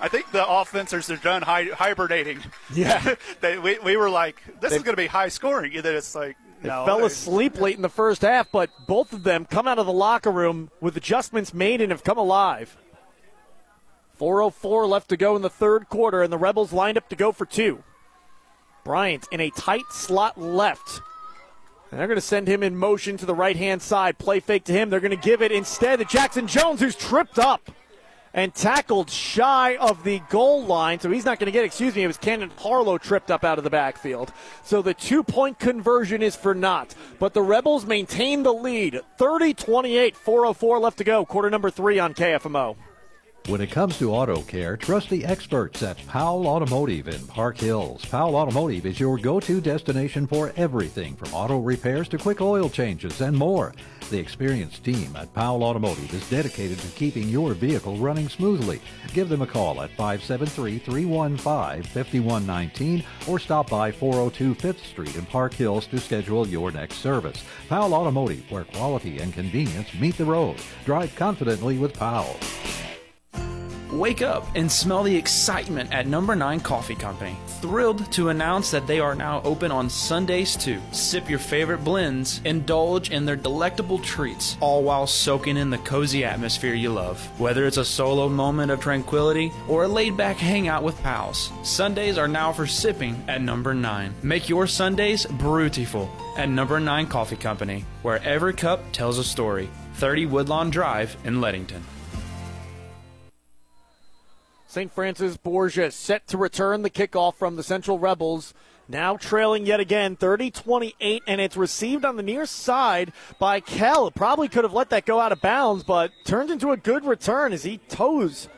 I think the offenses are done hi- hibernating. Yeah. *laughs* they, we, we were like, this They- is going to be high scoring. And then it's like, They no. fell asleep late in the first half, but both of them come out of the locker room with adjustments made and have come alive. 4.04 left to go in the third quarter, and the Rebels lined up to go for two. Bryant in a tight slot left. And they're going to send him in motion to the right hand side. Play fake to him. They're going to give it instead to Jackson Jones, who's tripped up and tackled shy of the goal line. So he's not going to get, excuse me, it was Cannon Harlow tripped up out of the backfield. So the two point conversion is for naught. But the Rebels maintain the lead 30 28, 404 left to go. Quarter number three on KFMO. When it comes to auto care, trust the experts at Powell Automotive in Park Hills. Powell Automotive is your go-to destination for everything from auto repairs to quick oil changes and more. The experienced team at Powell Automotive is dedicated to keeping your vehicle running smoothly. Give them a call at 573-315-5119 or stop by 402 5th Street in Park Hills to schedule your next service. Powell Automotive, where quality and convenience meet the road. Drive confidently with Powell. Wake up and smell the excitement at Number 9 Coffee Company. Thrilled to announce that they are now open on Sundays too. Sip your favorite blends, indulge in their delectable treats, all while soaking in the cozy atmosphere you love. Whether it's a solo moment of tranquility or a laid back hangout with pals, Sundays are now for sipping at Number 9. Make your Sundays beautiful at Number 9 Coffee Company, where every cup tells a story. 30 Woodlawn Drive in Leadington. St. Francis Borgia set to return the kickoff from the Central Rebels. Now trailing yet again, 30 28, and it's received on the near side by Kell. Probably could have let that go out of bounds, but turned into a good return as he toes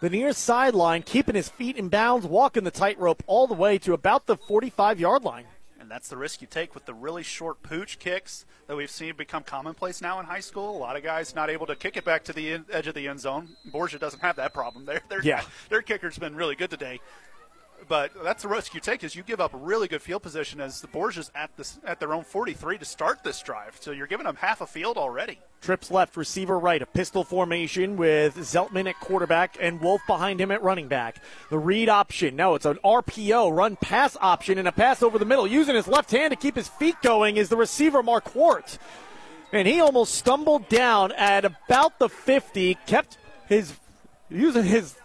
the near sideline, keeping his feet in bounds, walking the tightrope all the way to about the 45 yard line. And that's the risk you take with the really short pooch kicks that we've seen become commonplace now in high school. A lot of guys not able to kick it back to the in, edge of the end zone. Borgia doesn't have that problem. Their their, Yeah. their kicker's been really good today. But that's the risk you take is you give up a really good field position as the Borgias at this at their own 43 to start this drive. So you're giving them half a field already. Trips left, receiver right, a pistol formation with Zeltman at quarterback and Wolf behind him at running back. The read option, no, it's an RPO, run pass option, and a pass over the middle. Using his left hand to keep his feet going is the receiver, Marquardt. And he almost stumbled down at about the 50, kept his, using his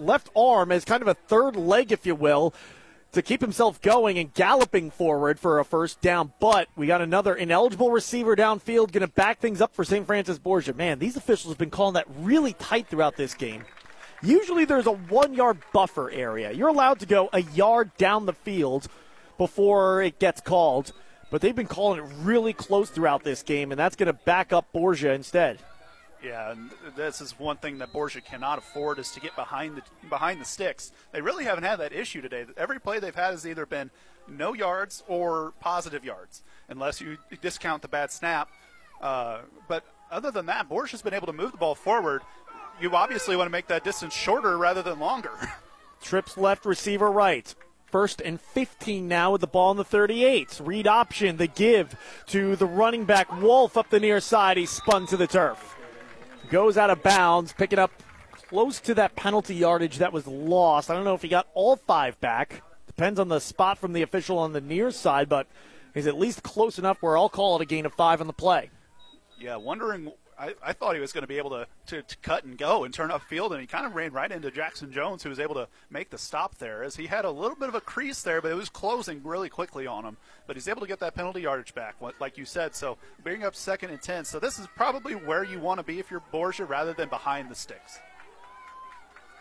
left arm as kind of a third leg, if you will, to keep himself going and galloping forward for a first down. But we got another ineligible receiver downfield, going to back things up for St. Francis Borgia. Man, these officials have been calling that really tight throughout this game. Usually there's a one yard buffer area. You're allowed to go a yard down the field before it gets called, but they've been calling it really close throughout this game, and that's going to back up Borgia instead. Yeah, and this is one thing that Borgia cannot afford is to get behind the behind the sticks. They really haven't had that issue today. Every play they've had has either been no yards or positive yards, unless you discount the bad snap. Uh, but other than that, Borgia's been able to move the ball forward. You obviously want to make that distance shorter rather than longer. *laughs* Trips left, receiver right. First and 15 now with the ball in the 38. Read option, the give to the running back Wolf up the near side. He spun to the turf goes out of bounds, picking up close to that penalty yardage that was lost. I don't know if he got all five back. Depends on the spot from the official on the near side, but he's at least close enough where I'll call it a gain of five on the play. Yeah, wondering I, I thought he was going to be able to, to, to, cut and go and turn upfield, and he kind of ran right into Jackson Jones, who was able to make the stop there. As he had a little bit of a crease there, but it was closing really quickly on him. But he's able to get that penalty yardage back, like you said. So bring up second and ten. So this is probably where you want to be if you're Borgia, rather than behind the sticks.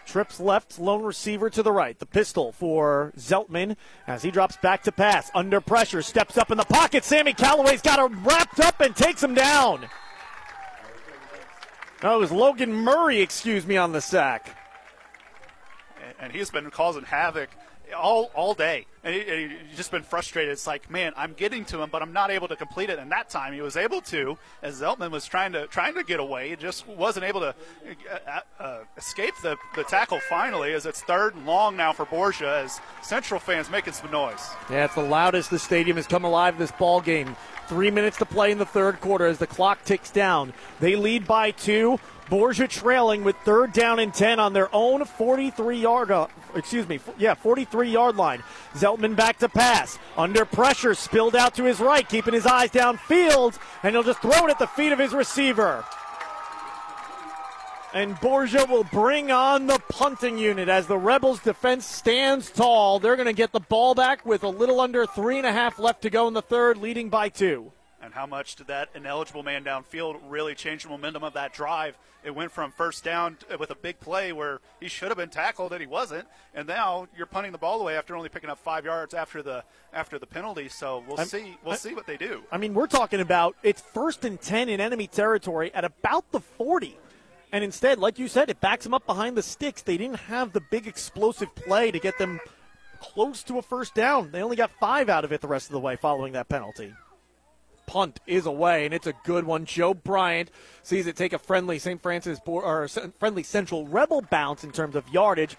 Trips left, lone receiver to the right. The pistol for Zeltman as he drops back to pass. Under pressure, steps up in the pocket. Sammy Callaway's got him wrapped up and takes him down. No, it was Logan Murray, excuse me, on the sack. And he's been causing havoc all all day, and he, just been frustrated. It's like, man, I'm getting to him, but I'm not able to complete it. And that time, he was able to, as Zeltman was trying to trying to get away, he just wasn't able to uh, uh, escape the, the tackle. Finally, as it's third and long now for Borgia, as Central fans making some noise. Yeah, it's the loudest the stadium has come alive this ball game. Three minutes to play in the third quarter as the clock ticks down. They lead by two. Borgia trailing with third down and 10 on their own 43 yard, uh, excuse me, yeah, 43 yard line. Zeltman back to pass. Under pressure, spilled out to his right, keeping his eyes downfield, and he'll just throw it at the feet of his receiver. And Borgia will bring on the punting unit as the Rebels defense stands tall. They're going to get the ball back with a little under three and a half left to go in the third, leading by two. And how much did that ineligible man downfield really change the momentum of that drive? It went from first down with a big play where he should have been tackled and he wasn't, and now you're punting the ball away after only picking up five yards after the after the penalty. So we'll I'm, see we'll I, see what they do. I mean, we're talking about it's first and ten in enemy territory at about the forty. And instead, like you said, it backs them up behind the sticks. They didn't have the big explosive play to get them close to a first down. They only got five out of it the rest of the way following that penalty. Punt is away, and it's a good one. Joe Bryant sees it take a friendly St. Francis or friendly Central Rebel bounce in terms of yardage.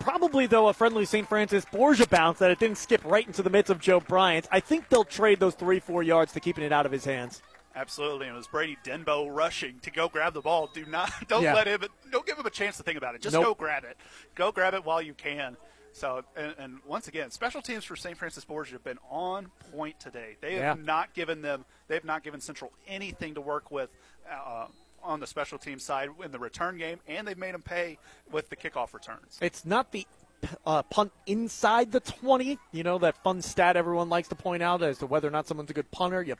Probably, though, a friendly St. Francis Borgia bounce that it didn't skip right into the midst of Joe Bryant. I think they'll trade those three, four yards to keeping it out of his hands. Absolutely, and it was Brady Denbo rushing to go grab the ball. Do not, *laughs* don't yeah. let him, don't give him a chance to think about it. Just nope. go grab it. Go grab it while you can. So, and, and, once again, special teams for St. Francis Borgia have been on point today. They have yeah. not given them, they have not given Central anything to work with uh, on the special team side in the return game, and they've made them pay with the kickoff returns. It's not the uh, punt inside the 20. You know, that fun stat everyone likes to point out as to whether or not someone's a good punter. You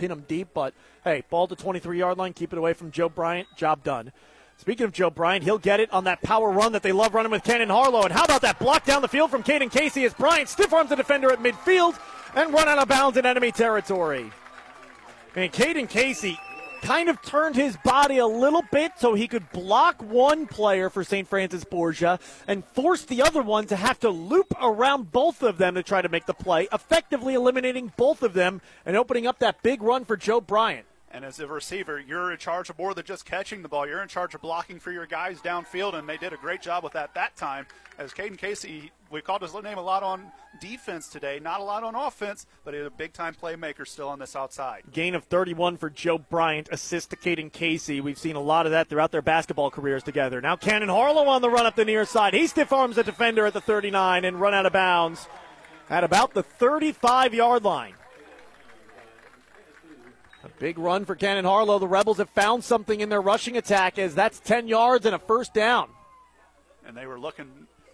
pin them deep. But hey, ball to 23 yard line, keep it away from Joe Bryant. Job done. Speaking of Joe Bryant, he'll get it on that power run that they love running with Cannon Harlow. And how about that block down the field from Caden Casey as Bryant stiff arms the defender at midfield and run out of bounds in enemy territory. And Caden Casey kind of turned his body a little bit so he could block one player for St. Francis Borgia and force the other one to have to loop around both of them to try to make the play, effectively eliminating both of them and opening up that big run for Joe Bryant. And as a receiver, you're in charge of more than just catching the ball. You're in charge of blocking for your guys downfield, and they did a great job with that that time. As Caden Casey, we called his name a lot on defense today, not a lot on offense, but he's a big time playmaker still on this outside. Gain of 31 for Joe Bryant, assist to Caden Casey. We've seen a lot of that throughout their basketball careers together. Now Cannon Harlow on the run up the near side. He stiff arms a defender at the 39 and run out of bounds at about the 35 yard line. Big run for Cannon Harlow. The Rebels have found something in their rushing attack as that's 10 yards and a first down. And they were looking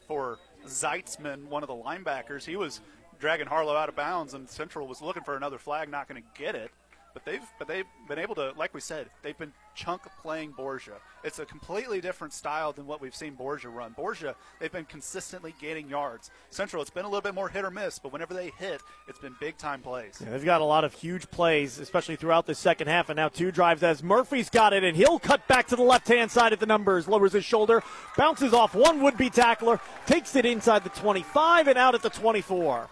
for Zeitzman, one of the linebackers. He was dragging Harlow out of bounds, and Central was looking for another flag, not going to get it. But they've but they've been able to, like we said, they've been chunk playing Borgia. It's a completely different style than what we've seen Borgia run. Borgia, they've been consistently gaining yards. Central, it's been a little bit more hit or miss, but whenever they hit, it's been big time plays. Yeah, they've got a lot of huge plays, especially throughout the second half, and now two drives as Murphy's got it, and he'll cut back to the left hand side at the numbers, lowers his shoulder, bounces off one would be tackler, takes it inside the 25 and out at the 24.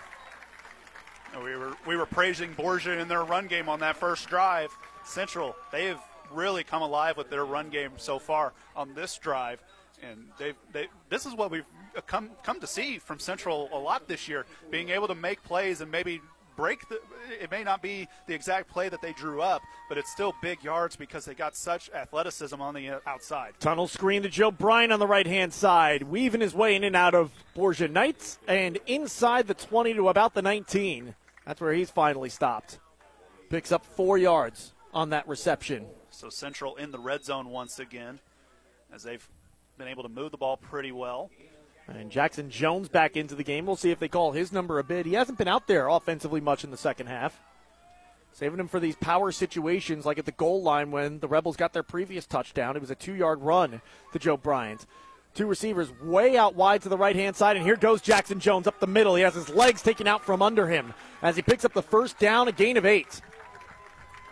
We were we were praising Borgia in their run game on that first drive. Central, they have really come alive with their run game so far on this drive, and they they this is what we've come come to see from Central a lot this year, being able to make plays and maybe break the it may not be the exact play that they drew up but it's still big yards because they got such athleticism on the uh, outside. Tunnel screen to Joe Bryant on the right hand side weaving his way in and out of borgia knights and inside the 20 to about the 19 that's where he's finally stopped. Picks up four yards on that reception. So Central in the red zone once again, as they've been able to move the ball pretty well. And Jackson Jones back into the game. We'll see if they call his number a bit. He hasn't been out there offensively much in the second half. Saving him for these power situations like at the goal line when the Rebels got their previous touchdown. It was a two yard run to Joe Bryant. Two receivers way out wide to the right hand side, and here goes Jackson Jones up the middle. He has his legs taken out from under him as he picks up the first down, a gain of eight.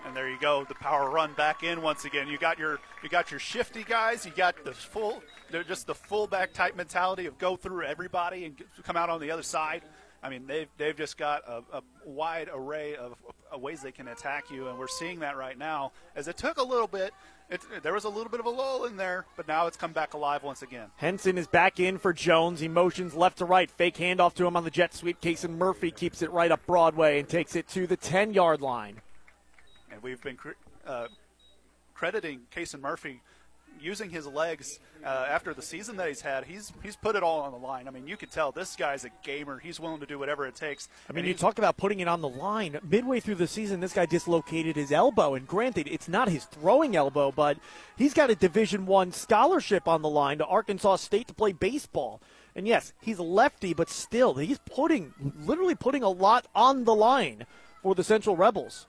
And there you go, the power run back in once again. You got your you got your shifty guys. You got the full, they're just the fullback type mentality of go through everybody and come out on the other side. I mean, they've they've just got a, a wide array of, of ways they can attack you, and we're seeing that right now. As it took a little bit it, there was a little bit of a lull in there, but now it's come back alive once again. Henson is back in for Jones. He motions left to right. Fake handoff to him on the jet sweep. Kason Murphy keeps it right up Broadway and takes it to the 10 yard line. And we've been uh, crediting Kason Murphy using his legs uh, after the season that he's had, he's he's put it all on the line. I mean, you could tell this guy's a gamer. He's willing to do whatever it takes. I mean, you talk about putting it on the line. Midway through the season, this guy dislocated his elbow, and granted, it's not his throwing elbow, but he's got a Division One scholarship on the line to Arkansas State to play baseball. And yes, he's lefty, but still, he's putting literally putting a lot on the line for the Central Rebels.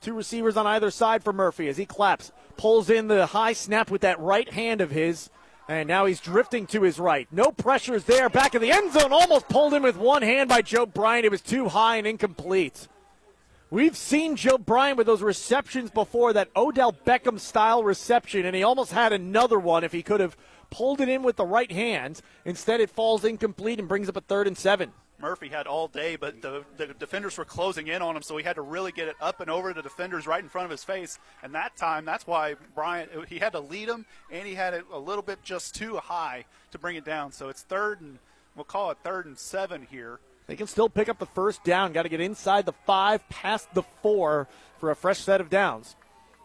Two receivers on either side for Murphy as he claps, pulls in the high snap with that right hand of his. And now he's drifting to his right. No pressures there. Back in the end zone. Almost pulled in with one hand by Joe Bryant. It was too high and incomplete. We've seen Joe Bryant with those receptions before, that Odell Beckham style reception, and he almost had another one if he could have pulled it in with the right hand. Instead, it falls incomplete and brings up a third and seven. Murphy had all day, but the, the defenders were closing in on him, so he had to really get it up and over the defenders right in front of his face. And that time, that's why Bryant he had to lead him, and he had it a little bit just too high to bring it down. So it's third and we'll call it third and seven here. They can still pick up the first down. Got to get inside the five, past the four for a fresh set of downs.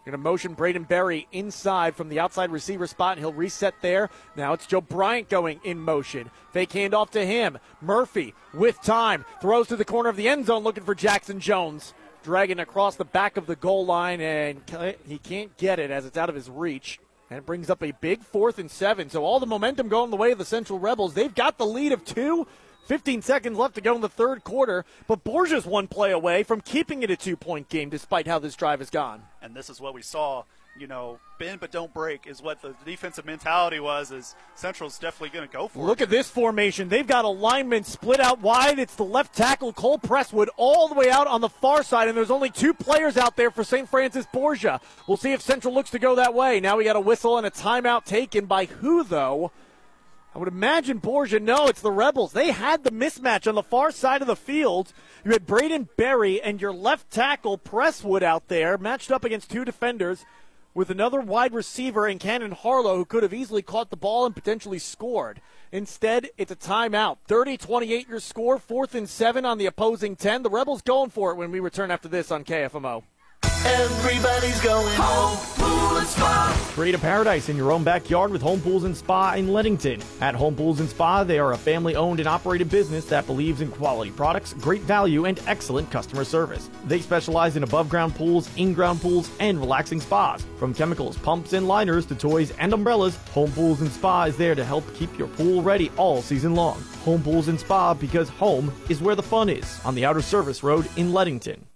Going to motion Braden Berry inside from the outside receiver spot, and he'll reset there. Now it's Joe Bryant going in motion. Fake handoff to him. Murphy with time throws to the corner of the end zone looking for Jackson Jones. Dragging across the back of the goal line, and he can't get it as it's out of his reach. And it brings up a big fourth and seven. So all the momentum going the way of the Central Rebels. They've got the lead of two. 15 seconds left to go in the third quarter, but Borgia's one play away from keeping it a two point game despite how this drive has gone. And this is what we saw. You know, bend but don't break is what the defensive mentality was. Is Central's definitely going to go for Look it. at this formation. They've got alignment split out wide. It's the left tackle Cole Presswood all the way out on the far side, and there's only two players out there for St. Francis Borgia. We'll see if Central looks to go that way. Now we got a whistle and a timeout taken by who though? I would imagine Borgia. No, it's the Rebels. They had the mismatch on the far side of the field. You had Braden Berry and your left tackle Presswood out there, matched up against two defenders, with another wide receiver in Cannon Harlow who could have easily caught the ball and potentially scored. Instead, it's a timeout. 30 28 your score, fourth and seven on the opposing 10. The Rebels going for it when we return after this on KFMO. Everybody's going home, and spa. Create a paradise in your own backyard with Home Pools and Spa in Leadington. At Home Pools and Spa, they are a family owned and operated business that believes in quality products, great value, and excellent customer service. They specialize in above ground pools, in ground pools, and relaxing spas. From chemicals, pumps, and liners to toys and umbrellas, Home Pools and Spa is there to help keep your pool ready all season long. Home Pools and Spa because home is where the fun is on the Outer Service Road in Leadington.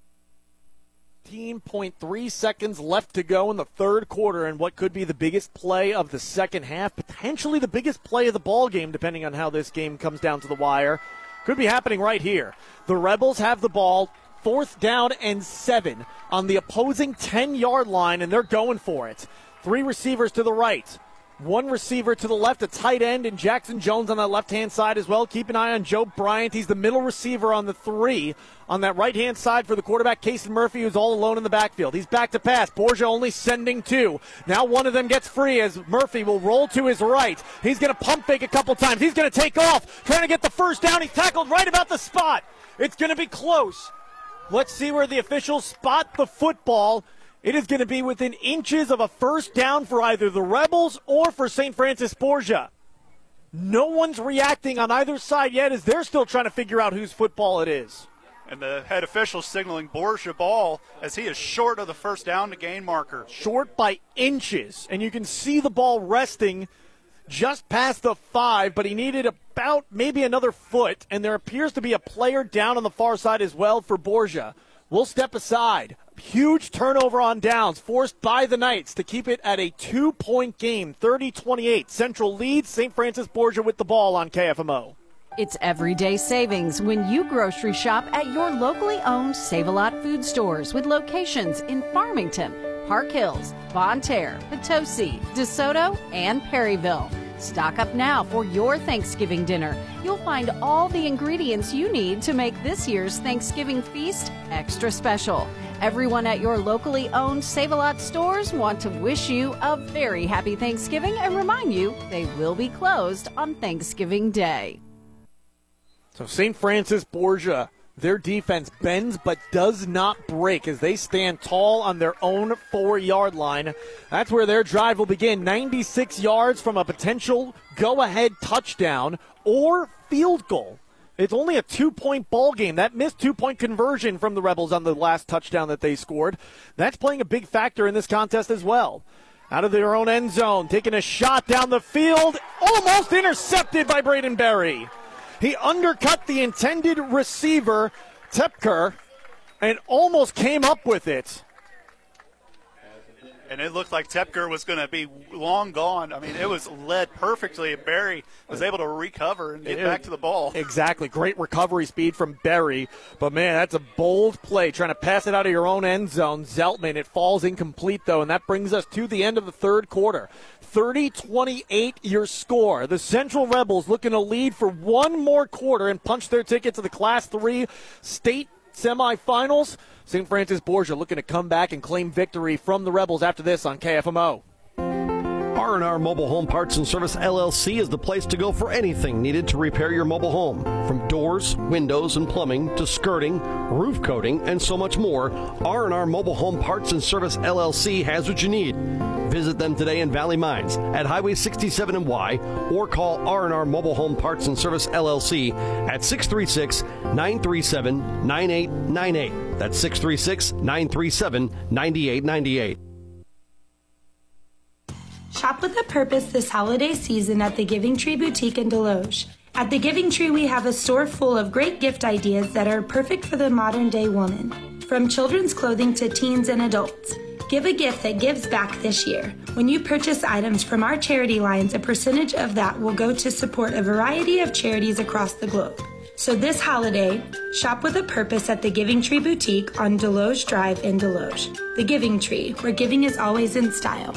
15.3 seconds left to go in the third quarter, and what could be the biggest play of the second half, potentially the biggest play of the ball game, depending on how this game comes down to the wire, could be happening right here. The Rebels have the ball, fourth down and seven on the opposing 10 yard line, and they're going for it. Three receivers to the right. One receiver to the left, a tight end, and Jackson Jones on that left hand side as well. Keep an eye on Joe Bryant. He's the middle receiver on the three. On that right hand side for the quarterback, Kason Murphy, who's all alone in the backfield. He's back to pass. Borgia only sending two. Now one of them gets free as Murphy will roll to his right. He's going to pump fake a couple times. He's going to take off, trying to get the first down. He's tackled right about the spot. It's going to be close. Let's see where the officials spot the football. It is going to be within inches of a first down for either the Rebels or for St. Francis Borgia. No one's reacting on either side yet as they're still trying to figure out whose football it is. And the head official signaling Borgia ball as he is short of the first down to gain marker. Short by inches. And you can see the ball resting just past the five, but he needed about maybe another foot. And there appears to be a player down on the far side as well for Borgia. We'll step aside. Huge turnover on downs forced by the Knights to keep it at a two point game, 30 28. Central leads St. Francis Borgia with the ball on KFMO. It's everyday savings when you grocery shop at your locally owned Save a Lot food stores with locations in Farmington, Park Hills, Bonne Terre, Potosi, DeSoto, and Perryville. Stock up now for your Thanksgiving dinner. You'll find all the ingredients you need to make this year's Thanksgiving feast extra special. Everyone at your locally owned Save a Lot stores want to wish you a very happy Thanksgiving and remind you they will be closed on Thanksgiving Day. So St. Francis Borgia, their defense bends but does not break as they stand tall on their own four yard line. That's where their drive will begin 96 yards from a potential go ahead touchdown or field goal. It's only a two point ball game. That missed two point conversion from the Rebels on the last touchdown that they scored. That's playing a big factor in this contest as well. Out of their own end zone, taking a shot down the field, almost intercepted by Braden Berry. He undercut the intended receiver, Tepker, and almost came up with it. And it looked like Tepker was going to be long gone. I mean, it was led perfectly, and Berry was able to recover and get It- back to the ball. Exactly. Great recovery speed from Berry. But man, that's a bold play trying to pass it out of your own end zone. Zeltman, it falls incomplete though, and that brings us to the end of the third quarter. 30 28 your score. The Central Rebels looking to lead for one more quarter and punch their ticket to the Class 3 state semifinals. St. Francis Borgia looking to come back and claim victory from the Rebels after this on KFMO. R&R Mobile Home Parts and Service LLC is the place to go for anything needed to repair your mobile home. From doors, windows, and plumbing to skirting, roof coating, and so much more, R&R Mobile Home Parts and Service LLC has what you need. Visit them today in Valley Mines at Highway 67 and Y or call R&R Mobile Home Parts and Service LLC at 636-937-9898. That's 636-937-9898. Shop with a purpose this holiday season at the Giving Tree Boutique in Desloge. At the Giving Tree, we have a store full of great gift ideas that are perfect for the modern day woman. From children's clothing to teens and adults. Give a gift that gives back this year. When you purchase items from our charity lines, a percentage of that will go to support a variety of charities across the globe. So this holiday, shop with a purpose at the Giving Tree Boutique on Desloge Drive in Desloge. The Giving Tree, where giving is always in style.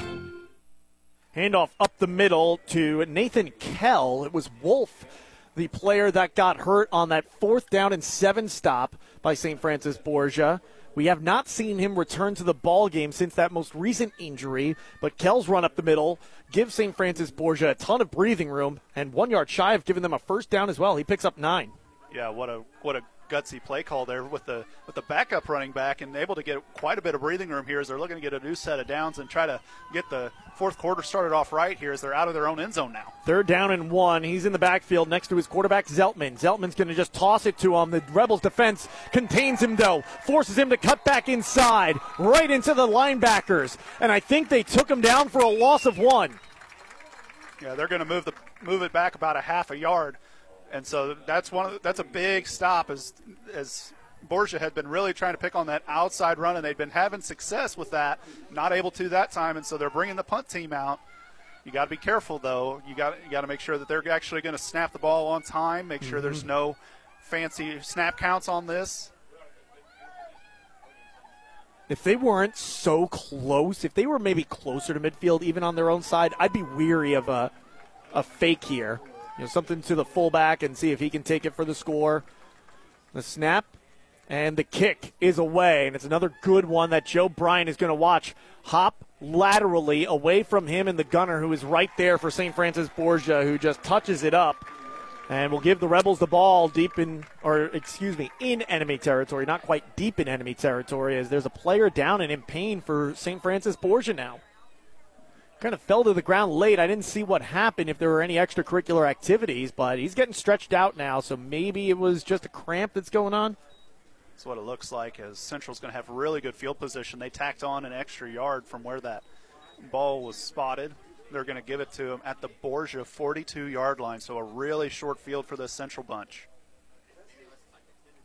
Handoff up the middle to Nathan Kell. It was Wolf, the player that got hurt on that fourth down and seven stop by St. Francis Borgia. We have not seen him return to the ball game since that most recent injury, but Kell's run up the middle gives St. Francis Borgia a ton of breathing room and one yard shy of giving them a first down as well. He picks up nine. Yeah, what a what a gutsy play call there with the with the backup running back and able to get quite a bit of breathing room here as they're looking to get a new set of downs and try to get the fourth quarter started off right here as they're out of their own end zone now. Third down and one. He's in the backfield next to his quarterback, Zeltman. Zeltman's going to just toss it to him. The Rebels defense contains him, though, forces him to cut back inside, right into the linebackers. And I think they took him down for a loss of one. Yeah, they're going to move the move it back about a half a yard, and so that's one of the, that's a big stop as as Borgia had been really trying to pick on that outside run, and they'd been having success with that. Not able to that time, and so they're bringing the punt team out. You got to be careful, though. You got you got to make sure that they're actually going to snap the ball on time. Make sure mm-hmm. there's no fancy snap counts on this. If they weren't so close, if they were maybe closer to midfield, even on their own side, I'd be weary of a a fake here. You know, something to the fullback and see if he can take it for the score. The snap and the kick is away, and it's another good one that Joe Bryant is going to watch hop laterally away from him and the gunner who is right there for St. Francis Borgia, who just touches it up and will give the Rebels the ball deep in, or excuse me, in enemy territory, not quite deep in enemy territory, as there's a player down and in pain for St. Francis Borgia now. Kind of fell to the ground late. I didn't see what happened if there were any extracurricular activities, but he's getting stretched out now, so maybe it was just a cramp that's going on. That's what it looks like. As Central's going to have really good field position, they tacked on an extra yard from where that ball was spotted. They're going to give it to him at the Borgia 42 yard line, so a really short field for the Central bunch.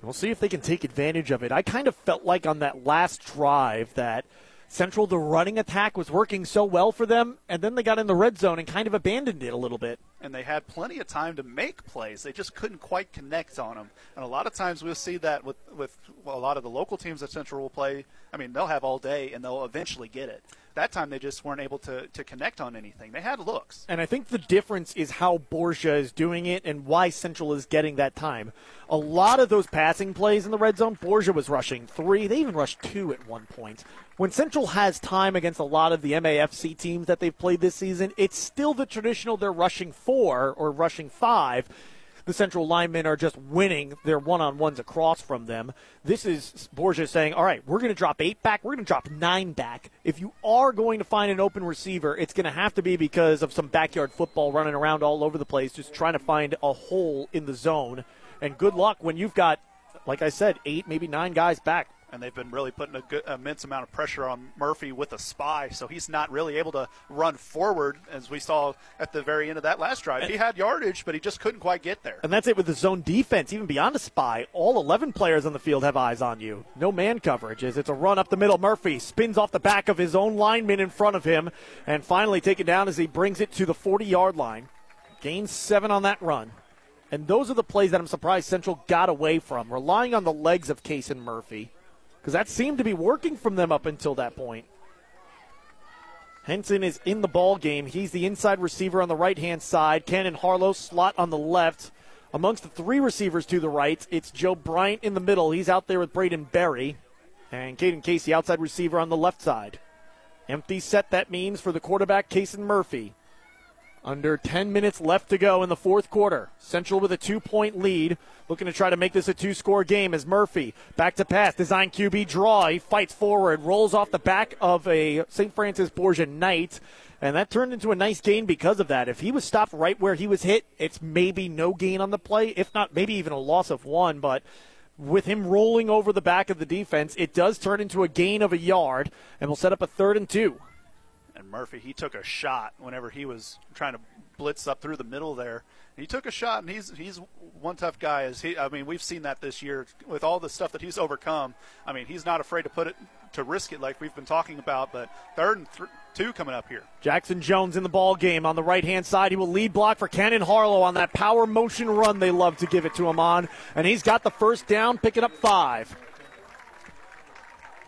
We'll see if they can take advantage of it. I kind of felt like on that last drive that Central, the running attack was working so well for them, and then they got in the red zone and kind of abandoned it a little bit. And they had plenty of time to make plays. They just couldn't quite connect on them. And a lot of times we'll see that with, with a lot of the local teams that Central will play. I mean, they'll have all day and they'll eventually get it that time they just weren't able to, to connect on anything. They had looks. And I think the difference is how Borgia is doing it and why Central is getting that time. A lot of those passing plays in the red zone, Borgia was rushing three. They even rushed two at one point. When Central has time against a lot of the MAFC teams that they've played this season, it's still the traditional they're rushing four or rushing five the central linemen are just winning their one on ones across from them. This is Borgia saying, all right, we're going to drop eight back, we're going to drop nine back. If you are going to find an open receiver, it's going to have to be because of some backyard football running around all over the place, just trying to find a hole in the zone. And good luck when you've got, like I said, eight, maybe nine guys back and they've been really putting a good, immense amount of pressure on Murphy with a spy, so he's not really able to run forward as we saw at the very end of that last drive. He had yardage, but he just couldn't quite get there. And that's it with the zone defense, even beyond a spy. All 11 players on the field have eyes on you. No man coverage as it's a run up the middle. Murphy spins off the back of his own lineman in front of him, and finally taken down as he brings it to the 40 yard line. Gains seven on that run. And those are the plays that I'm surprised Central got away from, relying on the legs of Kason Murphy because that seemed to be working from them up until that point. Henson is in the ball game. He's the inside receiver on the right hand side. Cannon Harlow slot on the left. Amongst the three receivers to the right, it's Joe Bryant in the middle. He's out there with Braden Berry. And Caden Casey, outside receiver on the left side. Empty set that means for the quarterback, Kason Murphy. Under 10 minutes left to go in the fourth quarter. Central with a two point lead. Looking to try to make this a two score game as Murphy back to pass. Design QB draw. He fights forward, rolls off the back of a St. Francis Borgia Knight. And that turned into a nice gain because of that. If he was stopped right where he was hit, it's maybe no gain on the play. If not, maybe even a loss of one. But with him rolling over the back of the defense, it does turn into a gain of a yard and will set up a third and two Murphy, he took a shot whenever he was trying to blitz up through the middle there. He took a shot, and he's he's one tough guy. As he, I mean, we've seen that this year with all the stuff that he's overcome. I mean, he's not afraid to put it to risk it, like we've been talking about. But third and th- two coming up here. Jackson Jones in the ball game on the right hand side. He will lead block for Cannon Harlow on that power motion run they love to give it to him on, and he's got the first down, picking up five.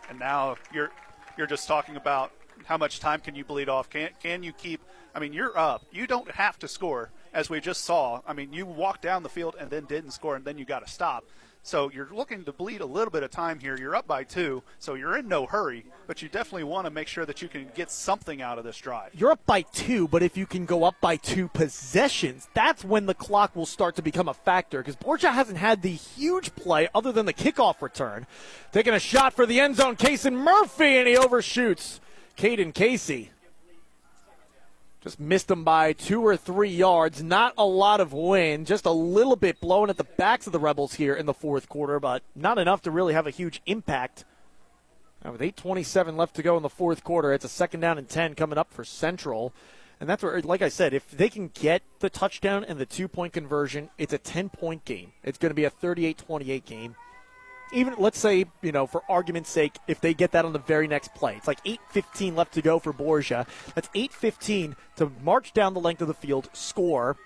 And now you're you're just talking about how much time can you bleed off? Can can you keep? I mean, you're up. You don't have to score, as we just saw. I mean, you walked down the field and then didn't score, and then you got to stop. So you're looking to bleed a little bit of time here. You're up by two, so you're in no hurry, but you definitely want to make sure that you can get something out of this drive. You're up by two, but if you can go up by two possessions, that's when the clock will start to become a factor because Borgia hasn't had the huge play other than the kickoff return. Taking a shot for the end zone, Kason Murphy, and he overshoots. Caden Casey. Just missed him by two or three yards. Not a lot of wind, just a little bit blowing at the backs of the Rebels here in the fourth quarter, but not enough to really have a huge impact. Now with 8.27 left to go in the fourth quarter, it's a second down and 10 coming up for Central. And that's where, like I said, if they can get the touchdown and the two point conversion, it's a 10 point game. It's going to be a 38 28 game. Even let's say, you know, for argument's sake, if they get that on the very next play, it's like 8:15 left to go for Borgia. That's 8:15 to march down the length of the field, score,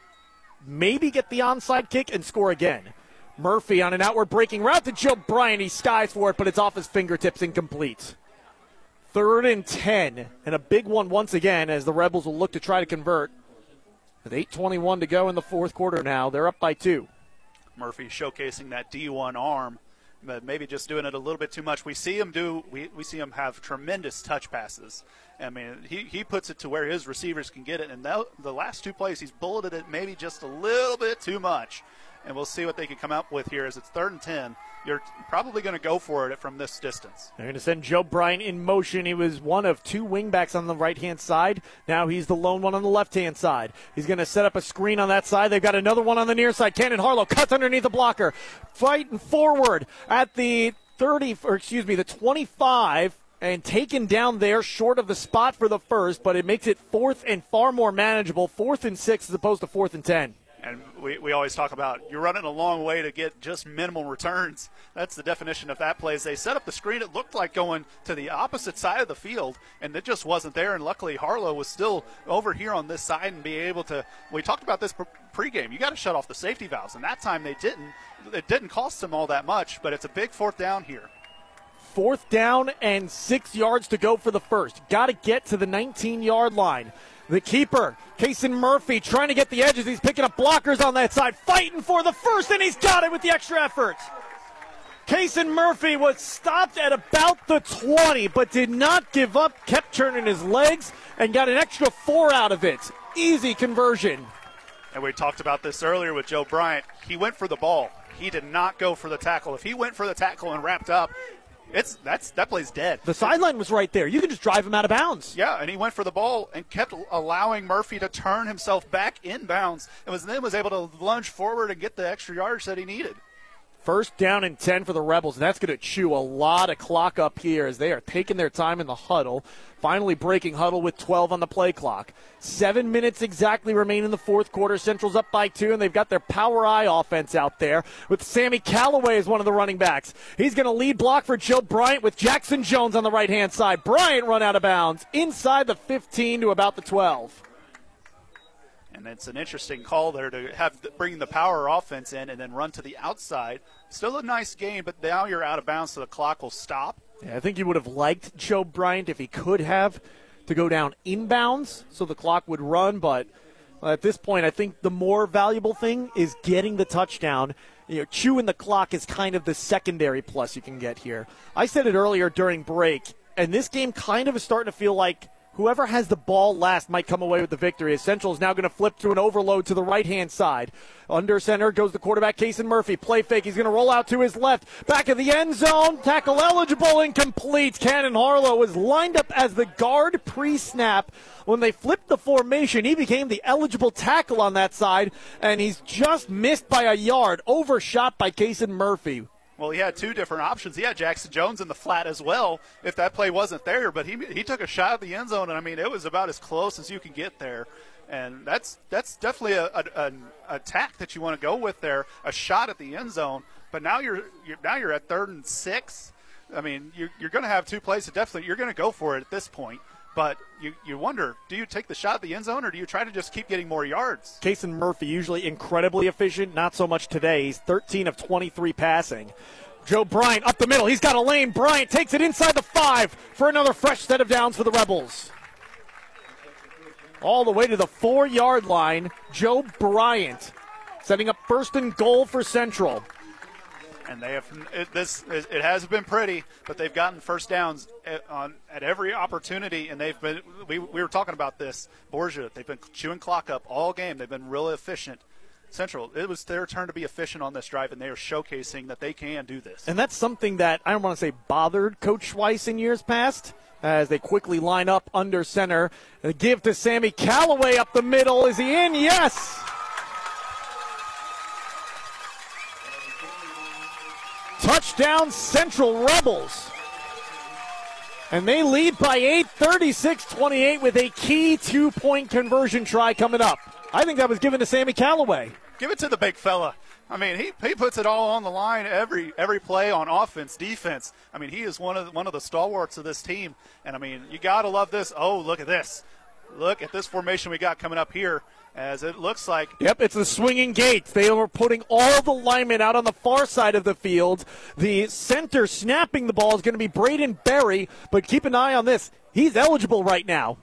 maybe get the onside kick and score again. Murphy on an outward breaking route to Joe Bryant. He skies for it, but it's off his fingertips, incomplete. Third and 10, and a big one once again as the Rebels will look to try to convert. With 8.21 to go in the fourth quarter now, they're up by two. Murphy showcasing that D1 arm, Uh, maybe just doing it a little bit too much. We see him do. We, we see him have tremendous touch passes. I mean, he, he puts it to where his receivers can get it, and the, the last two plays he's bulleted it maybe just a little bit too much. And we'll see what they can come up with here as it's third and ten. You're probably going to go for it from this distance. They're going to send Joe Bryant in motion. He was one of two wingbacks on the right hand side. Now he's the lone one on the left hand side. He's going to set up a screen on that side. They've got another one on the near side. Cannon Harlow cuts underneath the blocker, fighting forward at the 30, or excuse me, the 25 and taken down there short of the spot for the first, but it makes it fourth and far more manageable. Fourth and six as opposed to fourth and ten. And we, we always talk about you're running a long way to get just minimal returns. That's the definition of that play. As they set up the screen, it looked like going to the opposite side of the field, and it just wasn't there. And luckily, Harlow was still over here on this side and be able to. We talked about this pregame. You got to shut off the safety valves, and that time they didn't. It didn't cost them all that much, but it's a big fourth down here. Fourth down and six yards to go for the first. Got to get to the 19 yard line. The keeper, Kason Murphy, trying to get the edges. He's picking up blockers on that side, fighting for the first, and he's got it with the extra effort. Kason Murphy was stopped at about the 20, but did not give up, kept turning his legs, and got an extra four out of it. Easy conversion. And we talked about this earlier with Joe Bryant. He went for the ball. He did not go for the tackle. If he went for the tackle and wrapped up, it's that's that play's dead. The sideline was right there. You can just drive him out of bounds. Yeah, and he went for the ball and kept allowing Murphy to turn himself back in bounds, and was then was able to lunge forward and get the extra yards that he needed. First down and 10 for the Rebels, and that's going to chew a lot of clock up here as they are taking their time in the huddle. Finally breaking huddle with 12 on the play clock. Seven minutes exactly remain in the fourth quarter. Central's up by two, and they've got their power eye offense out there with Sammy Callaway as one of the running backs. He's going to lead block for Joe Bryant with Jackson Jones on the right hand side. Bryant run out of bounds inside the 15 to about the 12. And it's an interesting call there to have bring the power offense in and then run to the outside. Still a nice game, but now you're out of bounds, so the clock will stop. Yeah, I think you would have liked Joe Bryant if he could have to go down inbounds so the clock would run, but at this point, I think the more valuable thing is getting the touchdown. You know, chewing the clock is kind of the secondary plus you can get here. I said it earlier during break, and this game kind of is starting to feel like whoever has the ball last might come away with the victory. As Central is now going to flip to an overload to the right hand side. Under center goes the quarterback, Kason Murphy. Play fake. He's going to roll out to his left. Back of the end zone. Tackle eligible, incomplete. Cannon Harlow was lined up as the guard pre snap. When they flipped the formation, he became the eligible tackle on that side, and he's just missed by a yard, overshot by Kason Murphy. Well, he had two different options. He had Jackson Jones in the flat as well if that play wasn't there, but he, he took a shot at the end zone, and I mean, it was about as close as you can get there. And that's that's definitely a, a, an attack that you want to go with there, a shot at the end zone. But now you're, you're now you're at third and six. I mean, you're, you're going to have two plays. So definitely, you're going to go for it at this point. But you, you wonder, do you take the shot at the end zone or do you try to just keep getting more yards? Kason Murphy, usually incredibly efficient, not so much today. He's 13 of 23 passing. Joe Bryant up the middle. He's got a lane. Bryant takes it inside the five for another fresh set of downs for the Rebels. All the way to the four yard line. Joe Bryant setting up first and goal for Central and they have it, this. It hasn't been pretty, but they've gotten first downs at, on at every opportunity, and they've been. We, we were talking about this Borgia. They've been chewing clock up all game. They've been really efficient. Central, it was their turn to be efficient on this drive, and they are showcasing that they can do this. And that's something that I don't want to say bothered Coach Schweiss in years past. As they quickly line up under center, give to Sammy Callaway up the middle. Is he in? Yes. Touchdown Central Rebels. And they lead by 8, 36 28, with a key two point conversion try coming up. I think that was given to Sammy Callaway. Give it to the big fella. I mean, he, he puts it all on the line every every play on offense, defense. I mean, he is one of the, one of the stalwarts of this team, and I mean, you got to love this. Oh, look at this! Look at this formation we got coming up here, as it looks like. Yep, it's the swinging gates. They are putting all the linemen out on the far side of the field. The center snapping the ball is going to be Braden Berry, but keep an eye on this. He's eligible right now.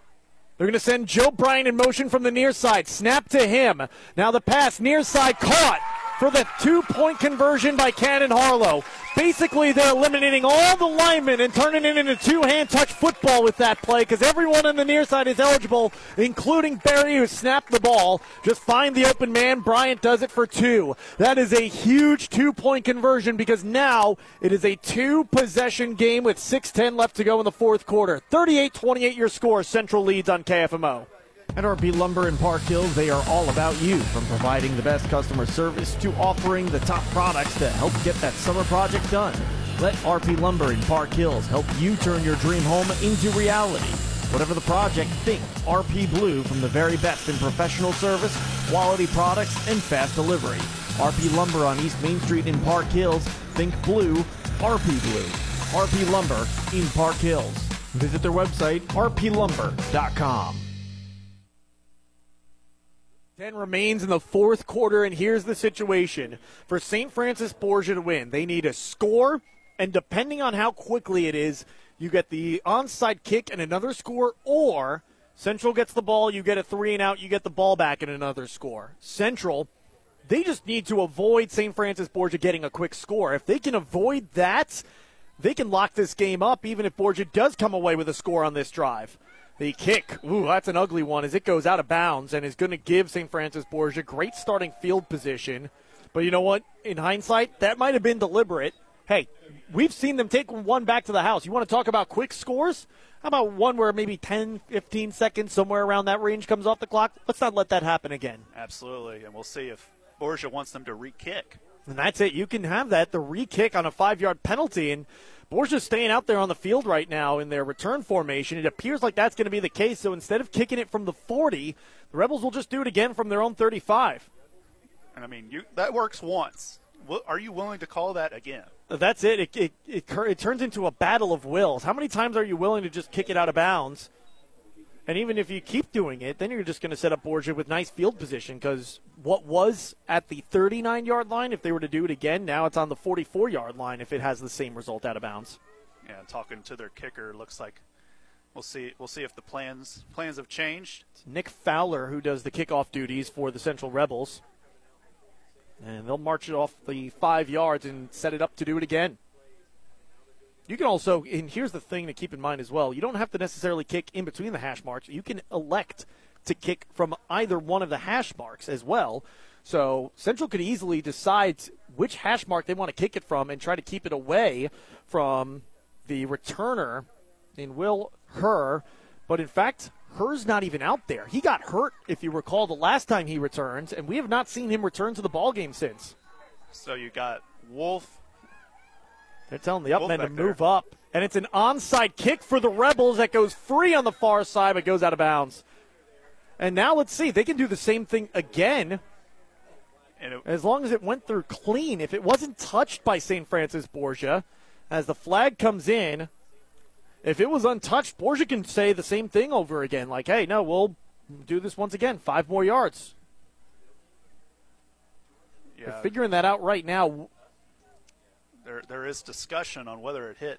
They're going to send Joe Bryant in motion from the near side. Snap to him. Now the pass near side caught for the two point conversion by Cannon Harlow. Basically, they're eliminating all the linemen and turning it into two hand touch football with that play because everyone on the near side is eligible, including Berry, who snapped the ball. Just find the open man. Bryant does it for two. That is a huge two point conversion because now it is a two possession game with 6.10 left to go in the fourth quarter. 38 28 your score. Central leads on KFMO. At RP Lumber in Park Hills, they are all about you, from providing the best customer service to offering the top products to help get that summer project done. Let RP Lumber in Park Hills help you turn your dream home into reality. Whatever the project, think RP Blue from the very best in professional service, quality products, and fast delivery. RP Lumber on East Main Street in Park Hills. Think blue, RP Blue. RP Lumber in Park Hills. Visit their website, rplumber.com. 10 remains in the fourth quarter, and here's the situation. For St. Francis Borgia to win, they need a score, and depending on how quickly it is, you get the onside kick and another score, or Central gets the ball, you get a three and out, you get the ball back and another score. Central, they just need to avoid St. Francis Borgia getting a quick score. If they can avoid that, they can lock this game up, even if Borgia does come away with a score on this drive. The kick, ooh, that's an ugly one as it goes out of bounds and is going to give St. Francis Borgia great starting field position. But you know what? In hindsight, that might have been deliberate. Hey, we've seen them take one back to the house. You want to talk about quick scores? How about one where maybe 10, 15 seconds, somewhere around that range, comes off the clock? Let's not let that happen again. Absolutely, and we'll see if Borgia wants them to re-kick. And that's it. You can have that, the re-kick on a five-yard penalty, and Borgia's staying out there on the field right now in their return formation. It appears like that's going to be the case. So instead of kicking it from the 40, the Rebels will just do it again from their own 35. And I mean, you, that works once. Are you willing to call that again? Uh, that's it. It, it, it. it turns into a battle of wills. How many times are you willing to just kick it out of bounds? And even if you keep doing it, then you're just going to set up Borgia with nice field position because what was at the 39 yard line, if they were to do it again, now it's on the 44 yard line if it has the same result out of bounds. Yeah, talking to their kicker, looks like we'll see. We'll see if the plans plans have changed. It's Nick Fowler who does the kickoff duties for the Central Rebels, and they'll march it off the five yards and set it up to do it again. You can also, and here's the thing to keep in mind as well, you don't have to necessarily kick in between the hash marks. You can elect to kick from either one of the hash marks as well. So Central could easily decide which hash mark they want to kick it from and try to keep it away from the returner in Will Herr. But in fact, Herr's not even out there. He got hurt, if you recall, the last time he returned, and we have not seen him return to the ball game since. So you got Wolf, they're telling the up upmen to move there. up. And it's an onside kick for the Rebels that goes free on the far side but goes out of bounds. And now let's see. They can do the same thing again. It, as long as it went through clean. If it wasn't touched by St. Francis Borgia, as the flag comes in, if it was untouched, Borgia can say the same thing over again. Like, hey, no, we'll do this once again. Five more yards. Yeah. They're figuring that out right now there there is discussion on whether it hit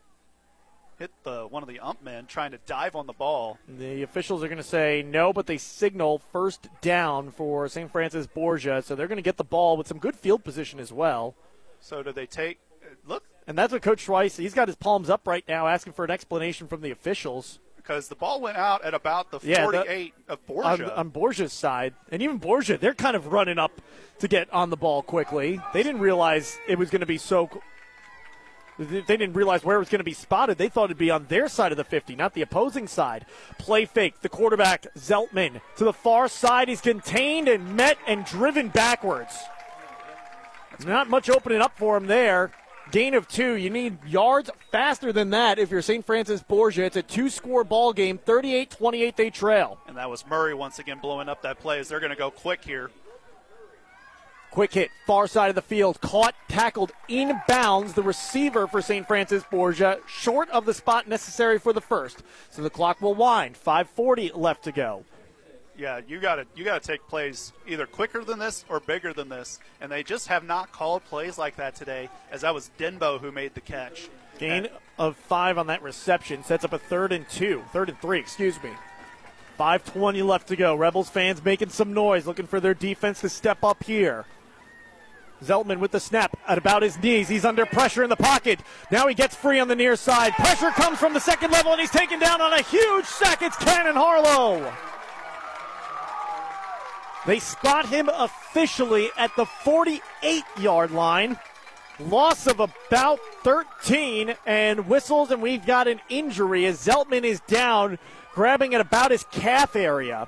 hit the one of the ump men trying to dive on the ball. The officials are going to say no, but they signal first down for St. Francis Borgia, so they're going to get the ball with some good field position as well. So do they take uh, look? And that's what Coach Schweiss. He's got his palms up right now, asking for an explanation from the officials. Because the ball went out at about the yeah, 48 the, of Borgia. On, on Borgia's side. And even Borgia, they're kind of running up to get on the ball quickly. They didn't realize it was going to be so they didn't realize where it was going to be spotted. They thought it'd be on their side of the 50, not the opposing side. Play fake. The quarterback, Zeltman, to the far side. He's contained and met and driven backwards. Not much opening up for him there. Gain of two. You need yards faster than that if you're St. Francis Borgia. It's a two score ball game. 38 28, they trail. And that was Murray once again blowing up that play as they're going to go quick here. Quick hit, far side of the field, caught, tackled inbounds. The receiver for St. Francis Borgia, short of the spot necessary for the first. So the clock will wind. 5:40 left to go. Yeah, you got to you got to take plays either quicker than this or bigger than this, and they just have not called plays like that today. As that was Denbo who made the catch. Gain of five on that reception sets up a third and two, third and three, excuse me. 5:20 left to go. Rebels fans making some noise, looking for their defense to step up here. Zeltman with the snap at about his knees. He's under pressure in the pocket. Now he gets free on the near side. Pressure comes from the second level, and he's taken down on a huge sack. It's Cannon Harlow. They spot him officially at the 48 yard line. Loss of about 13 and whistles, and we've got an injury as Zeltman is down, grabbing at about his calf area.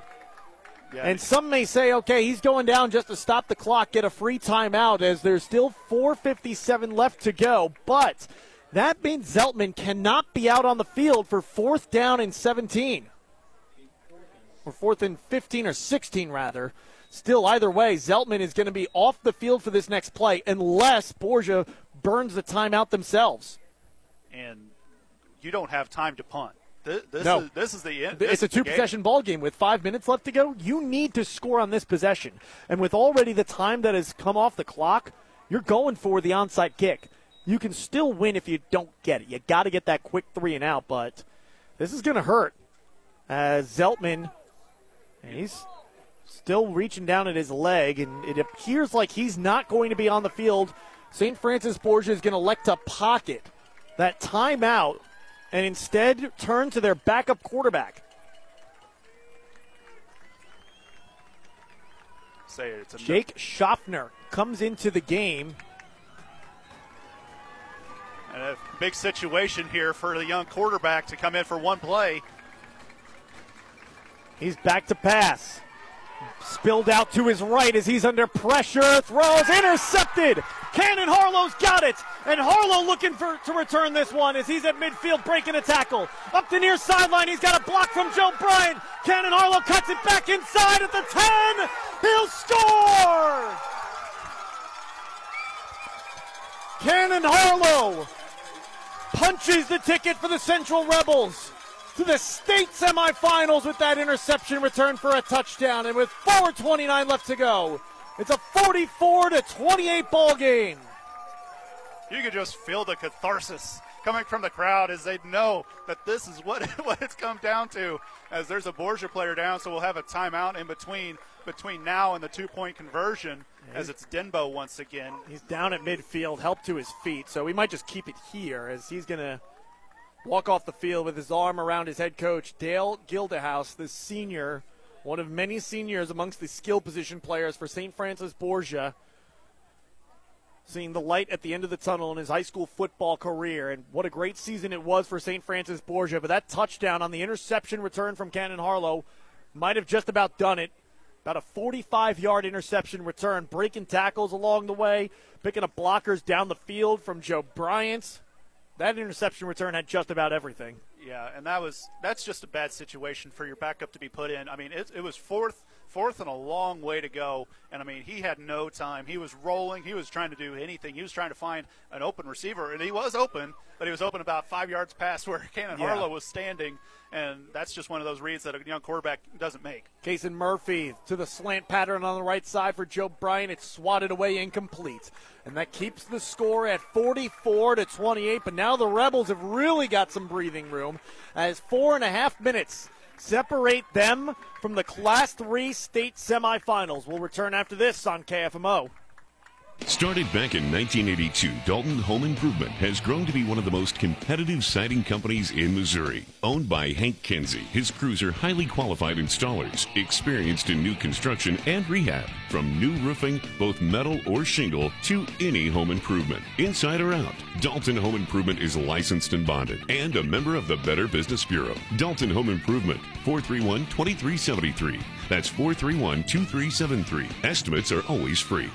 Yeah. And some may say, okay, he's going down just to stop the clock, get a free timeout, as there's still 4.57 left to go. But that means Zeltman cannot be out on the field for fourth down and 17. Or fourth and 15 or 16, rather. Still, either way, Zeltman is going to be off the field for this next play unless Borgia burns the timeout themselves. And you don't have time to punt. This, this no. is this is the end. It's a two possession ball game with five minutes left to go. You need to score on this possession, and with already the time that has come off the clock, you're going for the onside kick. You can still win if you don't get it. You got to get that quick three and out, but this is going to hurt. As Zeltman, he's still reaching down at his leg, and it appears like he's not going to be on the field. St. Francis Borgia is going to elect to pocket that timeout and instead turn to their backup quarterback. Say it, it's a Jake Schaffner comes into the game. And a big situation here for the young quarterback to come in for one play. He's back to pass. Spilled out to his right as he's under pressure. Throws intercepted. Cannon Harlow's got it. And Harlow looking for to return this one as he's at midfield breaking a tackle. Up the near sideline. He's got a block from Joe Bryant. Cannon Harlow cuts it back inside at the 10. He'll score. Cannon Harlow punches the ticket for the Central Rebels to the state semifinals with that interception return for a touchdown. And with 4.29 left to go, it's a 44 to 28 ball game. You can just feel the catharsis coming from the crowd as they know that this is what *laughs* what it's come down to. As there's a Borgia player down, so we'll have a timeout in between between now and the two point conversion. As it's Denbo once again. He's down at midfield, help to his feet, so we might just keep it here as he's going to walk off the field with his arm around his head coach, Dale Gildehaus, the senior, one of many seniors amongst the skill position players for St. Francis Borgia. Seeing the light at the end of the tunnel in his high school football career, and what a great season it was for St. Francis Borgia. But that touchdown on the interception return from Cannon Harlow might have just about done it. About a 45 yard interception return, breaking tackles along the way, picking up blockers down the field from Joe Bryant that interception return had just about everything. Yeah, and that was that's just a bad situation for your backup to be put in. I mean, it, it was fourth fourth and a long way to go. And I mean, he had no time. He was rolling. He was trying to do anything. He was trying to find an open receiver, and he was open, but he was open about five yards past *laughs* where Cannon yeah. Harlow was standing. And that's just one of those reads that a young quarterback doesn't make. Kason Murphy to the slant pattern on the right side for Joe Bryant. It's swatted away incomplete. And that keeps the score at 44 to 28. But now the Rebels have really got some breathing room as four and a half minutes separate them from the Class 3 state semifinals. We'll return after this on KFMO. Started back in 1982, Dalton Home Improvement has grown to be one of the most competitive siding companies in Missouri. Owned by Hank Kinsey, his crews are highly qualified installers, experienced in new construction and rehab. From new roofing, both metal or shingle, to any home improvement. Inside or out, Dalton Home Improvement is licensed and bonded and a member of the Better Business Bureau. Dalton Home Improvement, 431 2373. That's 431 2373. Estimates are always free.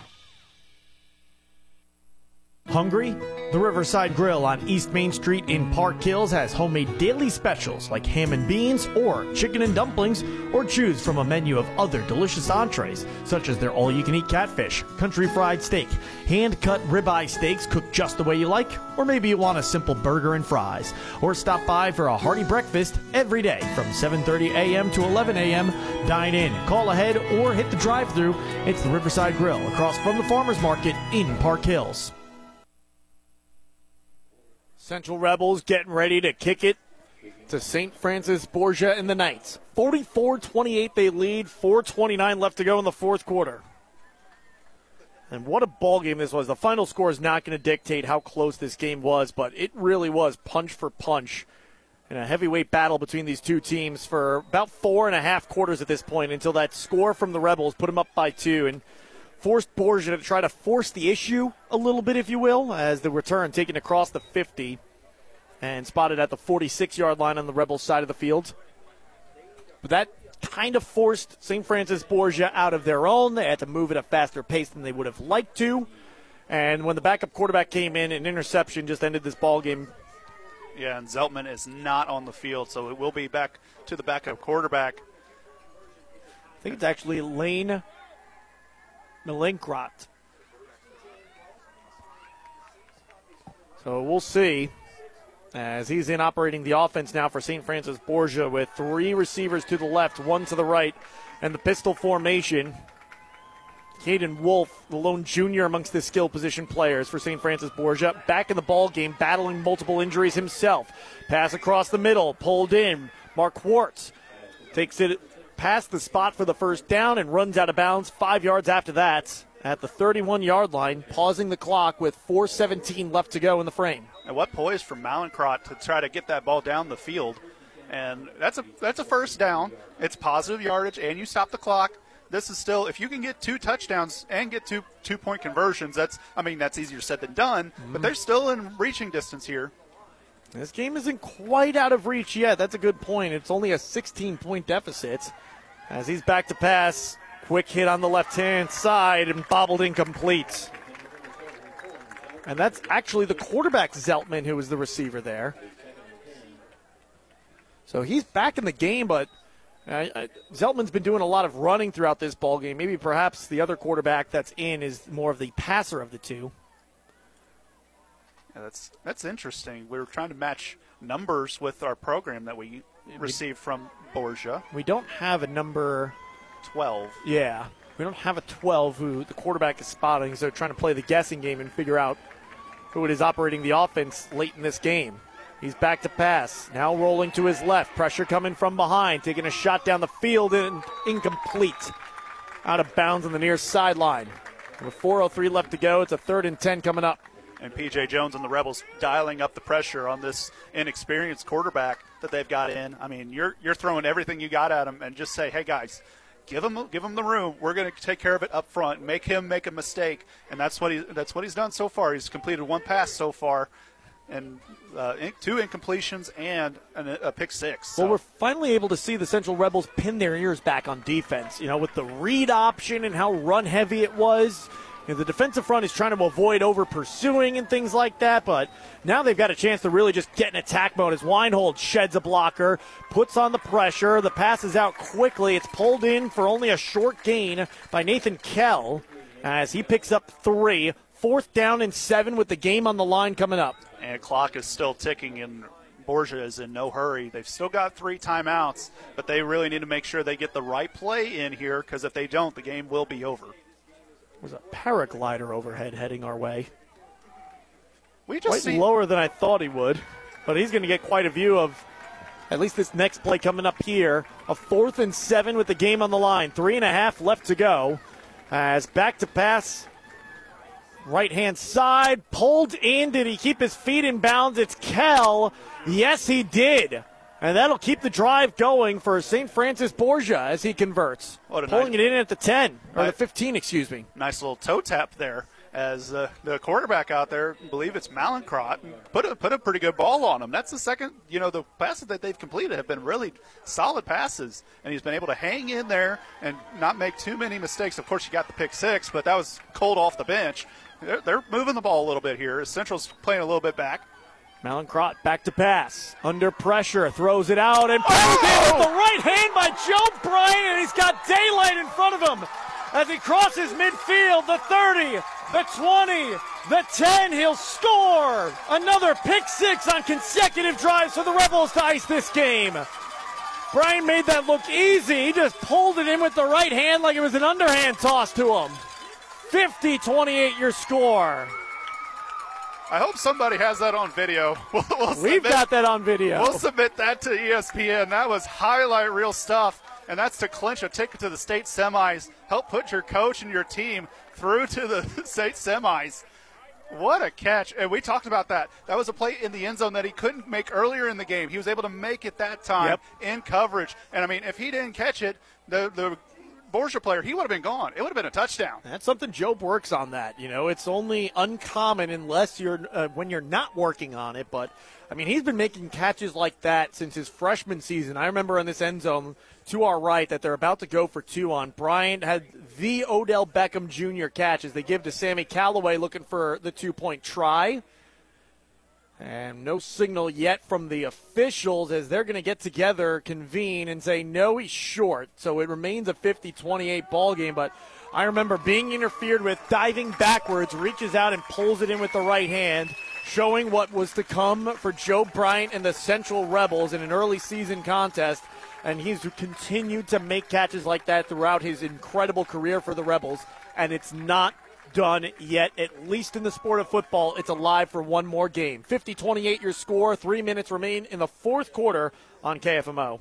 Hungry? The Riverside Grill on East Main Street in Park Hills has homemade daily specials like ham and beans or chicken and dumplings, or choose from a menu of other delicious entrees, such as their all you can eat catfish, country fried steak, hand cut ribeye steaks cooked just the way you like, or maybe you want a simple burger and fries. Or stop by for a hearty breakfast every day from 7.30 a.m. to 11 a.m. Dine in, call ahead, or hit the drive through. It's the Riverside Grill across from the Farmers Market in Park Hills. Central Rebels getting ready to kick it to St. Francis Borgia and the Knights. 44 28 they lead, 4.29 left to go in the fourth quarter. And what a ball game this was. The final score is not going to dictate how close this game was, but it really was punch for punch in a heavyweight battle between these two teams for about four and a half quarters at this point until that score from the Rebels put them up by two. And forced Borgia to try to force the issue a little bit, if you will, as the return taken across the 50 and spotted at the 46 yard line on the Rebels side of the field. But that kind of forced St. Francis Borgia out of their own. They had to move at a faster pace than they would have liked to. And when the backup quarterback came in, an interception just ended this ball game. Yeah, and Zeltman is not on the field, so it will be back to the backup quarterback. I think it's actually Lane Milenkrot. So we'll see as he's in operating the offense now for St. Francis Borgia with three receivers to the left, one to the right, and the pistol formation. Caden Wolf, the lone junior amongst the skill position players for St. Francis Borgia, back in the ball game, battling multiple injuries himself. Pass across the middle, pulled in. Marquardt takes it past the spot for the first down and runs out of bounds five yards after that at the 31 yard line, pausing the clock with 4.17 left to go in the frame. And what poise from Malincrot to try to get that ball down the field. And that's a that's a first down. It's positive yardage, and you stop the clock. This is still if you can get two touchdowns and get two two point conversions. That's I mean that's easier said than done. Mm-hmm. But they're still in reaching distance here. This game isn't quite out of reach yet. That's a good point. It's only a 16 point deficit as he's back to pass. Quick hit on the left hand side and bobbled incomplete. And that's actually the quarterback, Zeltman, who was the receiver there. So he's back in the game, but uh, Zeltman's been doing a lot of running throughout this ball game. Maybe perhaps the other quarterback that's in is more of the passer of the two. Yeah, that's that's interesting. We are trying to match numbers with our program that we received from Borgia. We don't have a number 12. Yeah. We don't have a 12 who the quarterback is spotting, so trying to play the guessing game and figure out who it is operating the offense late in this game. He's back to pass. Now rolling to his left. Pressure coming from behind. Taking a shot down the field and incomplete. Out of bounds on the near sideline. With 4.03 left to go, it's a third and 10 coming up. And PJ Jones and the Rebels dialing up the pressure on this inexperienced quarterback that they've got in. I mean, you're you're throwing everything you got at him and just say, "Hey guys, give him give him the room. We're going to take care of it up front. Make him make a mistake, and that's what he that's what he's done so far. He's completed one pass so far, and uh, two incompletions and a pick six. So. Well, we're finally able to see the Central Rebels pin their ears back on defense. You know, with the read option and how run heavy it was. You know, the defensive front is trying to avoid over pursuing and things like that, but now they've got a chance to really just get in attack mode as Weinhold sheds a blocker, puts on the pressure. The pass is out quickly. It's pulled in for only a short gain by Nathan Kell as he picks up three. Fourth down and seven with the game on the line coming up. And clock is still ticking, and Borgia is in no hurry. They've still got three timeouts, but they really need to make sure they get the right play in here because if they don't, the game will be over. There's a paraglider overhead heading our way. We just quite see- lower than I thought he would, but he's going to get quite a view of at least this next play coming up here. A fourth and seven with the game on the line. Three and a half left to go. As back to pass, right hand side, pulled in. Did he keep his feet in bounds? It's Kell. Yes, he did. And that'll keep the drive going for St. Francis Borgia as he converts. Pulling nice, it in at the 10, or nice, the 15, excuse me. Nice little toe tap there. as uh, the quarterback out there, I believe it's Malincrot, put a, put a pretty good ball on him. That's the second, you know, the passes that they've completed have been really solid passes, and he's been able to hang in there and not make too many mistakes. Of course, you got the pick six, but that was cold off the bench. They're, they're moving the ball a little bit here. Central's playing a little bit back. Malincrot back to pass. Under pressure. Throws it out and oh! in with the right hand by Joe Bryant, and he's got daylight in front of him as he crosses midfield. The 30, the 20, the 10. He'll score another pick six on consecutive drives for the Rebels to ice this game. Bryant made that look easy. He just pulled it in with the right hand like it was an underhand toss to him. 50 28 your score. I hope somebody has that on video. *laughs* We'll, we'll We've submit, got that on video. We'll submit that to ESPN. That was highlight reel stuff, and that's to clinch a ticket to the state semis. Help put your coach and your team through to the *laughs* state semis. What a catch. And we talked about that. That was a play in the end zone that he couldn't make earlier in the game. He was able to make it that time yep. in coverage. And I mean, if he didn't catch it, the, the Borgia player, he would have been gone. It would have been a touchdown. That's something Job works on. That you know, it's only uncommon unless you're uh, when you're not working on it. But I mean, he's been making catches like that since his freshman season. I remember in this end zone to our right that they're about to go for two on. Bryant had the Odell Beckham Jr. catch as they give to Sammy Callaway looking for the two point try. And no signal yet from the officials as they're going to get together, convene, and say, no, he's short. So it remains a 50 28 ball game. But I remember being interfered with, diving backwards, reaches out and pulls it in with the right hand, showing what was to come for Joe Bryant and the Central Rebels in an early season contest. And he's continued to make catches like that throughout his incredible career for the Rebels. And it's not done yet, at least in the sport of football. It's alive for one more game. 50 28 your score. Three minutes remain in the fourth quarter on KFMO.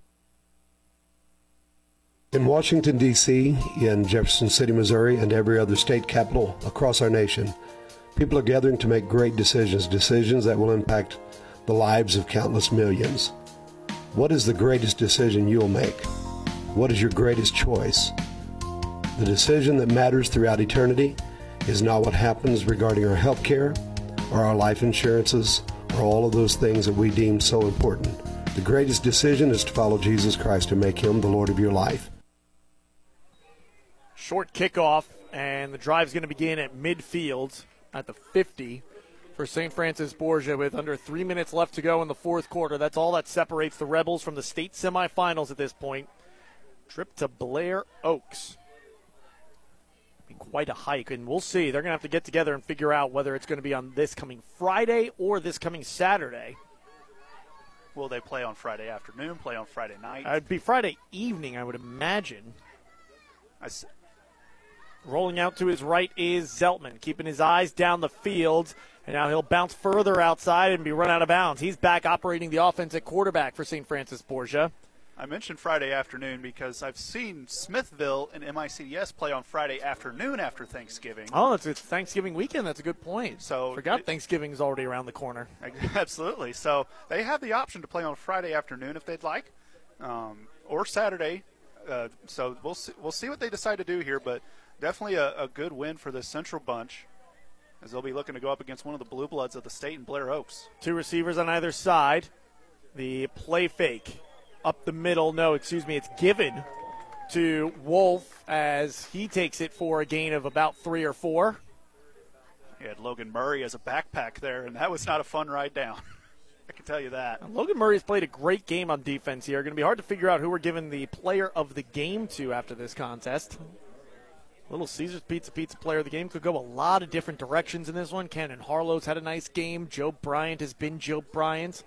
In Washington, D.C., in Jefferson City, Missouri, and every other state capital across our nation, people are gathering to make great decisions, decisions that will impact the lives of countless millions. What is the greatest decision you'll make? What is your greatest choice? The decision that matters throughout eternity is not what happens regarding our health care or our life insurances or all of those things that we deem so important. The greatest decision is to follow Jesus Christ and make him the Lord of your life. Short kickoff, and the drive is going to begin at midfield at the 50 for St. Francis Borgia with under three minutes left to go in the fourth quarter. That's all that separates the Rebels from the state semifinals at this point. Trip to Blair Oaks. Be quite a hike, and we'll see. They're going to have to get together and figure out whether it's going to be on this coming Friday or this coming Saturday. Will they play on Friday afternoon? Play on Friday night? Uh, it'd be Friday evening, I would imagine. I, Rolling out to his right is Zeltman, keeping his eyes down the field. And now he'll bounce further outside and be run out of bounds. He's back operating the offense at quarterback for St. Francis Borgia. I mentioned Friday afternoon because I've seen Smithville and MICDS play on Friday afternoon after Thanksgiving. Oh, it's, it's Thanksgiving weekend. That's a good point. So forgot Thanksgiving's already around the corner. *laughs* Absolutely. So they have the option to play on Friday afternoon if they'd like, um, or Saturday. Uh, so we'll see, we'll see what they decide to do here, but definitely a, a good win for the Central bunch as they'll be looking to go up against one of the blue bloods of the state in Blair Oaks. Two receivers on either side. The play fake up the middle. No, excuse me, it's given to Wolf as he takes it for a gain of about three or four. He had Logan Murray as a backpack there, and that was not a fun ride down. *laughs* I can tell you that. Logan Murray has played a great game on defense here. Going to be hard to figure out who we're giving the player of the game to after this contest. Little Caesars Pizza Pizza player of the game could go a lot of different directions in this one. Cannon Harlow's had a nice game. Joe Bryant has been Joe Bryant.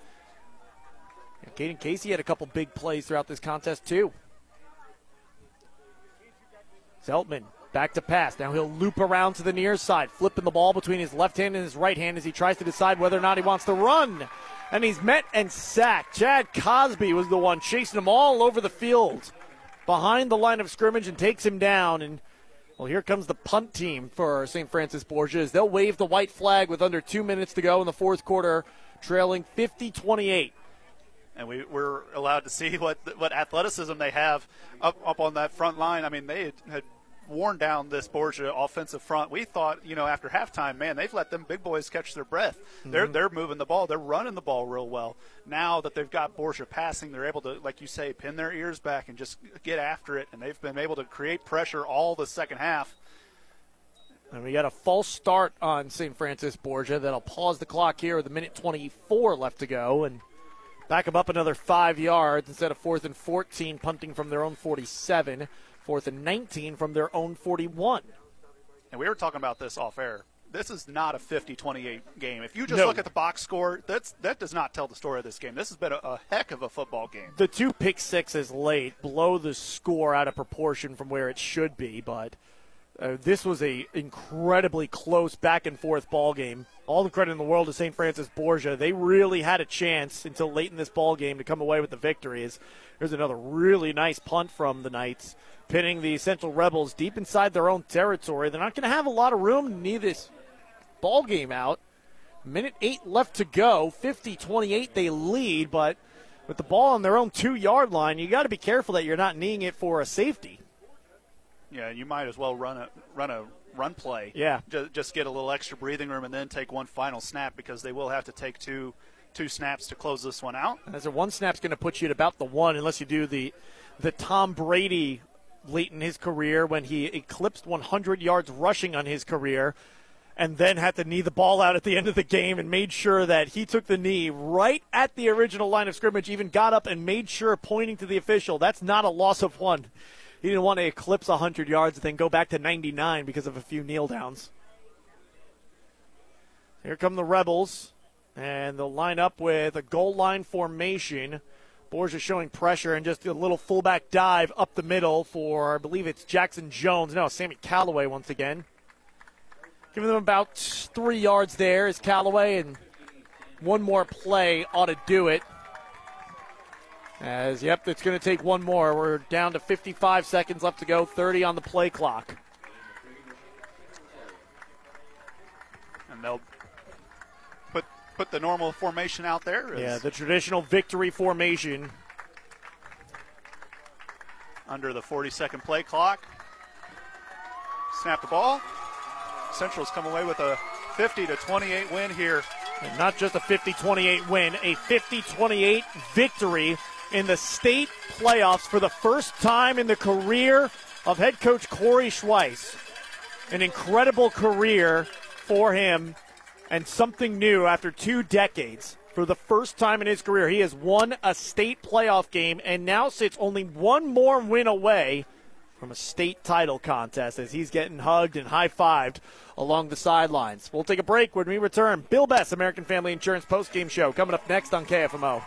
And Caden Casey had a couple big plays throughout this contest, too. Zeltman Back to pass. Now he'll loop around to the near side, flipping the ball between his left hand and his right hand as he tries to decide whether or not he wants to run. And he's met and sacked. Chad Cosby was the one chasing him all over the field behind the line of scrimmage and takes him down. And well, here comes the punt team for St. Francis Borgias. They'll wave the white flag with under two minutes to go in the fourth quarter, trailing 50 28 and we, we're allowed to see what what athleticism they have up up on that front line. I mean, they had worn down this Borgia offensive front. We thought, you know, after halftime, man, they've let them big boys catch their breath. Mm-hmm. They're they're moving the ball, they're running the ball real well. Now that they've got Borgia passing, they're able to, like you say, pin their ears back and just get after it. And they've been able to create pressure all the second half. And we got a false start on St. Francis Borgia that'll pause the clock here with a minute 24 left to go and back them up another five yards instead of fourth and 14, punting from their own 47. Fourth and 19 from their own 41. And we were talking about this off air. This is not a 50-28 game. If you just No. look at the box score, that's that does not tell the story of this game. This has been a, a heck of a football game. The two pick sixes late blow the score out of proportion from where it should be, but uh, this was a incredibly close back and forth ball game. All the credit in the world to St. Francis Borgia. They really had a chance until late in this ball game to come away with the victory. As There's another really nice punt from the Knights, pinning the Central Rebels deep inside their own territory. They're not going to have a lot of room to knee this ball game out. Minute eight left to go. 50 28 they lead, but with the ball on their own two yard line, you got to be careful that you're not kneeing it for a safety. Yeah, you might as well run a run a run play. Yeah. Just, just get a little extra breathing room and then take one final snap because they will have to take two two snaps to close this one out. As a one snap's going to put you at about the one, unless you do the the Tom Brady late in his career when he eclipsed 100 yards rushing on his career, and then had to knee the ball out at the end of the game and made sure that he took the knee right at the original line of scrimmage. Even got up and made sure, pointing to the official, that's not a loss of one. He didn't want to eclipse 100 yards and then go back to 99 because of a few kneel downs. Here come the Rebels, and they'll line up with a goal line formation. Borgia showing pressure and just a little fullback dive up the middle for, I believe it's Jackson Jones. No, Sammy Callaway once again. Giving them about three yards there is Callaway, and one more play ought to do it. As, yep, it's going to take one more. We're down to 55 seconds left to go, 30 on the play clock. And they'll put put the normal formation out there. Yeah, the traditional victory formation. under the 40 second play clock. Snap the ball. Central's come away with a 50 to 28 win here. And not just a 50 28 win, a 50 28 victory in the state playoffs for the first time in the career of head coach Corey Schweiss. An incredible career for him and something new after two decades. For the first time in his career, he has won a state playoff game and now sits only one more win away from a state title contest as he's getting hugged and high fived along the sidelines. We'll take a break when we return. Bill Betts, American Family Insurance postgame show, coming up next on KFMO.